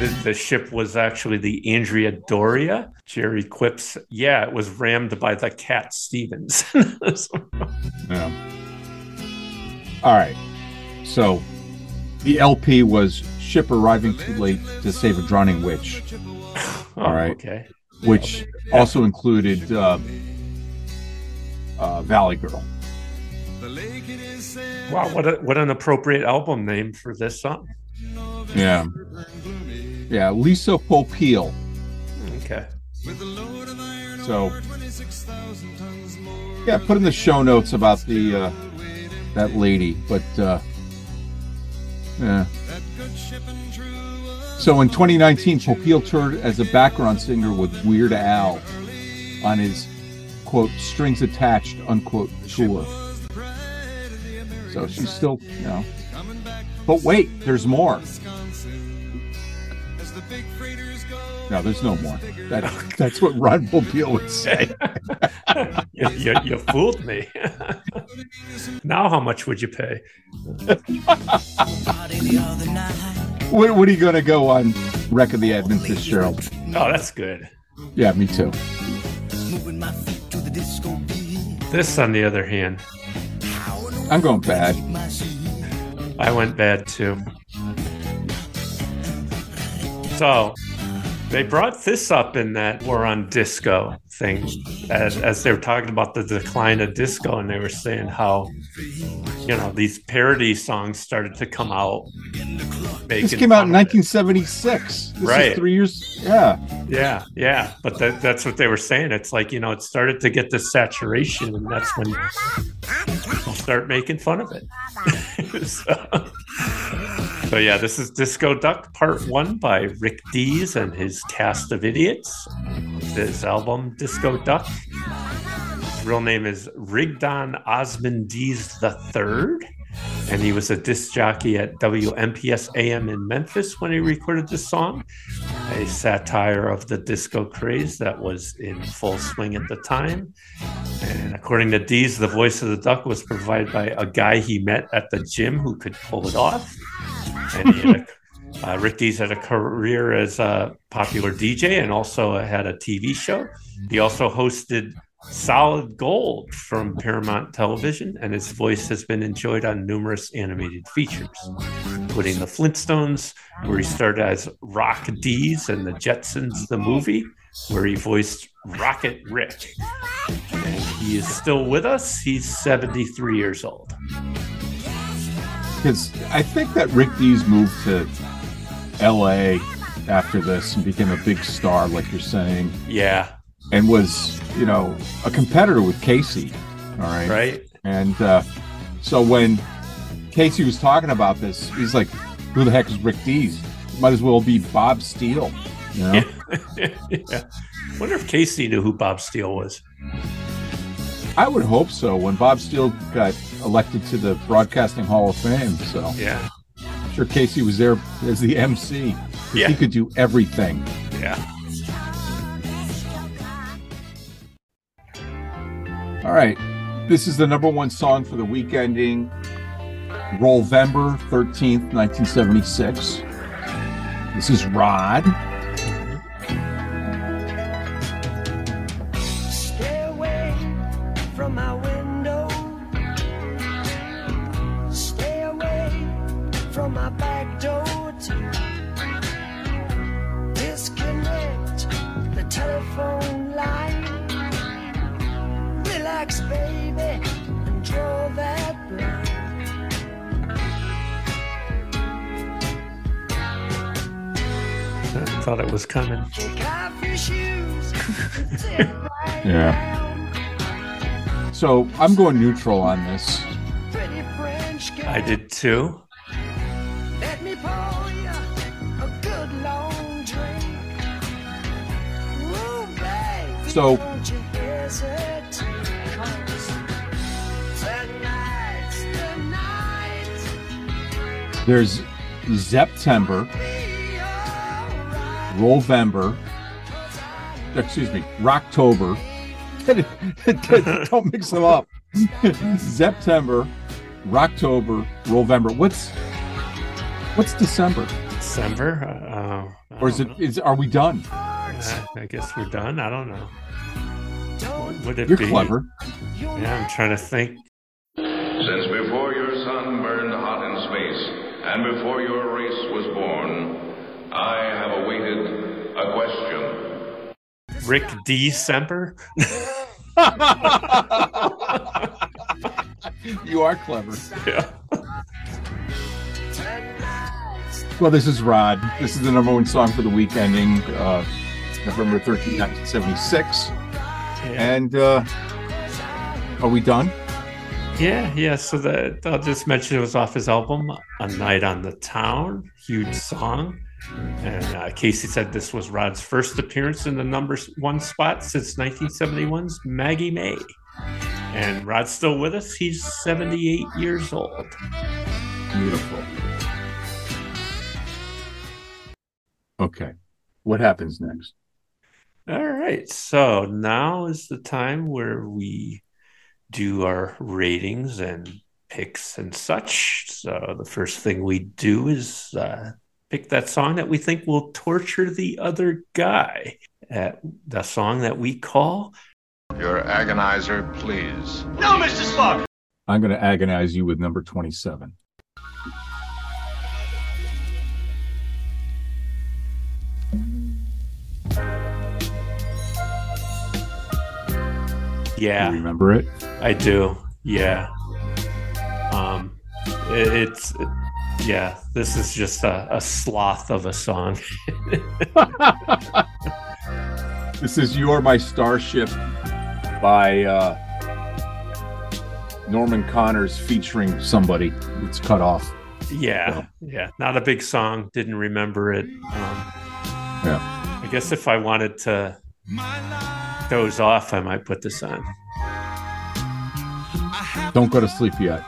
the, the ship was actually the Andrea Doria. Jerry quips, "Yeah, it was rammed by the Cat Stevens." Yeah. All right. So the LP was ship arriving too late to save a drowning witch. All right. Oh, okay. Which also included uh, uh, Valley Girl. Wow, what a, what an appropriate album name for this song. Yeah. Yeah. Lisa Popeil. Okay. So yeah, put in the show notes about the uh, that lady, but uh, yeah. So in 2019, Popeil toured as a background singer with Weird Al on his quote strings attached unquote tour. So she's still, you know. But wait, there's more. No, there's no more. That, that's what Ron Popeil would say. you, you, you fooled me. now, how much would you pay? What, what are you going to go on Wreck of the Edmund Fitzgerald? Oh, that's good. Yeah, me too. This, on the other hand, I'm going bad. I went bad too. So they brought this up in that war on disco thing as, as they were talking about the decline of disco and they were saying how you know these parody songs started to come out This came out in fun of it. 1976. This Right. is three years. Yeah. yeah yeah but that, that's what they were saying it's like you know it started to get this saturation and that's when people start making fun of it so, so yeah this is disco duck part one by rick dees and his cast of idiots. His album disco duck. His real name is rigdon osmond dees the third and he was a disc jockey at WMPS AM in Memphis when he recorded this song, a satire of the disco craze that was in full swing at the time. And according to Dees, the voice of the duck was provided by a guy he met at the gym who could pull it off. And he had a, uh, Rick Dees had a career as a popular DJ and also had a TV show. He also hosted Solid Gold from Paramount Television, and his voice has been enjoyed on numerous animated features, including The Flintstones, where he started as Rock Dees, and The Jetsons, the movie, where he voiced Rocket Rick. And he is still with us. He's 73 years old. Because I think that Rick Dees moved to L.A. after this and became a big star, like you're saying, Yeah, and was, you know, a competitor with Casey. All right. right. And uh, so when Casey was talking about this. He's like, "Who the heck is Rick Dees? Might as well be Bob Steele." You know? yeah. Wonder if Casey knew who Bob Steele was. I would hope so. When Bob Steele got elected to the Broadcasting Hall of Fame, so Yeah. I'm sure Casey was there as the MC. Yeah. He could do everything. Yeah. All right. This is the number one song for the week ending November 13th, 1976. This is Rod. Stay away Relax, baby, and draw that blind. I thought it was coming. Kick off your shoes. and sit right Yeah. So I'm going neutral on this. Pretty French girl. I did too. Let There's September, November, excuse me, Rocktober. Don't mix them up. September, Rocktober, November. What's what's December? December? Uh, uh, Or is it is are we done? uh, I guess we're done. I don't know. What would it You're be? clever. Yeah, I'm trying to think. And before your race was born, I have awaited a question. Rick December? you are clever. Yeah. Well, this is Rod. This is the number one song for the week ending uh, November 13, 1976. And uh, are we done? Yeah, yeah. So that I'll just mention it was off his album "A Night on the Town," huge song. And uh, Casey said this was Rod's first appearance in the number one spot since 1971's Maggie May. And Rod's still with us. He's 78 years old. Beautiful. Okay. What happens next? All right. So now is the time where we do our ratings and picks and such. So the first thing we do is uh, pick that song that we think will torture the other guy. At the song that we call Your agonizer, please. No, Mr. Spock. I'm going to agonize you with number 27. Yeah. You remember it? I do. Yeah. Um, it- it's yeah. This is just a, a sloth of a song. This is You're My Starship by uh, Norman Connors featuring somebody. It's cut off. yeah, yeah. Not a big song. Didn't remember it. Um, Yeah. I guess if I wanted to doze off, I might put this on. Don't go to sleep yet.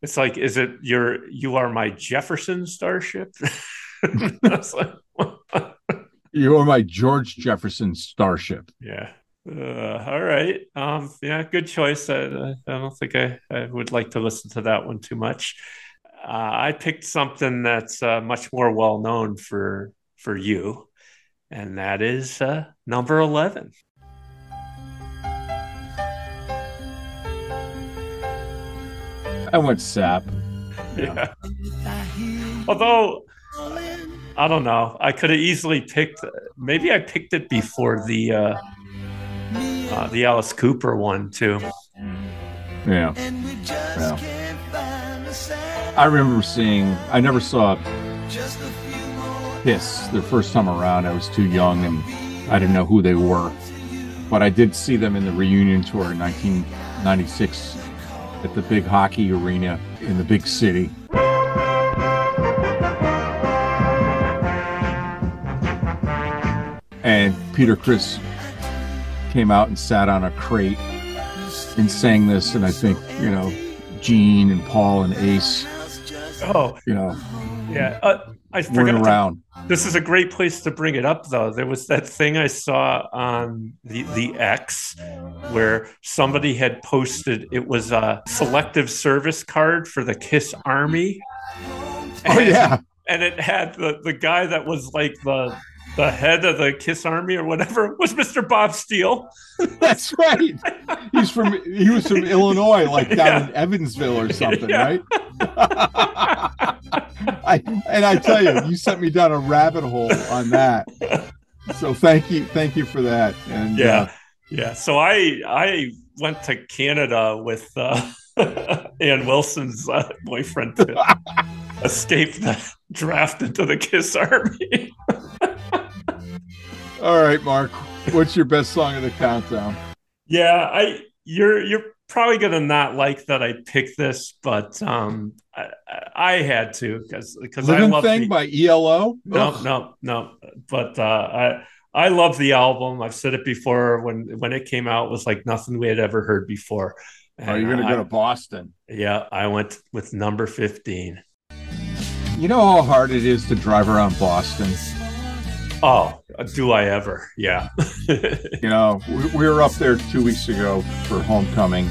It's like, is it your you are my Jefferson starship? Like, You're my George Jefferson Starship. yeah. Uh, all right. Um, yeah, good choice. I, I I don't think I, I would like to listen to that one too much. Uh, I picked something that's uh, much more well known for for you, and that is uh, number eleven. I went sap. Yeah. Although I don't know, I could have easily picked. Maybe I picked it before the uh, uh, the Alice Cooper one too. Yeah. yeah. I remember seeing, I never saw Kiss their first time around. I was too young and I didn't know who they were. But I did see them in the reunion tour in 1996 at the big hockey arena in the big city. And Peter Criss came out and sat on a crate and sang this. And I think, you know, Gene and Paul and Ace, Oh, you know, yeah. Uh, I forgot. to- around. this is a great place to bring it up, though. There was that thing I saw on the the X where somebody had posted it was a selective service card for the Kiss Army. Oh, yeah. and it had the the guy that was like the the head of the Kiss Army or whatever was Mr. Bob Steele. That's right. He's from he was from Illinois, like down Yeah. in Evansville or something, Yeah. right? I and I tell you, you sent me down a rabbit hole on that. So thank you, thank you for that. And yeah uh, yeah so i i went to canada with uh ann wilson's uh, boyfriend to escape the draft into the kiss army all right, Mark. What's your best song of the countdown? yeah i you're you're probably gonna not like that i picked this but um i i had to because because i love Thing the- by ELO. no Ugh. no no but uh i I love the album. I've said it before. When when it came out, it was like nothing we had ever heard before. Oh, you're gonna I- go to Boston. Yeah, I went with number 15. You know how hard it is to drive around Boston. Oh, do I ever? Yeah. You know, we, we were up there two weeks ago for homecoming,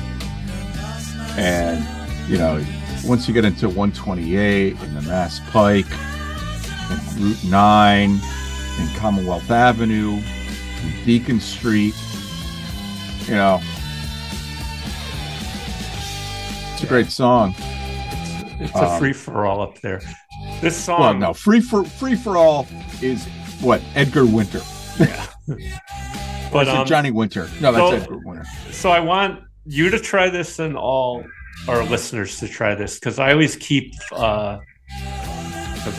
and you know, once you get into 128 and the Mass Pike and Route 9 and Commonwealth Avenue and Beacon Street, you know, it's a great song. It's a Um, free for all up there. This song. Well, no, free for free for all is what Edgar Winter. Yeah. But, Or is it um, Johnny Winter. No, that's so- Edgar Winter. So I want you to try this and all our listeners to try this because I always keep, because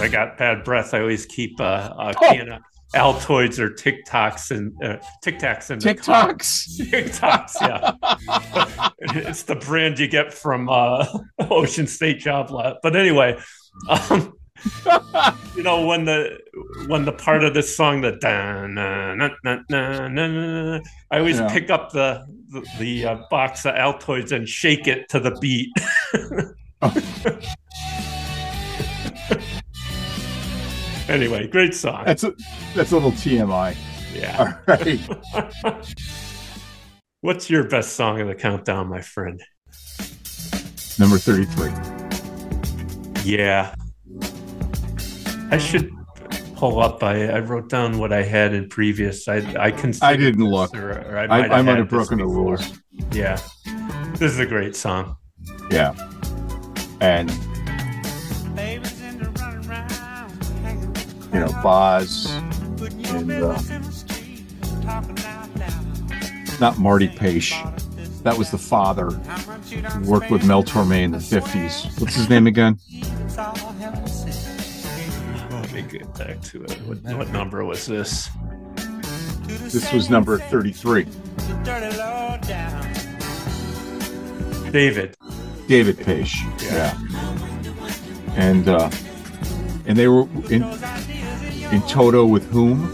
I got bad breath, I always keep uh, a Oh. can of Altoids or TikToks and uh, Tic Tacs in the car. TikToks. TikToks, yeah. it's the brand you get from uh, Ocean State Job Lot. But anyway, um, you know when the when the part of this song the da, na, na, na, na, na, na, I always Yeah. pick up the the, the uh, box of Altoids and shake it to the beat. Anyway, great song. That's a that's a little TMI. Yeah. All right. What's your best song in the countdown, my friend? Number 33. Yeah. I should pull up. I, I wrote down what I had in previous. I I can. I didn't look. Or, or I, I might I have, might have broken the rules. Yeah. This is a great song. Yeah. And you know, Boz and uh, not Marty Paich. That was the father who worked with Mel Torme in the 50s. What's his name again? Let me get back to it. What, what number was this? This was number 33. David. David Paich. Yeah. And uh and they were in in Toto with whom?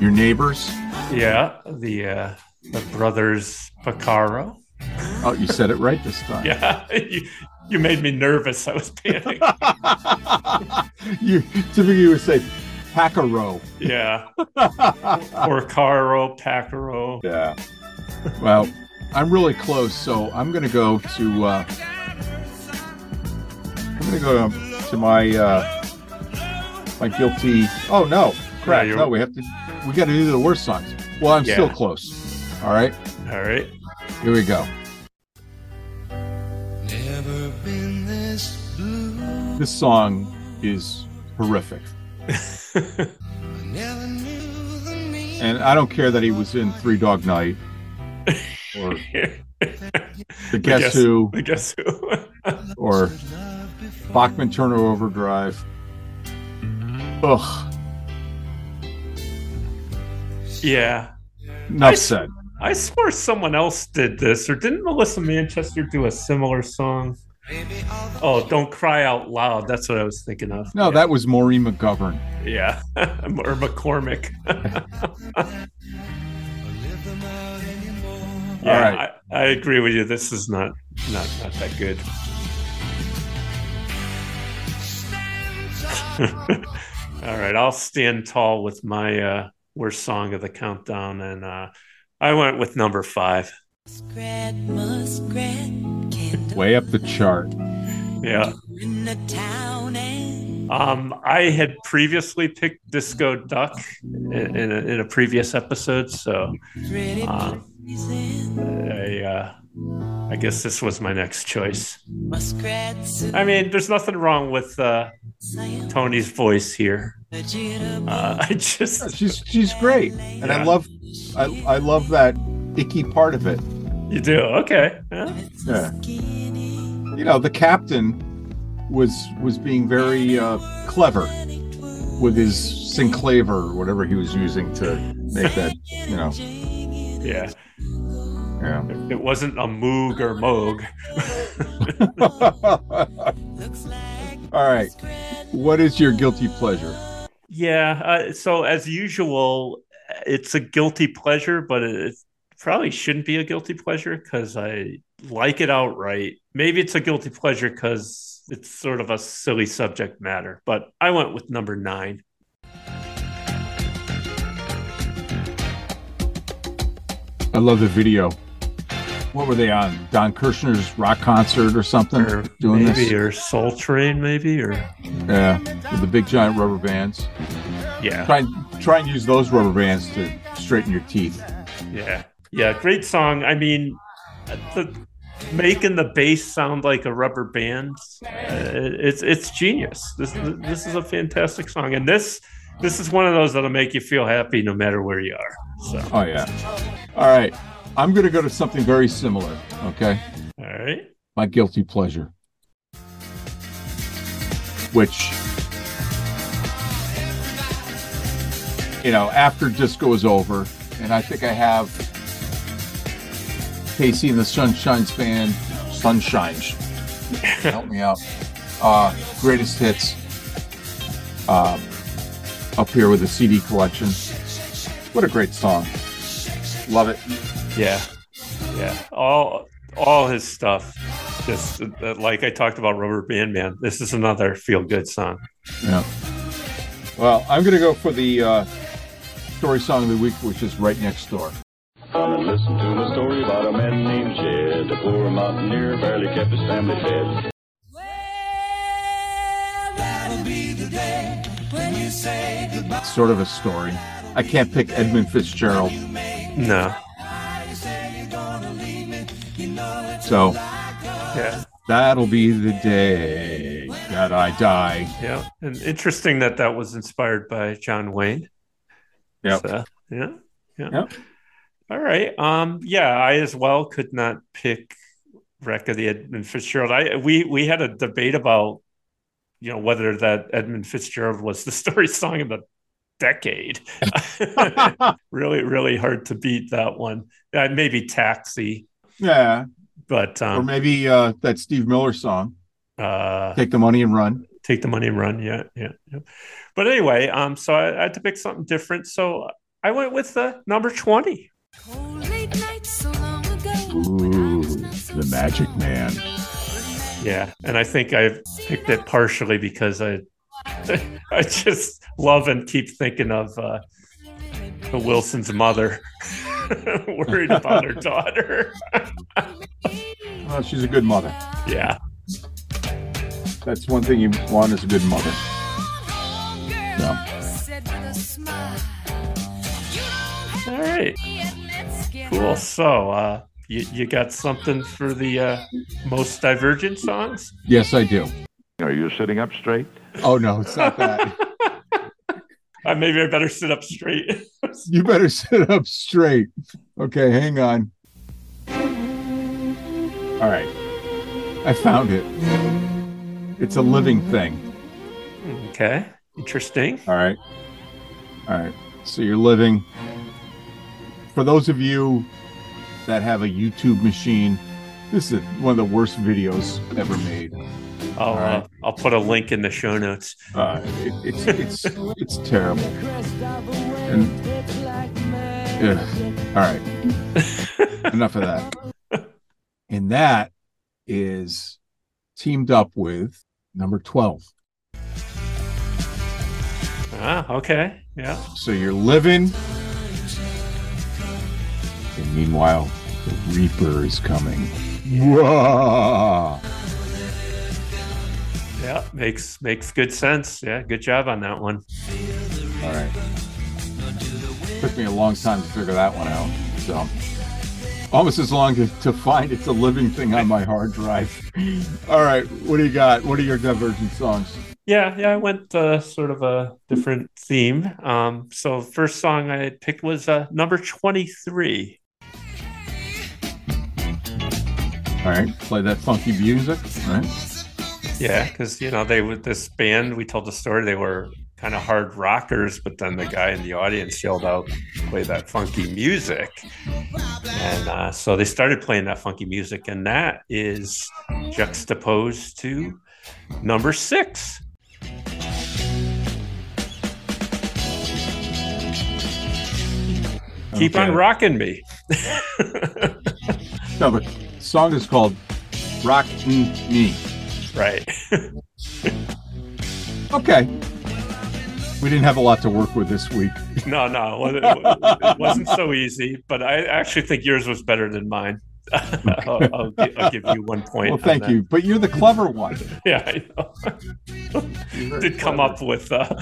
Your neighbors? Yeah, the uh, the brothers Porcaro. Oh, you said it right this time. Yeah, you, you made me nervous. I was panicking. You typically you would say Pacaro. yeah, Porcaro, Pacaro. Yeah. Well, I'm really close, so I'm gonna go to uh I'm gonna go to, to my uh my guilty oh no crap Yeah, no we have to we gotta do the worst songs. Well I'm still close. All right. All right. Here we go. Never been this blue. This song is horrific. Never knew the meaning. And I don't care that he was in Three Dog Night or The Guess Guess- Who The Guess Who. or Bachman Turner Overdrive. Ugh. yeah. Enough I- said. I swore someone else did this, or didn't Melissa Manchester do a similar song? Oh, don't cry out loud. That's what I was thinking of. No, that was Maureen McGovern. Yeah, or McCormick. yeah, All right. I, I agree with you. This is not not not that good. All right, I'll stand tall with my uh, worst song of the countdown, and uh, I went with number five. Muskrat, muskrat, Way up the chart. Yeah. in the town and Um, I had previously picked Disco Duck in, in, a, in a previous episode, so um, I, uh, I guess this was my next choice. muskrats. I mean, there's nothing wrong with uh, Toni's voice here. Uh, I just she's she's great, and I love I I love that icky part of it. You do okay. Yeah. Yeah. You know, the captain was was being very uh, clever with his Synclavier or whatever he was using to make that. You know. Yeah. Yeah. It wasn't a Moog or Moog. All right. What is your guilty pleasure? Yeah. Uh, so as usual, it's a guilty pleasure, but it probably shouldn't be a guilty pleasure because I like it outright. Maybe it's a guilty pleasure because it's sort of a silly subject matter. But I went with number nine. Love the video. What were they on? Don Kirshner's rock concert or something? Or doing maybe this? or Soul Train, maybe or Yeah, with the big giant rubber bands. yeah, Try and try and use those rubber bands to straighten your teeth. yeah, yeah. Great song. I mean, the making the bass sound like a rubber band. Uh, it's it's genius. This this is a fantastic song, and this this is one of those that'll make you feel happy no matter where you are. So Oh yeah. All right. I'm gonna go to something very similar. Okay. all right, My guilty pleasure. Which you know, after disco is over, and I think I have KC and the Sunshines Band, Sunshines. Help me out. Uh, greatest hits. Um, up here with a CD collection. What a great song. Love it. yeah, yeah. All all his stuff. Just uh, like I talked about Rubber Band Man. This is another feel good song. Yeah. Well, I'm going to go for the uh, story song of the week, which is right next door. Come and listen to my story about a man named Jed. A poor mountaineer barely kept his family fed. Well, That'll be the day when you say goodbye. It's sort of a story. I can't pick Edmund Fitzgerald, No. so Yeah. that'll be the day that I die. Yeah, and interesting that that was inspired by John Wayne. Yep. So, yeah, yeah. Yep. All right. Um. Yeah, I as well could not pick "Wreck of the Edmund Fitzgerald." I we we had a debate about you know whether that Edmund Fitzgerald was the story song of the decade. really, really hard to beat that one. Uh, maybe "Taxi," Yeah. but Or um, maybe uh, that Steve Miller song, uh, Take the Money and Run. take the money and run. Yeah, yeah, yeah. But anyway, um, so I, I had to pick something different. So I went with the number twenty. Late night so long ago. Ooh, the Magic Man. Yeah, and I think I picked it partially because I, I just love and keep thinking of uh, the Wilson's mother, worried about her daughter. Oh, she's a good mother. yeah, That's one thing you want is a good mother. So, Said with a smile. all right, cool. So uh, you you got something for the uh, most divergent songs? yes, I do. Are you sitting up straight? Oh no, it's not that. Uh, maybe I better sit up straight. you better sit up straight. Okay, hang on. All right. I found it. It's a living thing. okay, interesting. All right. All right. So you're living. For those of you that have a YouTube machine, this is one of the worst videos ever made. I'll, uh, I'll put a link in the show notes. Uh, it, it's it's it's terrible. And ugh. all right, enough of that. And that is teamed up with number twelve. Ah, okay. Yeah. So you're living, and meanwhile, the Reaper is coming. Whoa. Yeah, makes makes good sense. Yeah, good job on that one. All right. Took me a long time to figure that one out. So almost as long to, to find it's a living thing on my hard drive. All right, what do you got? What are your divergent songs? Yeah, yeah, I went uh, sort of a different theme. Um, so first song I picked was uh, number twenty-three. All right, play that funky music. All right. Yeah, because you know they with this band. We told the story they were kind of hard rockers, but then the guy in the audience yelled out, "Play that funky music!" And uh, so they started playing that funky music, and that is juxtaposed to number six. Keep on rocking me. No, the song is called "Rockin' Me." Right. Okay. We didn't have a lot to work with this week. No, no, it wasn't so easy, but I actually think yours was better than mine. I'll, I'll, I'll give you one point. Well, thank you. But you're the clever one. Yeah, I know. Did come up with uh,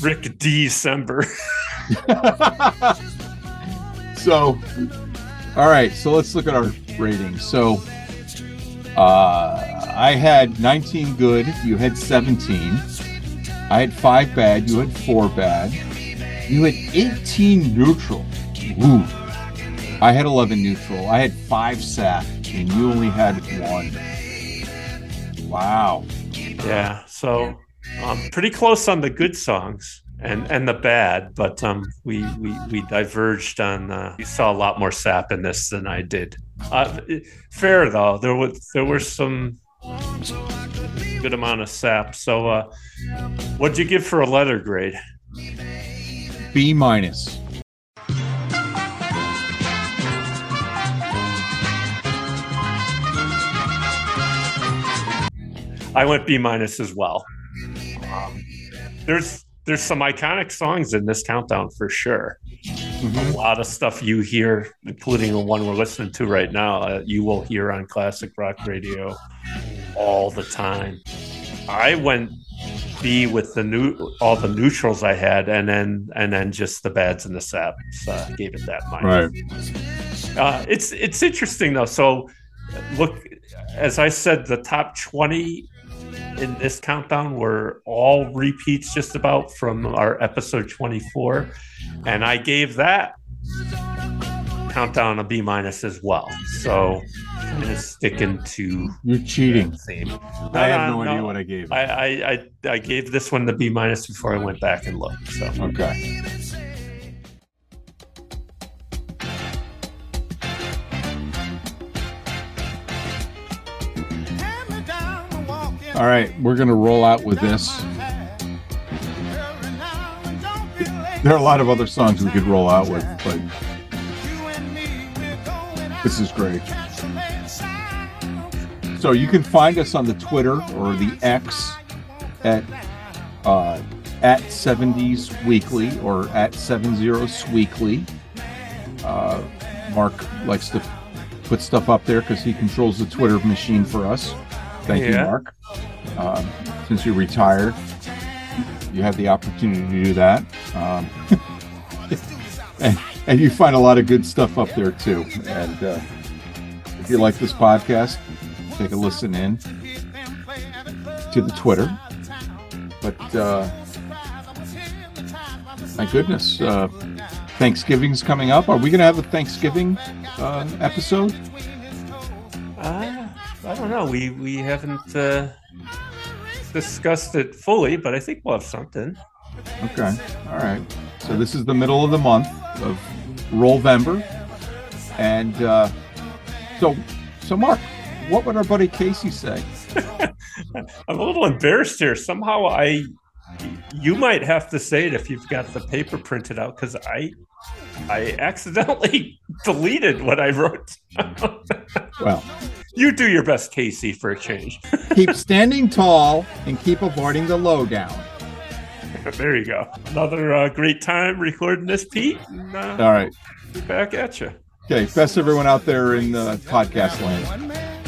Rick December. So, all right. So let's look at our ratings. So, uh, I had 19 good. You had 17. I had five bad. You had four bad. You had 18 neutral. Ooh. I had 11 neutral. I had five sap, and you only had one. Wow. Yeah, so um, pretty close on the good songs and and the bad, but um, we we we diverged on. Uh, you saw a lot more sap in this than I did. Uh, fair though, there was there were some good amount of sap. So, uh, what'd you give for a letter grade? B minus. I went B minus as well. Um, there's there's some iconic songs in this countdown for sure. A lot of stuff you hear, including the one we're listening to right now, uh, you will hear on classic rock radio all the time. I went B with the new all the neutrals I had, and then and then just the bads and the saps. Uh, gave it that minus. Right. Uh, it's it's interesting though. So look, as I said, the top twenty in this countdown were all repeats, just about from our episode twenty four, and I gave that countdown a B minus as well. So kind of sticking to You're cheating. theme. I have uh, no idea what I gave. I, I, I, I gave this one the B minus before I went back and looked. So Okay. All right, we're to roll out with this. There are a lot of other songs we could roll out with, but this is great. So you can find us on the Twitter or the X at uh, at 70s Weekly or at 70s Weekly. Uh, Mark likes to put stuff up there because he controls the Twitter machine for us. Thank you, Mark. Um, since you retired, you have the opportunity to do that. Um, and, and you find a lot of good stuff up there too. And uh, if you like this podcast, take a listen in to the Twitter. But uh, my goodness, uh, Thanksgiving's coming up. Are we going to have a Thanksgiving uh, episode? Uh, I don't know. We we haven't uh, discussed it fully, but I think we'll have something. Okay. All right. So this is the middle of the month of Rollvember. And uh, so, so Mark, what would our buddy Casey say? I'm a little embarrassed here. Somehow I you might have to say it if you've got the paper printed out because I I accidentally deleted what I wrote. Well, you do your best, Casey, for a change. keep standing tall and keep avoiding the lowdown. there you go. Another uh, great time recording this, Pete. And, uh, All right. be back at you. Okay. Best everyone out there in uh, podcast land.